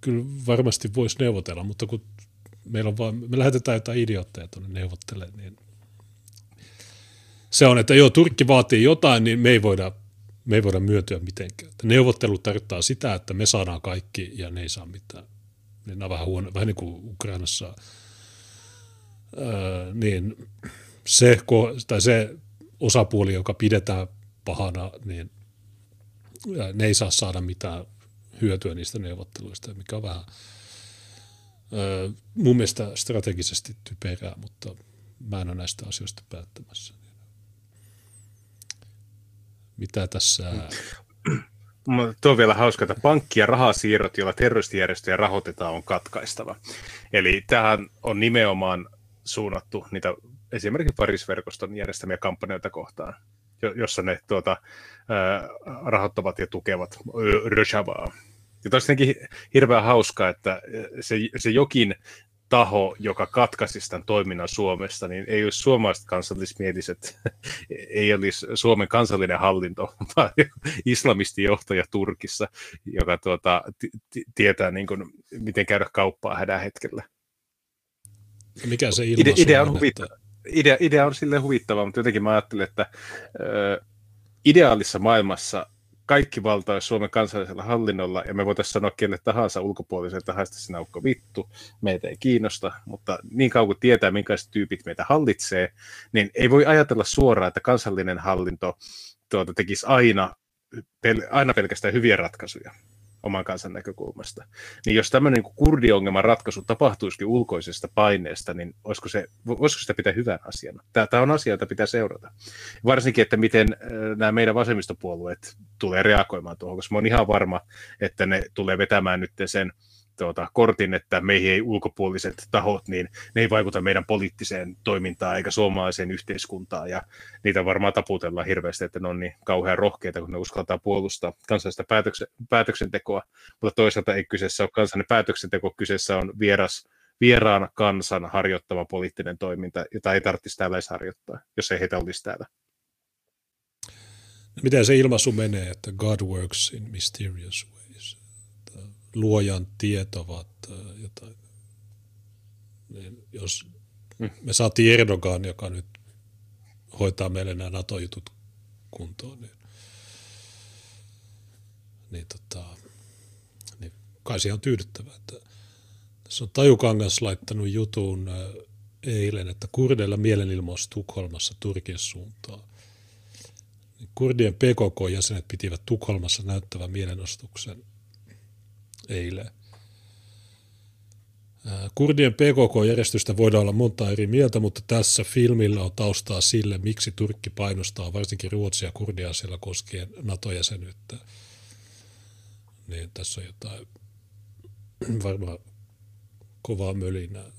kyllä varmasti voisi neuvotella, mutta kun meillä on vaan, me lähetetään jotain idiootteja tuonne neuvottelemaan, niin se on, että joo, Turkki vaatii jotain, niin me ei voida, me ei voida myötyä mitenkään. Neuvottelut tarkoittaa sitä, että me saadaan kaikki ja ne ei saa mitään. Niin on vähän, huono, vähän niin kuin Ukrainassa. Öö, niin se, tai se osapuoli, joka pidetään pahana, niin ne ei saa saada mitään hyötyä niistä neuvotteluista, mikä on vähän mun mielestä strategisesti typerää, mutta mä en ole näistä asioista päättämässä. Mitä tässä... Tuo on vielä hauska, että pankki- ja rahasiirrot, joilla terroristijärjestöjä rahoitetaan, on katkaistava. Eli tähän on nimenomaan suunnattu niitä esimerkiksi Paris-verkoston järjestämiä kampanjoita kohtaan, jossa ne tuota, rahoittavat ja tukevat Rojavaa. Ja tosiaankin hirveän hauskaa, että se, se jokin taho, joka katkaisi tämän toiminnan Suomesta, niin ei olisi suomalaiset kansallismieliset, (laughs) ei olisi Suomen kansallinen hallinto, (laughs) vaan islamistijohtaja Turkissa, joka tuota, t- tietää, niin kuin, miten käydä kauppaa hädän hetkellä. Mikä se idea on, on että... idea, idea on silleen huvittava, mutta jotenkin mä ajattelen, että ö, ideaalissa maailmassa kaikki valta olisi Suomen kansallisella hallinnolla, ja me voitaisiin sanoa kelle tahansa ulkopuolisen tahansa sinä ukko vittu, meitä ei kiinnosta, mutta niin kauan kuin tietää, minkälaiset tyypit meitä hallitsee, niin ei voi ajatella suoraan, että kansallinen hallinto tuota, tekisi aina, pel- aina pelkästään hyviä ratkaisuja oman kansan näkökulmasta. Niin jos tämmöinen niin kurdiongelman ratkaisu tapahtuisikin ulkoisesta paineesta, niin olisiko, se, voisiko sitä pitää hyvän asiana? Tämä, on asia, jota pitää seurata. Varsinkin, että miten nämä meidän vasemmistopuolueet tulee reagoimaan tuohon, koska mä olen ihan varma, että ne tulee vetämään nyt sen tuota, kortin, että meihin ei ulkopuoliset tahot, niin ne ei vaikuta meidän poliittiseen toimintaan eikä suomalaiseen yhteiskuntaan. Ja niitä varmaan taputellaan hirveästi, että ne on niin kauhean rohkeita, kun ne uskaltaa puolustaa kansallista päätöksen, päätöksentekoa. Mutta toisaalta ei kyseessä ole kansallinen päätöksenteko, kyseessä on vieras, vieraan kansan harjoittama poliittinen toiminta, jota ei tarvitsisi täällä edes harjoittaa, jos ei heitä olisi täällä. Miten se ilmaisu menee, että God works in mysterious ways? Luojan tiet ovat äh, jotain. Niin jos mm. me saatiin Erdogan, joka nyt hoitaa meille nämä NATO-jutut kuntoon, niin, niin, tota, niin kai se on tyydyttävää. Että tässä on Tajukangas laittanut jutun äh, eilen, että kurdeilla mielenilmaus Tukholmassa Turkin suuntaan. Niin kurdien PKK-jäsenet pitivät Tukholmassa näyttävän mielenostuksen – eilen. Kurdien PKK-järjestystä voidaan olla monta eri mieltä, mutta tässä filmillä on taustaa sille, miksi Turkki painostaa varsinkin Ruotsia kurdia siellä koskien NATO-jäsenyyttä. Niin tässä on jotain (clears throat) varmaan kovaa mölinää.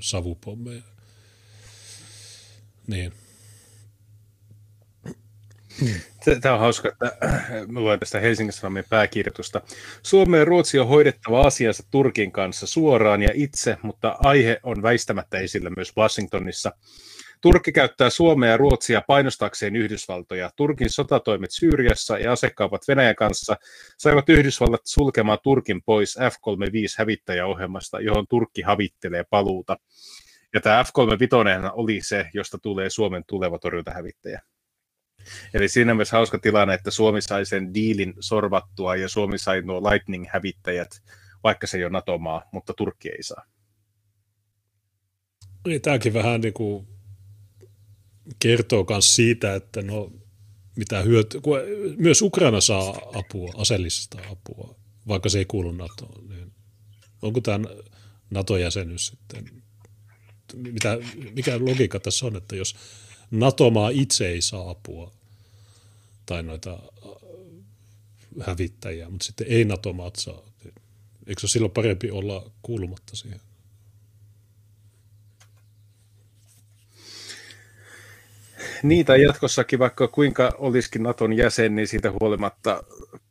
savupommeja. Niin. Tämä on hauska, että mä luen tästä Helsingin Sanomien pääkirjoitusta. Suomi ja Ruotsi on hoidettava asiansa Turkin kanssa suoraan ja itse, mutta aihe on väistämättä esillä myös Washingtonissa. Turkki käyttää Suomea ja Ruotsia painostaakseen Yhdysvaltoja. Turkin sotatoimet Syyriassa ja asekaupat Venäjän kanssa saivat Yhdysvallat sulkemaan Turkin pois F-35-hävittäjäohjelmasta, johon Turkki havittelee paluuta. Ja tämä F-35 oli se, josta tulee Suomen tuleva torjuntahävittäjä. Eli siinä myös hauska tilanne, että Suomi sai sen diilin sorvattua ja Suomi sai nuo Lightning-hävittäjät, vaikka se ei ole NATO-maa, mutta Turkki ei saa. Niin, tämäkin vähän niin kuin kertoo myös siitä, että no, mitä hyötyä, kun myös Ukraina saa apua, aseellista apua, vaikka se ei kuulu NATOon, niin onko tämä NATO-jäsenyys sitten, mitä, mikä logiikka tässä on, että jos NATO-maa itse ei saa apua tai noita äh, hävittäjiä, mutta sitten ei NATO-maat saa, eikö se silloin parempi olla kuulumatta siihen? Niitä jatkossakin, vaikka kuinka olisikin Naton jäsen, niin siitä huolimatta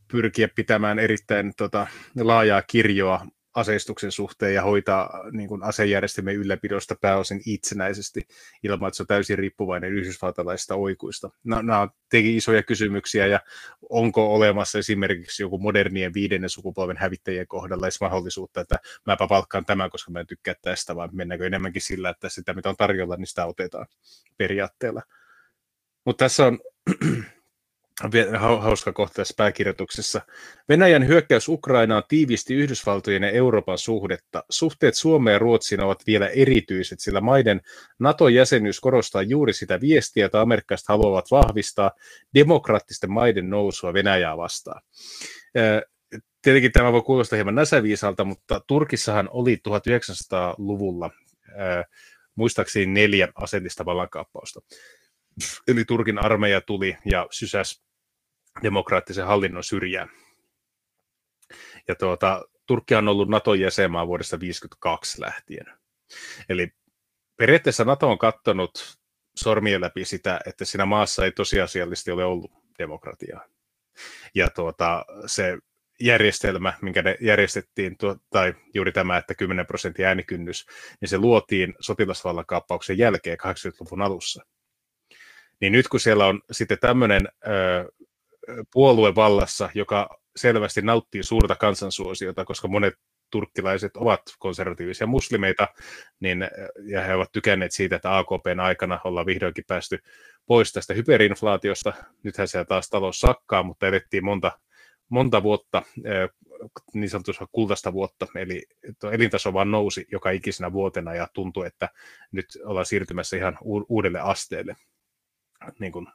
pyrkiä pitämään erittäin tota, laajaa kirjoa aseistuksen suhteen ja hoitaa niin kuin asejärjestelmien ylläpidosta pääosin itsenäisesti ilman, että se on täysin riippuvainen yhdysvaltalaisista oikuista. Nämä on teki isoja kysymyksiä ja onko olemassa esimerkiksi joku modernien viidennen sukupolven hävittäjien kohdalla edes mahdollisuutta, että mäpä palkkaan tämän, koska mä en tykkää tästä, vaan mennäänkö enemmänkin sillä, että sitä mitä on tarjolla, niin sitä otetaan periaatteella. Mutta tässä on hauska kohta tässä pääkirjoituksessa. Venäjän hyökkäys Ukrainaan tiivisti Yhdysvaltojen ja Euroopan suhdetta. Suhteet Suomeen ja Ruotsiin ovat vielä erityiset, sillä maiden NATO-jäsenyys korostaa juuri sitä viestiä, jota amerikkalaiset haluavat vahvistaa demokraattisten maiden nousua Venäjää vastaan. Tietenkin tämä voi kuulostaa hieman näsäviisalta, mutta Turkissahan oli 1900-luvulla muistaakseni neljä aseellista vallankaappausta. Eli Turkin armeija tuli ja sysäs demokraattisen hallinnon syrjään. Ja tuota, Turkki on ollut Naton jäsenmaa vuodesta 1952 lähtien. Eli periaatteessa Nato on katsonut sormien läpi sitä, että siinä maassa ei tosiasiallisesti ole ollut demokratiaa. Ja tuota, se järjestelmä, minkä ne järjestettiin, tai juuri tämä, että 10 prosentin äänikynnys, niin se luotiin sotilasvallan kaappauksen jälkeen 80-luvun alussa. Niin nyt kun siellä on sitten tämmöinen puolue vallassa, joka selvästi nauttii suurta kansansuosiota, koska monet turkkilaiset ovat konservatiivisia muslimeita, niin, ja he ovat tykänneet siitä, että AKPn aikana ollaan vihdoinkin päästy pois tästä hyperinflaatiosta. Nythän siellä taas talous sakkaa, mutta edettiin monta, monta vuotta, niin sanotusti kultaista vuotta, eli elintaso vaan nousi joka ikisenä vuotena ja tuntui, että nyt ollaan siirtymässä ihan uudelle asteelle niin kuin,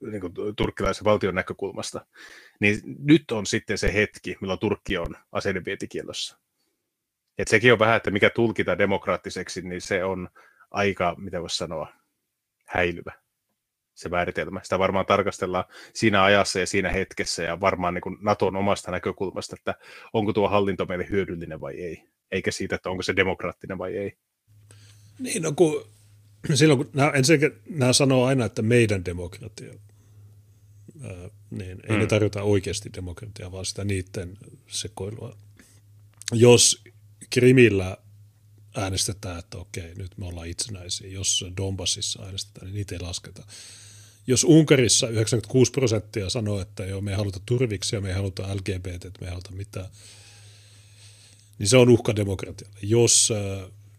niin kuin turkkilaisen valtion näkökulmasta, niin nyt on sitten se hetki, milloin Turkki on aseiden vietikielossa. Et sekin on vähän, että mikä tulkita demokraattiseksi, niin se on aika, mitä voisi sanoa, häilyvä se määritelmä. Sitä varmaan tarkastellaan siinä ajassa ja siinä hetkessä ja varmaan niin kuin Naton omasta näkökulmasta, että onko tuo hallinto meille hyödyllinen vai ei, eikä siitä, että onko se demokraattinen vai ei. Niin, no kun silloin kun nämä, ensinnäkin nämä sanoo aina, että meidän demokratia, niin ei mm. ne tarjota oikeasti demokratiaa, vaan sitä niiden sekoilua. Jos Krimillä äänestetään, että okei, nyt me ollaan itsenäisiä, jos Donbassissa äänestetään, niin niitä ei lasketa. Jos Unkarissa 96 prosenttia sanoo, että joo, me ei haluta turviksia, me ei haluta LGBT, me ei haluta mitään, niin se on uhka demokratialle. Jos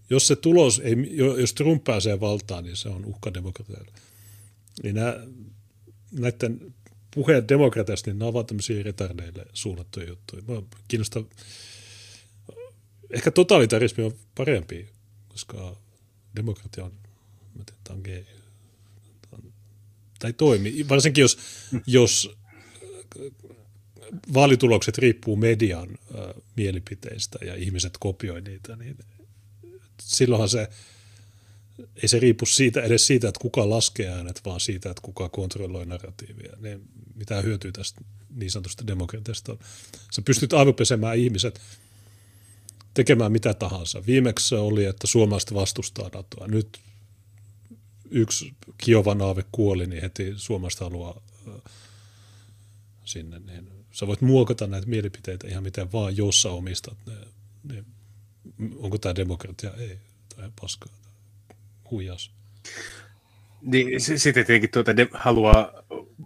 jos se tulos, ei, jos Trump pääsee valtaan, niin se on uhka demokratialle. Niin nämä, näiden puheen demokratiasta, niin nämä ovat tämmöisiä retardeille suunnattuja juttuja. Mä kiinnostaa, ehkä totalitarismi on parempi, koska demokratia on, mä tiedän, gay. Tai toimi, varsinkin jos, jos vaalitulokset riippuu median äh, mielipiteistä ja ihmiset kopioi niitä, niin silloinhan se, ei se riipu siitä, edes siitä, että kuka laskee äänet, vaan siitä, että kuka kontrolloi narratiivia. Ne, mitä hyötyy tästä niin sanotusta demokratiasta on. Sä pystyt aivopesemään ihmiset tekemään mitä tahansa. Viimeksi se oli, että suomalaiset vastustaa NATOa. Nyt yksi Kiovan aave kuoli, niin heti suomalaiset haluaa sinne. Niin sä voit muokata näitä mielipiteitä ihan miten vaan, jos sä omistat ne. ne onko tämä demokratia? Ei, tämä on paskaa. Huijaus. Niin, sitten tietenkin tuota, de, haluaa,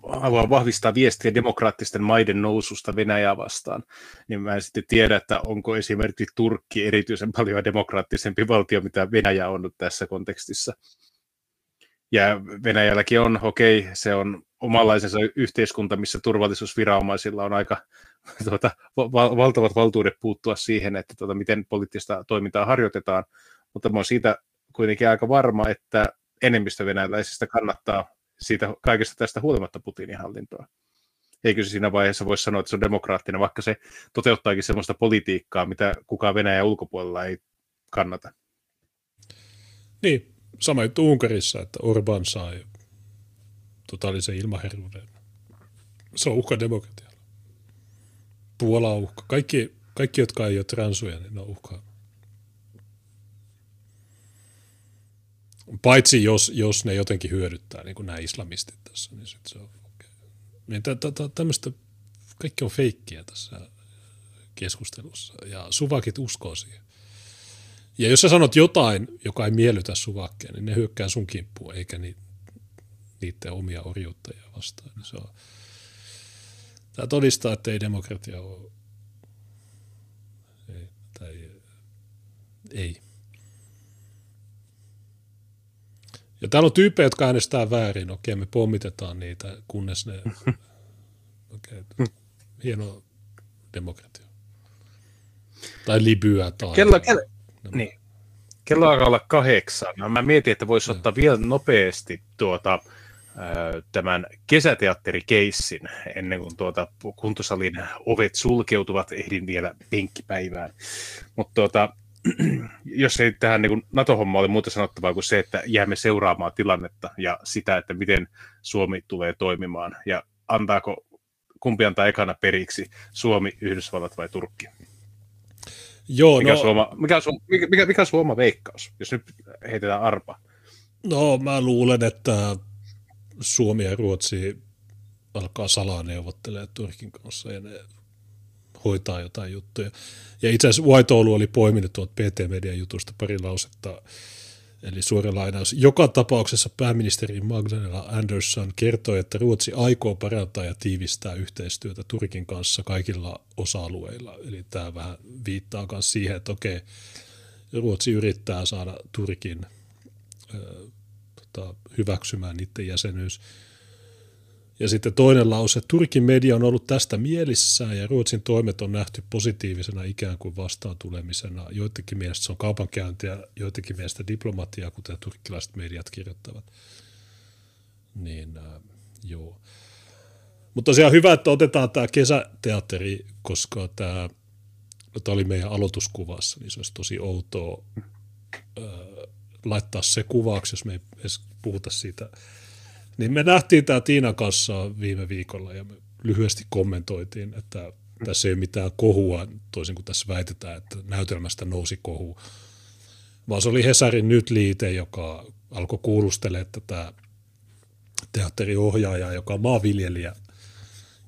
haluaa vahvistaa viestiä demokraattisten maiden noususta Venäjää vastaan. Niin mä en sitten tiedä, että onko esimerkiksi Turkki erityisen paljon demokraattisempi valtio, mitä Venäjä on nyt tässä kontekstissa. Ja Venäjälläkin on, okei, okay, se on omanlaisensa yhteiskunta, missä turvallisuusviranomaisilla on aika (laughs) tuota, val- valtavat valtuudet puuttua siihen, että tuota, miten poliittista toimintaa harjoitetaan, mutta mä oon siitä kuitenkin aika varma, että enemmistö venäläisistä kannattaa siitä kaikesta tästä huolimatta Putinin hallintoa. Eikö se siinä vaiheessa voi sanoa, että se on demokraattinen, vaikka se toteuttaakin sellaista politiikkaa, mitä kukaan Venäjän ulkopuolella ei kannata. Niin, sama juttu Unkarissa, että Orban sai totaalisen ilmaherruuden. Se on uhka demokratialle. Puola on uhka. Kaikki, kaikki, jotka ei ole transuja, niin ne on uhkaa. Paitsi jos, jos ne jotenkin hyödyttää, niin kuin nämä islamistit tässä, niin sitten se on okay. Niin tämmöistä, kaikki on feikkiä tässä keskustelussa, ja suvakit uskoo siihen. Ja jos sä sanot jotain, joka ei miellytä suvakkeja, niin ne hyökkää sun kimppuun, eikä ni, niiden omia orjuuttajia vastaan. Niin se on, tämä todistaa, että ei demokratia ole. Ei. Tai, ei. Ja täällä on tyyppejä, jotka äänestää väärin. Okei, me pommitetaan niitä, kunnes ne... (laughs) Okei, hieno demokratia. Tai Libya tai... Kello, kello, niin. kello alkaa olla kahdeksan. No, mä mietin, että voisi ottaa vielä nopeasti tuota, tämän kesäteatterikeissin ennen kuin tuota kuntosalin ovet sulkeutuvat, ehdin vielä penkkipäivään. Mutta tuota, (clears throat) jos ei tähän niin NATO-homma ole muuta sanottavaa kuin se, että jäämme seuraamaan tilannetta ja sitä, että miten Suomi tulee toimimaan ja antaako, kumpi antaa ekana periksi, Suomi, Yhdysvallat vai Turkki? Joo, mikä, no, Suoma, mikä, mikä, mikä, mikä Suoma veikkaus, jos nyt heitetään arpa? No mä luulen, että Suomi ja Ruotsi alkaa salaa neuvottelemaan Turkin kanssa ja ne hoitaa jotain juttuja. Ja itse asiassa White Oulu oli poiminut tuolta PT Median jutusta pari lausetta, eli suora lainaus. Joka tapauksessa pääministeri Magdalena Andersson kertoi, että Ruotsi aikoo parantaa ja tiivistää yhteistyötä Turkin kanssa kaikilla osa-alueilla. Eli tämä vähän viittaa myös siihen, että okei, Ruotsi yrittää saada Turkin äh, tota, hyväksymään niiden jäsenyys – ja sitten toinen lause, Turkin media on ollut tästä mielissään ja Ruotsin toimet on nähty positiivisena ikään kuin vastaan tulemisena. Joidenkin mielestä se on kaupankäyntiä, joidenkin mielestä diplomatiaa, kuten turkkilaiset mediat kirjoittavat. Niin äh, joo. Mutta tosiaan hyvä, että otetaan tämä kesäteatteri, koska tämä, tämä oli meidän aloituskuvassa, niin se olisi tosi outoa äh, laittaa se kuvaksi, jos me ei edes puhuta siitä – niin me nähtiin tämä Tiina kanssa viime viikolla ja me lyhyesti kommentoitiin, että tässä ei ole mitään kohua, toisin kuin tässä väitetään, että näytelmästä nousi kohu, vaan se oli Hesarin nyt liite, joka alkoi kuulustelemaan tätä teatteriohjaajaa, joka on maanviljelijä,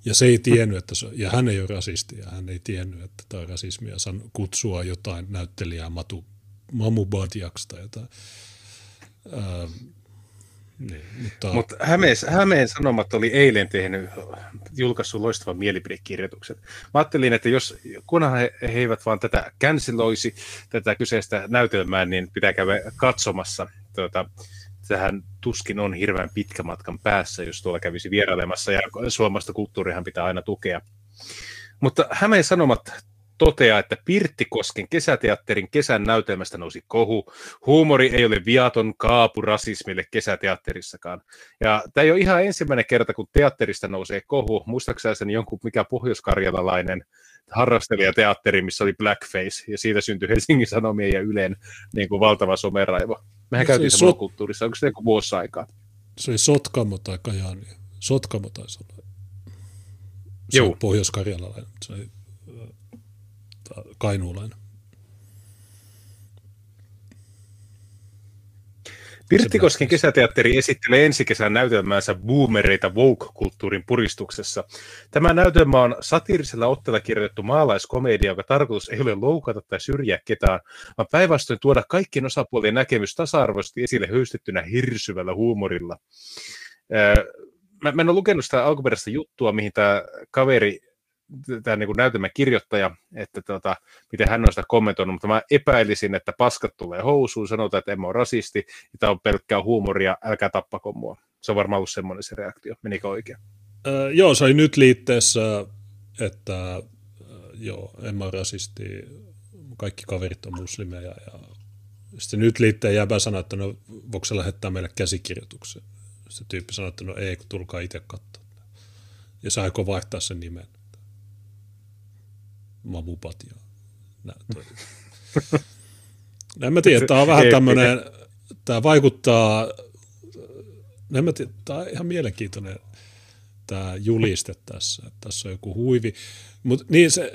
ja se ei tiennyt, että se, ja hän ei ole rasisti, ja hän ei tiennyt, että tämä on rasismia, san kutsua jotain näyttelijää Matu, Mamu Badiaksi tai jotain. Niin, mutta... Mut Hämeen, Hämeen Sanomat oli eilen tehnyt, julkaissut loistavan mielipidekirjoituksen. Mä ajattelin, että jos, kunhan he, he eivät vaan tätä canceloisi, tätä kyseistä näytelmää, niin pitää käydä katsomassa. Tuota, tähän tuskin on hirveän pitkä matkan päässä, jos tuolla kävisi vierailemassa, ja suomalaista kulttuurihan pitää aina tukea. Mutta Hämeen Sanomat toteaa, että Pirttikosken kesäteatterin kesän näytelmästä nousi kohu. Huumori ei ole viaton kaapu rasismille kesäteatterissakaan. Ja tämä ei ole ihan ensimmäinen kerta, kun teatterista nousee kohu. Muistaakseni sen jonkun mikä pohjoiskarjalalainen harrastelijateatteri, missä oli blackface, ja siitä syntyi Helsingin Sanomien ja Ylen niin kuin valtava someraivo. Mehän käytiin se sot... kulttuurissa, onko se joku vuosi aikaa? Se oli Sotkamo tai Kajani. Sotkamo taisi olla. Se Joo. on pohjois-karjalalainen. Se oli Tota, kainuulainen. Pirttikosken kesäteatteri esittelee ensi kesän näytelmäänsä boomereita woke-kulttuurin puristuksessa. Tämä näytelmä on satiirisella otteella kirjoitettu maalaiskomedia, joka tarkoitus ei ole loukata tai syrjää ketään, vaan päinvastoin tuoda kaikkien osapuolien näkemys tasa-arvoisesti esille höystettynä hirsyvällä huumorilla. Mä en ole lukenut sitä alkuperäistä juttua, mihin tämä kaveri tämä niin näytelmän kirjoittaja, että tota, miten hän on sitä kommentoinut, mutta mä epäilisin, että paskat tulee housuun, sanotaan, että en ole rasisti, ja tämä on pelkkää huumoria, älkää tappako mua. Se on varmaan ollut semmoinen se reaktio. Menikö oikein? Öö, joo, se oli nyt liitteessä, että joo, en ole rasisti, kaikki kaverit on muslimeja, ja sitten nyt liitteen jäbä sanoi, että no voiko se lähettää meille käsikirjoituksen. Se tyyppi sanoi, että no ei, kun tulkaa itse katsoa. Ja se aikoo vaihtaa sen nimen. Mamupat ja näin. en mä tiedä, tämä on vähän tämmöinen, tämä vaikuttaa, en mä tiedä, tämä on ihan mielenkiintoinen tämä juliste tässä, että tässä on joku huivi. Mut, niin se,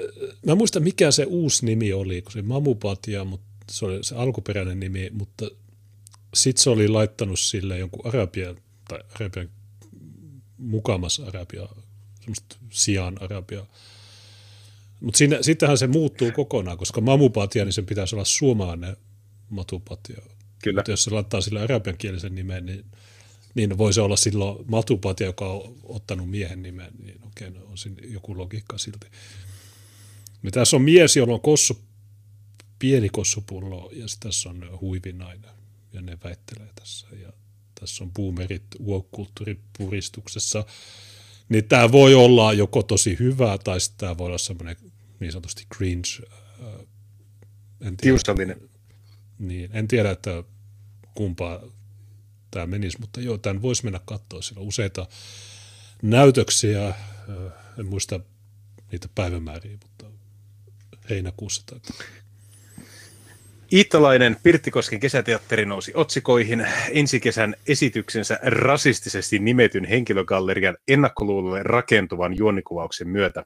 mä muistan mikä se uusi nimi oli, kun se Mamupatia, mutta se oli se alkuperäinen nimi, mutta sitten se oli laittanut sille jonkun arabian, tai arabian mukamas arabia, semmoista sijaan arabia mutta sittenhän se muuttuu kokonaan, koska mamupatia, niin sen pitäisi olla suomalainen matupatia. Kyllä. Mutta jos se laittaa sille arabiankielisen nimen, niin, niin voi se olla silloin matupatia, joka on ottanut miehen nimen, niin okei, no on siinä joku logiikka silti. Ja tässä on mies, jolla on kossu, pieni kossupullo, ja tässä on huivinainen, ja ne väittelee tässä. Ja tässä on boomerit woke-kulttuuripuristuksessa niin tämä voi olla joko tosi hyvä tai sitten tämä voi olla semmoinen niin sanotusti cringe. Äh, en tiedä. Niin, en tiedä, että kumpaa tämä menisi, mutta joo, tämän voisi mennä katsoa. Siellä on useita näytöksiä, äh, en muista niitä päivämääriä, mutta heinäkuussa tai Iittalainen Pirttikosken kesäteatteri nousi otsikoihin ensi kesän esityksensä rasistisesti nimetyn henkilögallerian ennakkoluulolle rakentuvan juonikuvauksen myötä.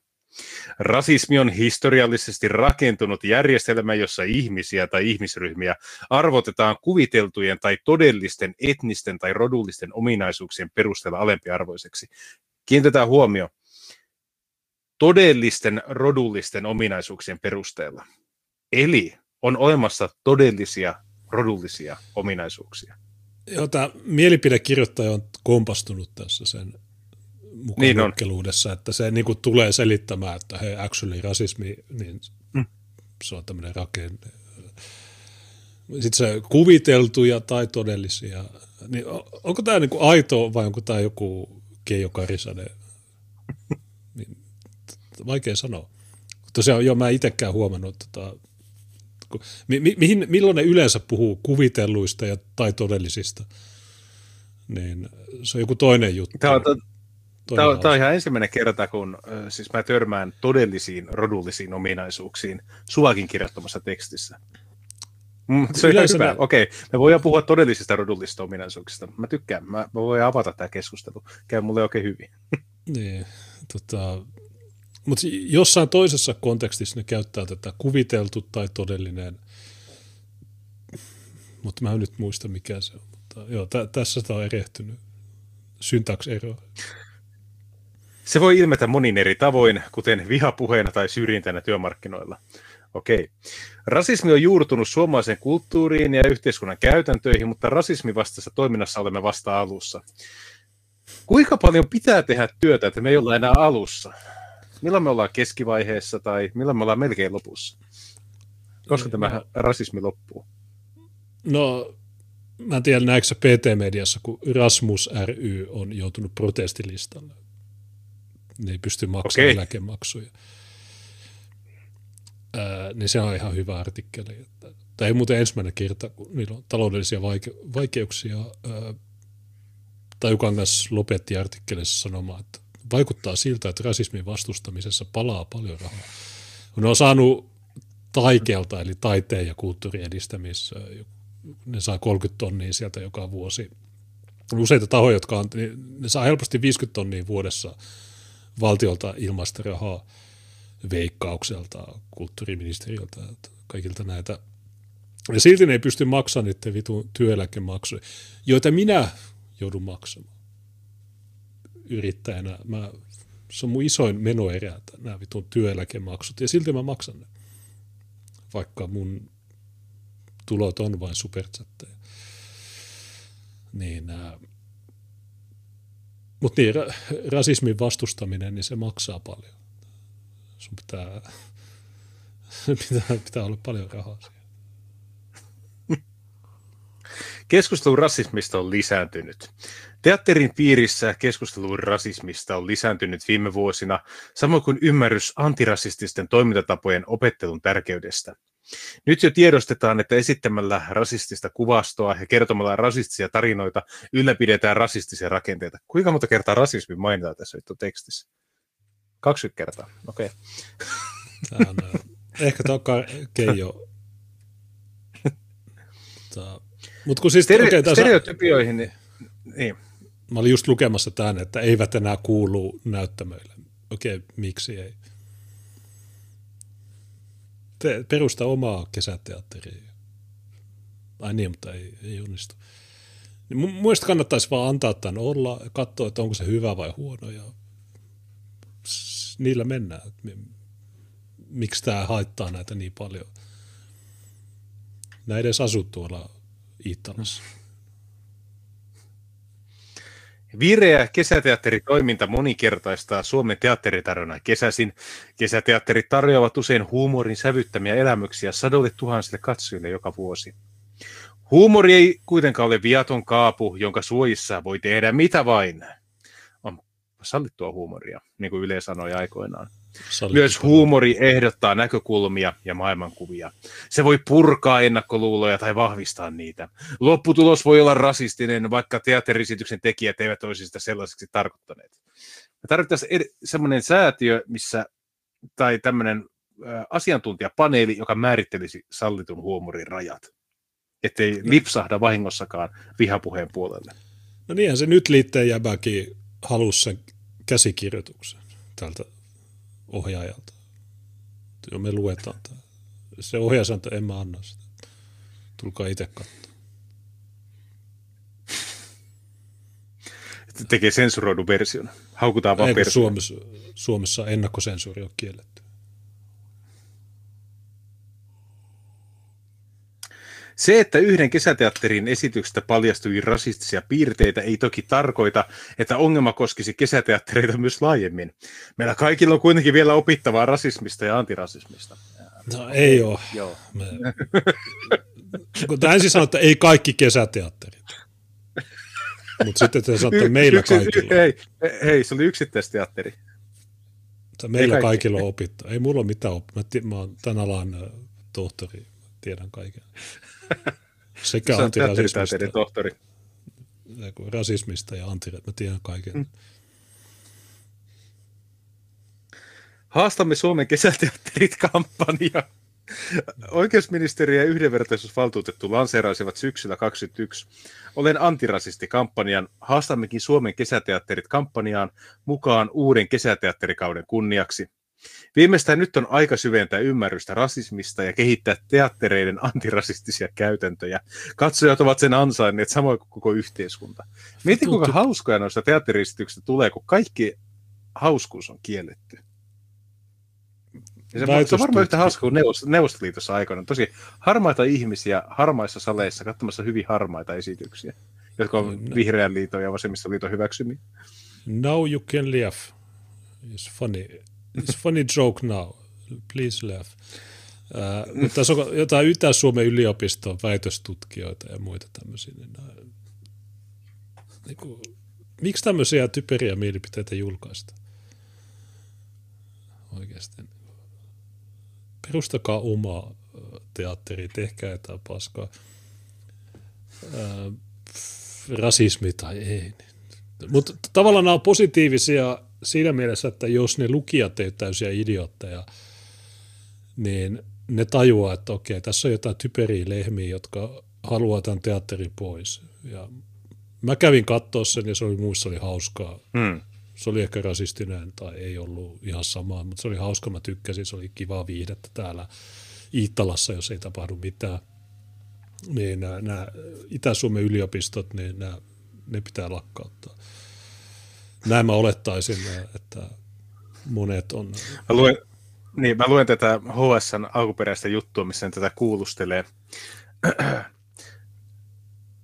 Rasismi on historiallisesti rakentunut järjestelmä, jossa ihmisiä tai ihmisryhmiä arvotetaan kuviteltujen tai todellisten etnisten tai rodullisten ominaisuuksien perusteella alempiarvoiseksi. Kiinnitetään huomio todellisten rodullisten ominaisuuksien perusteella. Eli on olemassa todellisia rodullisia ominaisuuksia. Tämä mielipidekirjoittaja on kompastunut tässä sen mukaan niin että se niin kuin tulee selittämään, että hei, actually rasismi, niin mm. se on tämmöinen rakenne. Sitten se kuviteltuja tai todellisia, niin onko tämä niin kuin aito vai onko tämä joku Keijo Karisanen? Niin, vaikea sanoa. Tosiaan, joo, mä itsekään huomannut, että mi, mi, mihin, milloin ne yleensä puhuu kuvitelluista ja, tai todellisista? Niin se on joku toinen juttu. Tämä on, Tämä on, tämä on ihan ensimmäinen kerta, kun siis mä törmään todellisiin rodullisiin ominaisuuksiin suakin kirjoittamassa tekstissä. Mm, se on ihan hyvä. Ne... Okei, me voidaan puhua todellisista rodullisista ominaisuuksista. Mä tykkään. Mä, mä voin avata tämä keskustelu. Käy mulle oikein hyvin. (laughs) Niin, tota, mutta jossain toisessa kontekstissa ne käyttää tätä kuviteltu tai todellinen, mutta mä en nyt muista mikä se on. Mutta joo, tä, tässä tämä on erehtynyt syntaksero. Se voi ilmetä monin eri tavoin, kuten vihapuheena tai syrjintänä työmarkkinoilla. Okei. Rasismi on juurtunut suomalaiseen kulttuuriin ja yhteiskunnan käytäntöihin, mutta rasismi vastaisessa toiminnassa olemme vasta alussa. Kuinka paljon pitää tehdä työtä, että me ei olla enää alussa? milloin me ollaan keskivaiheessa tai milloin me ollaan melkein lopussa? Koska tämä rasismi loppuu? No, mä en tiedä näetkö PT-mediassa, kun Rasmus ry on joutunut protestilistalle. Ne ei pysty maksamaan okay. eläkemaksuja. Ää, niin se on ihan hyvä artikkeli. Että, tämä ei muuten ensimmäinen kerta, kun niillä on taloudellisia vaike- vaikeuksia. Ää, Tajukangas lopetti artikkelissa sanomaan, että vaikuttaa siltä, että rasismin vastustamisessa palaa paljon rahaa. Ne on saanut taikeelta, eli taiteen ja kulttuurin edistämissä, ne saa 30 tonnia sieltä joka vuosi. Useita tahoja, jotka on, ne saa helposti 50 tonnia vuodessa valtiolta ilmaista rahaa veikkaukselta, kulttuuriministeriöltä, kaikilta näitä Ja silti ne ei pysty maksamaan niiden vitun työeläkemaksuja, joita minä joudun maksamaan yrittäjänä. Mä, se on mun isoin menoerä, nämä vitun työeläkemaksut, ja silti mä maksan ne. Vaikka mun tulot on vain superchatteja. Niin, äh, mutta niin, ra- rasismin vastustaminen, niin se maksaa paljon. Sun pitää, (laughs) pitää, pitää olla paljon rahaa siihen. Keskustelu rasismista on lisääntynyt. Teatterin piirissä keskustelu rasismista on lisääntynyt viime vuosina, samoin kuin ymmärrys antirasististen toimintatapojen opettelun tärkeydestä. Nyt jo tiedostetaan, että esittämällä rasistista kuvastoa ja kertomalla rasistisia tarinoita ylläpidetään rasistisia rakenteita. Kuinka monta kertaa rasismi mainitaan tässä nyt tekstissä? 20 kertaa, okei. Okay. on, ehkä tämä on Keijo. Mutta kun siis, Stere- okay, tässä... Stereotypioihin, niin, niin. Mä olin just lukemassa tämän, että eivät enää kuulu näyttämöille. Okei, okay, miksi ei? Te, perusta omaa kesäteatteria. Ai niin, mutta ei, ei onnistu. Niin mielestä kannattaisi vaan antaa tämän olla katsoa, että onko se hyvä vai huono ja niillä mennään. Miksi tämä haittaa näitä niin paljon? Näin edes asu tuolla Iittalassa. Vireä kesäteatteritoiminta monikertaistaa Suomen teatteritarjonnan kesäisin. Kesäteatterit tarjoavat usein huumorin sävyttämiä elämyksiä sadoille tuhansille katsojille joka vuosi. Huumori ei kuitenkaan ole viaton kaapu, jonka suojissa voi tehdä mitä vain. On sallittua huumoria, niin kuin Yle sanoi aikoinaan. Sallittu Myös huumori ehdottaa näkökulmia ja maailmankuvia. Se voi purkaa ennakkoluuloja tai vahvistaa niitä. Lopputulos voi olla rasistinen, vaikka teatterisityksen tekijät eivät olisi sitä sellaiseksi tarkoittaneet. Me tarvittaisiin ed- semmoinen säätiö, missä, tai tämmöinen asiantuntijapaneeli, joka määrittelisi sallitun huumorin rajat. Ettei no. lipsahda vahingossakaan vihapuheen puolelle. No niinhän se nyt liitteen jäbäkin halusi sen käsikirjoituksen tältä ohjaajalta. Joo, me luetaan tämä. Se että en mä anna sitä. Tulkaa itse katsoa. Tekee sensuroidun version. Haukutaan vaan Ei, Suomessa, Suomessa ennakkosensuuri on kielletty. Se, että yhden kesäteatterin esityksestä paljastui rasistisia piirteitä, ei toki tarkoita, että ongelma koskisi kesäteattereita myös laajemmin. Meillä kaikilla on kuitenkin vielä opittavaa rasismista ja antirasismista. No ei ole. Joo. Me... Kun ensin sanoo, että ei kaikki kesäteatterit. Mutta sitten te sanotte, meillä Yksi, kaikilla. Hei, hei, se oli yksittäisteatteri. Meillä kaikilla on opittu. Ei mulla ole mitään oppia. Mä, mä oon tämän alan tohtori, tiedän kaiken. (laughs) Sekä antirasismista. tohtori. Rasismista ja antirasismista. Mä tiedän kaiken. Mm. Haastamme Suomen kesäteatterit kampanja. Oikeusministeriö ja yhdenvertaisuusvaltuutettu lanseeraisivat syksyllä 2021 Olen antirasisti-kampanjan Haastammekin Suomen kesäteatterit kampanjaan mukaan uuden kesäteatterikauden kunniaksi. Viimeistään nyt on aika syventää ymmärrystä rasismista ja kehittää teattereiden antirasistisia käytäntöjä. Katsojat ovat sen ansainneet samoin kuin koko yhteiskunta. Mieti kuinka hauskoja noista teatteristyksistä tulee, kun kaikki hauskuus on kielletty. Ja se, se on varmaan yhtä hauska kuin Neuvostoliitossa, Neuvostoliitossa aikana. Tosi harmaita ihmisiä harmaissa saleissa katsomassa hyvin harmaita esityksiä, jotka on no. Vihreän liiton ja Vasemmistoliiton hyväksymiä. Now you can laugh. It's funny. It's funny joke now. Please laugh. Uh, mutta tässä on jotain Itä-Suomen yliopiston väitöstutkijoita ja muita tämmöisiä. Niin, uh, niin kuin, miksi tämmöisiä typeriä mielipiteitä julkaista? Oikeasti. Perustakaa oma teatteri, tehkää jotain paskaa. Uh, rasismi tai ei. Mutta tavallaan nämä on positiivisia siinä mielessä, että jos ne lukijat eivät täysiä idiootteja, niin ne tajuaa, että okei, tässä on jotain typeriä lehmiä, jotka haluaa tämän teatterin pois. Ja mä kävin katsoa sen ja se oli muissa oli hauskaa. Hmm. Se oli ehkä rasistinen tai ei ollut ihan sama, mutta se oli hauska, mä tykkäsin, se oli kivaa viihdettä täällä Iittalassa, jos ei tapahdu mitään. niin nämä, nämä Itä-Suomen yliopistot, niin nämä, ne pitää lakkauttaa. Näin mä olettaisin, että monet on. Mä luen, niin, mä luen tätä HSN alkuperäistä juttua, missä tätä kuulustelee.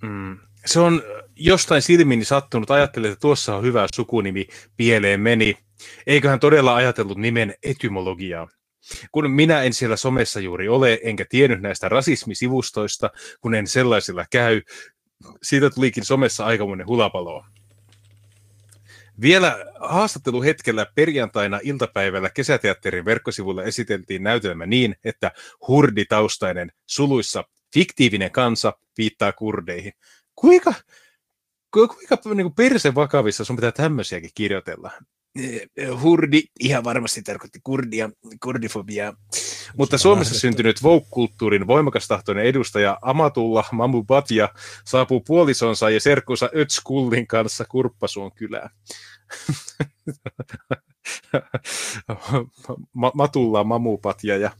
mm. Se on jostain silmiini sattunut, ajattelin, että tuossa on hyvä sukunimi, pieleen meni. Eiköhän todella ajatellut nimen etymologiaa. Kun minä en siellä somessa juuri ole, enkä tiennyt näistä rasismisivustoista, kun en sellaisilla käy, siitä tulikin somessa aikamoinen hulapalo. Vielä haastatteluhetkellä perjantaina iltapäivällä kesäteatterin verkkosivulla esiteltiin näytelmä niin, että hurditaustainen suluissa fiktiivinen kansa viittaa kurdeihin. Kuinka, kuinka niin perse vakavissa sun pitää tämmöisiäkin kirjoitella? Hurdi ihan varmasti tarkoitti kurdia, kurdifobiaa. Mutta Suomessa syntynyt woke-kulttuurin voimakastahtoinen edustaja Amatulla Mamu Batja saapuu puolisonsa ja serkkunsa Ötskullin kanssa Kurppasuon kylään. Matulla Mamupatja ja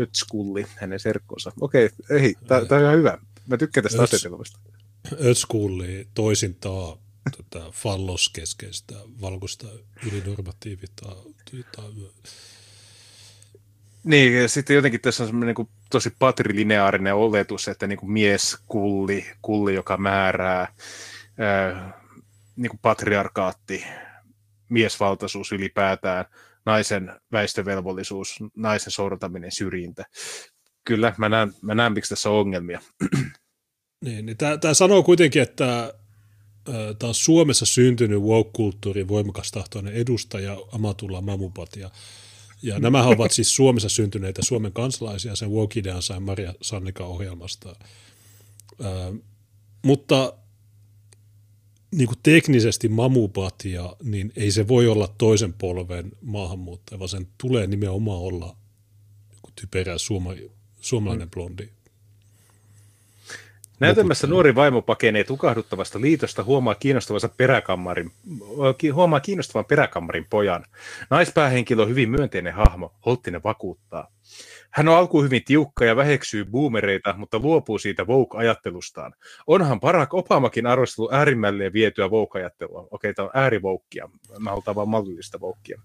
Ötskulli, hänen serkkonsa. Okei, ei, tämä on ihan hyvä. Mä tykkään tästä Öts, asetelmasta. Ötskulli toisintaa tätä falloskeskeistä valkoista ylinormatiivita. Niin, ja sitten jotenkin tässä on semmoinen niin tosi patrilineaarinen oletus, että niin kuin mies kulli, kulli, joka määrää, ää, niin kuin patriarkaatti, miesvaltaisuus ylipäätään, naisen väestövelvollisuus, naisen sortaminen, syrjintä. Kyllä, mä näen, mä näen miksi tässä on ongelmia. (clears throat) Niin, niin tämä sanoo kuitenkin, että tämä on Suomessa syntynyt woke-kulttuurin voimakas tahtoinen edustaja Amatulla Mamupat. Ja, (laughs) nämä ovat siis Suomessa syntyneitä Suomen kansalaisia, sen woke-idean sai Maria Sannika ohjelmasta. Ää, mutta niin kuin teknisesti mamupatia, niin ei se voi olla toisen polven maahanmuuttaja, vaan sen tulee nimenomaan olla typerä suoma, suomalainen blondi. Näytelmässä nuori vaimo pakenee tukahduttavasta liitosta, huomaa kiinnostavansa peräkammarin, huomaa kiinnostavan peräkammarin pojan. Naispäähenkilö on hyvin myönteinen hahmo, Holttinen vakuuttaa. Hän on alkuun hyvin tiukka ja väheksyy boomereita, mutta luopuu siitä woke-ajattelustaan. Onhan Barack Obamakin arvostellut äärimmälleen vietyä woke-ajattelua. Okei, tämä on äärivoukkia. Mä halutaan vaan mallillista woukkia.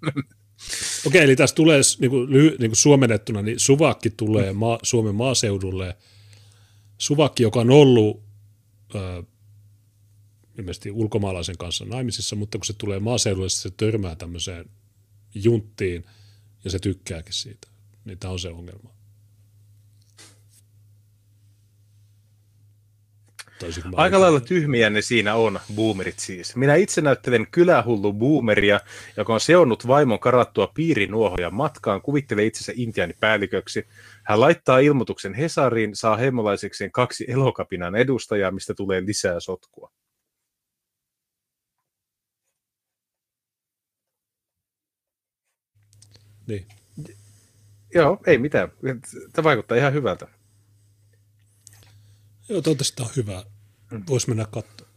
(laughs) Okei, eli tässä tulee niin kuin, niin kuin suomennettuna, niin Suvakki tulee maa, Suomen maaseudulle. Suvakki, joka on ollut ö, ilmeisesti ulkomaalaisen kanssa naimisissa, mutta kun se tulee maaseudulle, se törmää tämmöiseen junttiin ja se tykkääkin siitä niin tämä on se ongelma. Aika lailla tyhmiä ne siinä on, boomerit siis. Minä itse näyttelen kylähullu boomeria, joka on seonnut vaimon karattua piirinuohoja matkaan, kuvittelee itsensä päälliköksi. Hän laittaa ilmoituksen Hesariin, saa heimolaisekseen kaksi elokapinan edustajaa, mistä tulee lisää sotkua. Niin. Joo, ei mitään. Tämä vaikuttaa ihan hyvältä. Joo, toivottavasti tämä on hyvä. Voisi mennä katsomaan.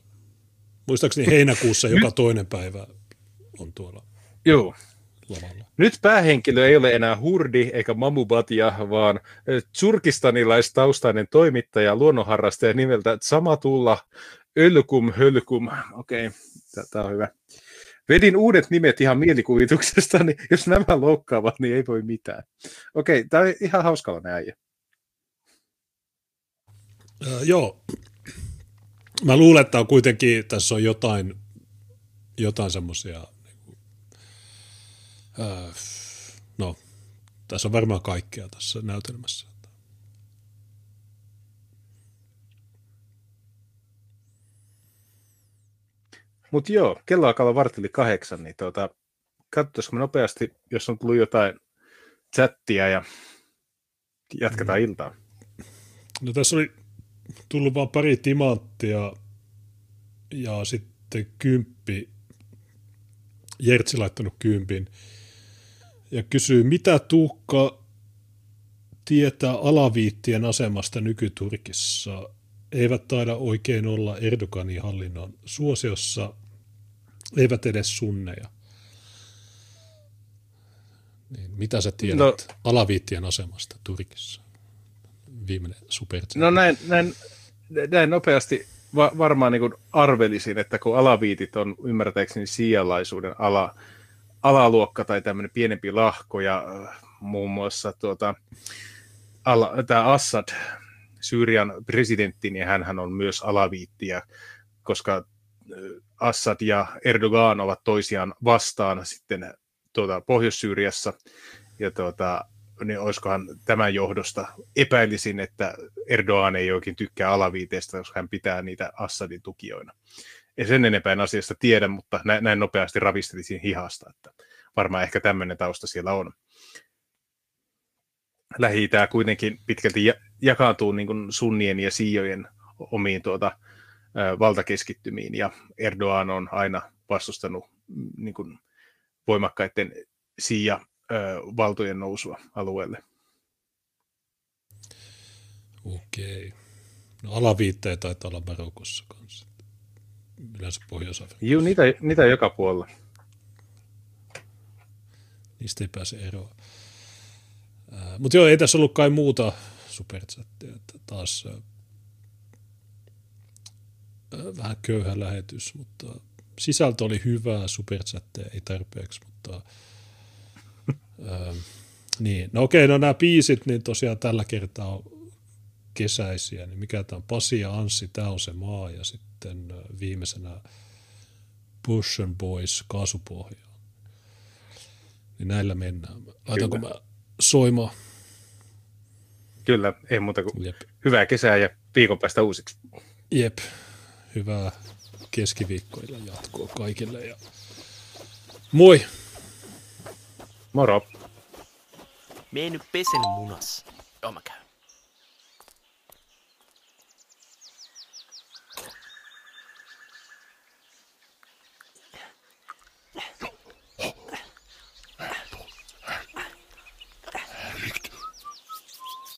Muistaakseni heinäkuussa joka toinen päivä on tuolla Joo. lavalla. Nyt päähenkilö ei ole enää Hurdi eikä Mamubatia, vaan tsurkistanilaistaustainen toimittaja, luonnonharrastaja nimeltä Samatulla Ölkum Hölkum. Okei, okay. tämä on hyvä. Vedin uudet nimet ihan mielikuvituksesta, niin jos nämä loukkaavat, niin ei voi mitään. Okei, tämä on ihan hauskalla äijä. Äh, joo. Mä luulen, että on kuitenkin, tässä on jotain, jotain semmoisia, niin äh, no, tässä on varmaan kaikkea tässä näytelmässä. Mutta joo, kello alkaa olla vartili kahdeksan, niin tuota, katsotaanko me nopeasti, jos on tullut jotain chattia ja jatketaan mm. iltaa. No tässä oli tullut vain pari timanttia ja sitten kymppi. Jertsi laittanut kympin ja kysyy, mitä Tuukka tietää alaviittien asemasta nykyturkissa? Eivät taida oikein olla Erdoganin hallinnon suosiossa – eivät edes sunneja. Niin, mitä sä tiedät no, alaviittien asemasta Turkissa? Viimeinen super. No näin, näin, näin nopeasti va- varmaan niin arvelisin, että kun alaviitit on ymmärtääkseni sijalaisuuden ala, alaluokka tai tämmöinen pienempi lahko ja äh, muun muassa tuota, tämä Assad, Syyrian presidentti, niin hän on myös alaviittiä, koska äh, Assad ja Erdogan ovat toisiaan vastaan sitten tuota, Pohjois-Syyriassa, ja tuota, niin olisikohan tämän johdosta epäilisin, että Erdogan ei oikein tykkää alaviiteistä, koska hän pitää niitä Assadin tukijoina. Ja sen enempää en asiasta tiedä, mutta näin, nopeasti ravistelisin hihasta, että varmaan ehkä tämmöinen tausta siellä on. lähi kuitenkin pitkälti jakaantuu niin kuin sunnien ja siijojen omiin tuota, valtakeskittymiin, ja Erdogan on aina vastustanut mm, niin kuin voimakkaiden siia valtojen nousua alueelle. Okei. No alaviitteitä taitaa olla Marokossa kanssa. Yleensä pohjois Joo, niitä, niitä joka puolella. Niistä ei pääse eroon. Mutta joo, ei tässä ollut kai muuta superchattia. Että taas vähän köyhä lähetys, mutta sisältö oli hyvää, superchatteja ei tarpeeksi, mutta Öö, niin, no okei, no nämä biisit, niin tosiaan tällä kertaa on kesäisiä, niin mikä tämä on, Pasi ja Anssi, tämä on se maa, ja sitten viimeisenä Bush and Boys, kaasupohja. Niin näillä mennään. Laitanko mä soimaan? Kyllä, ei muuta kuin Jep. hyvää kesää ja viikon päästä uusiksi. Jep, hyvää keskiviikkoilla jatkoa kaikille ja moi! Moro! Mene nyt pesen munas. Joo mä käyn.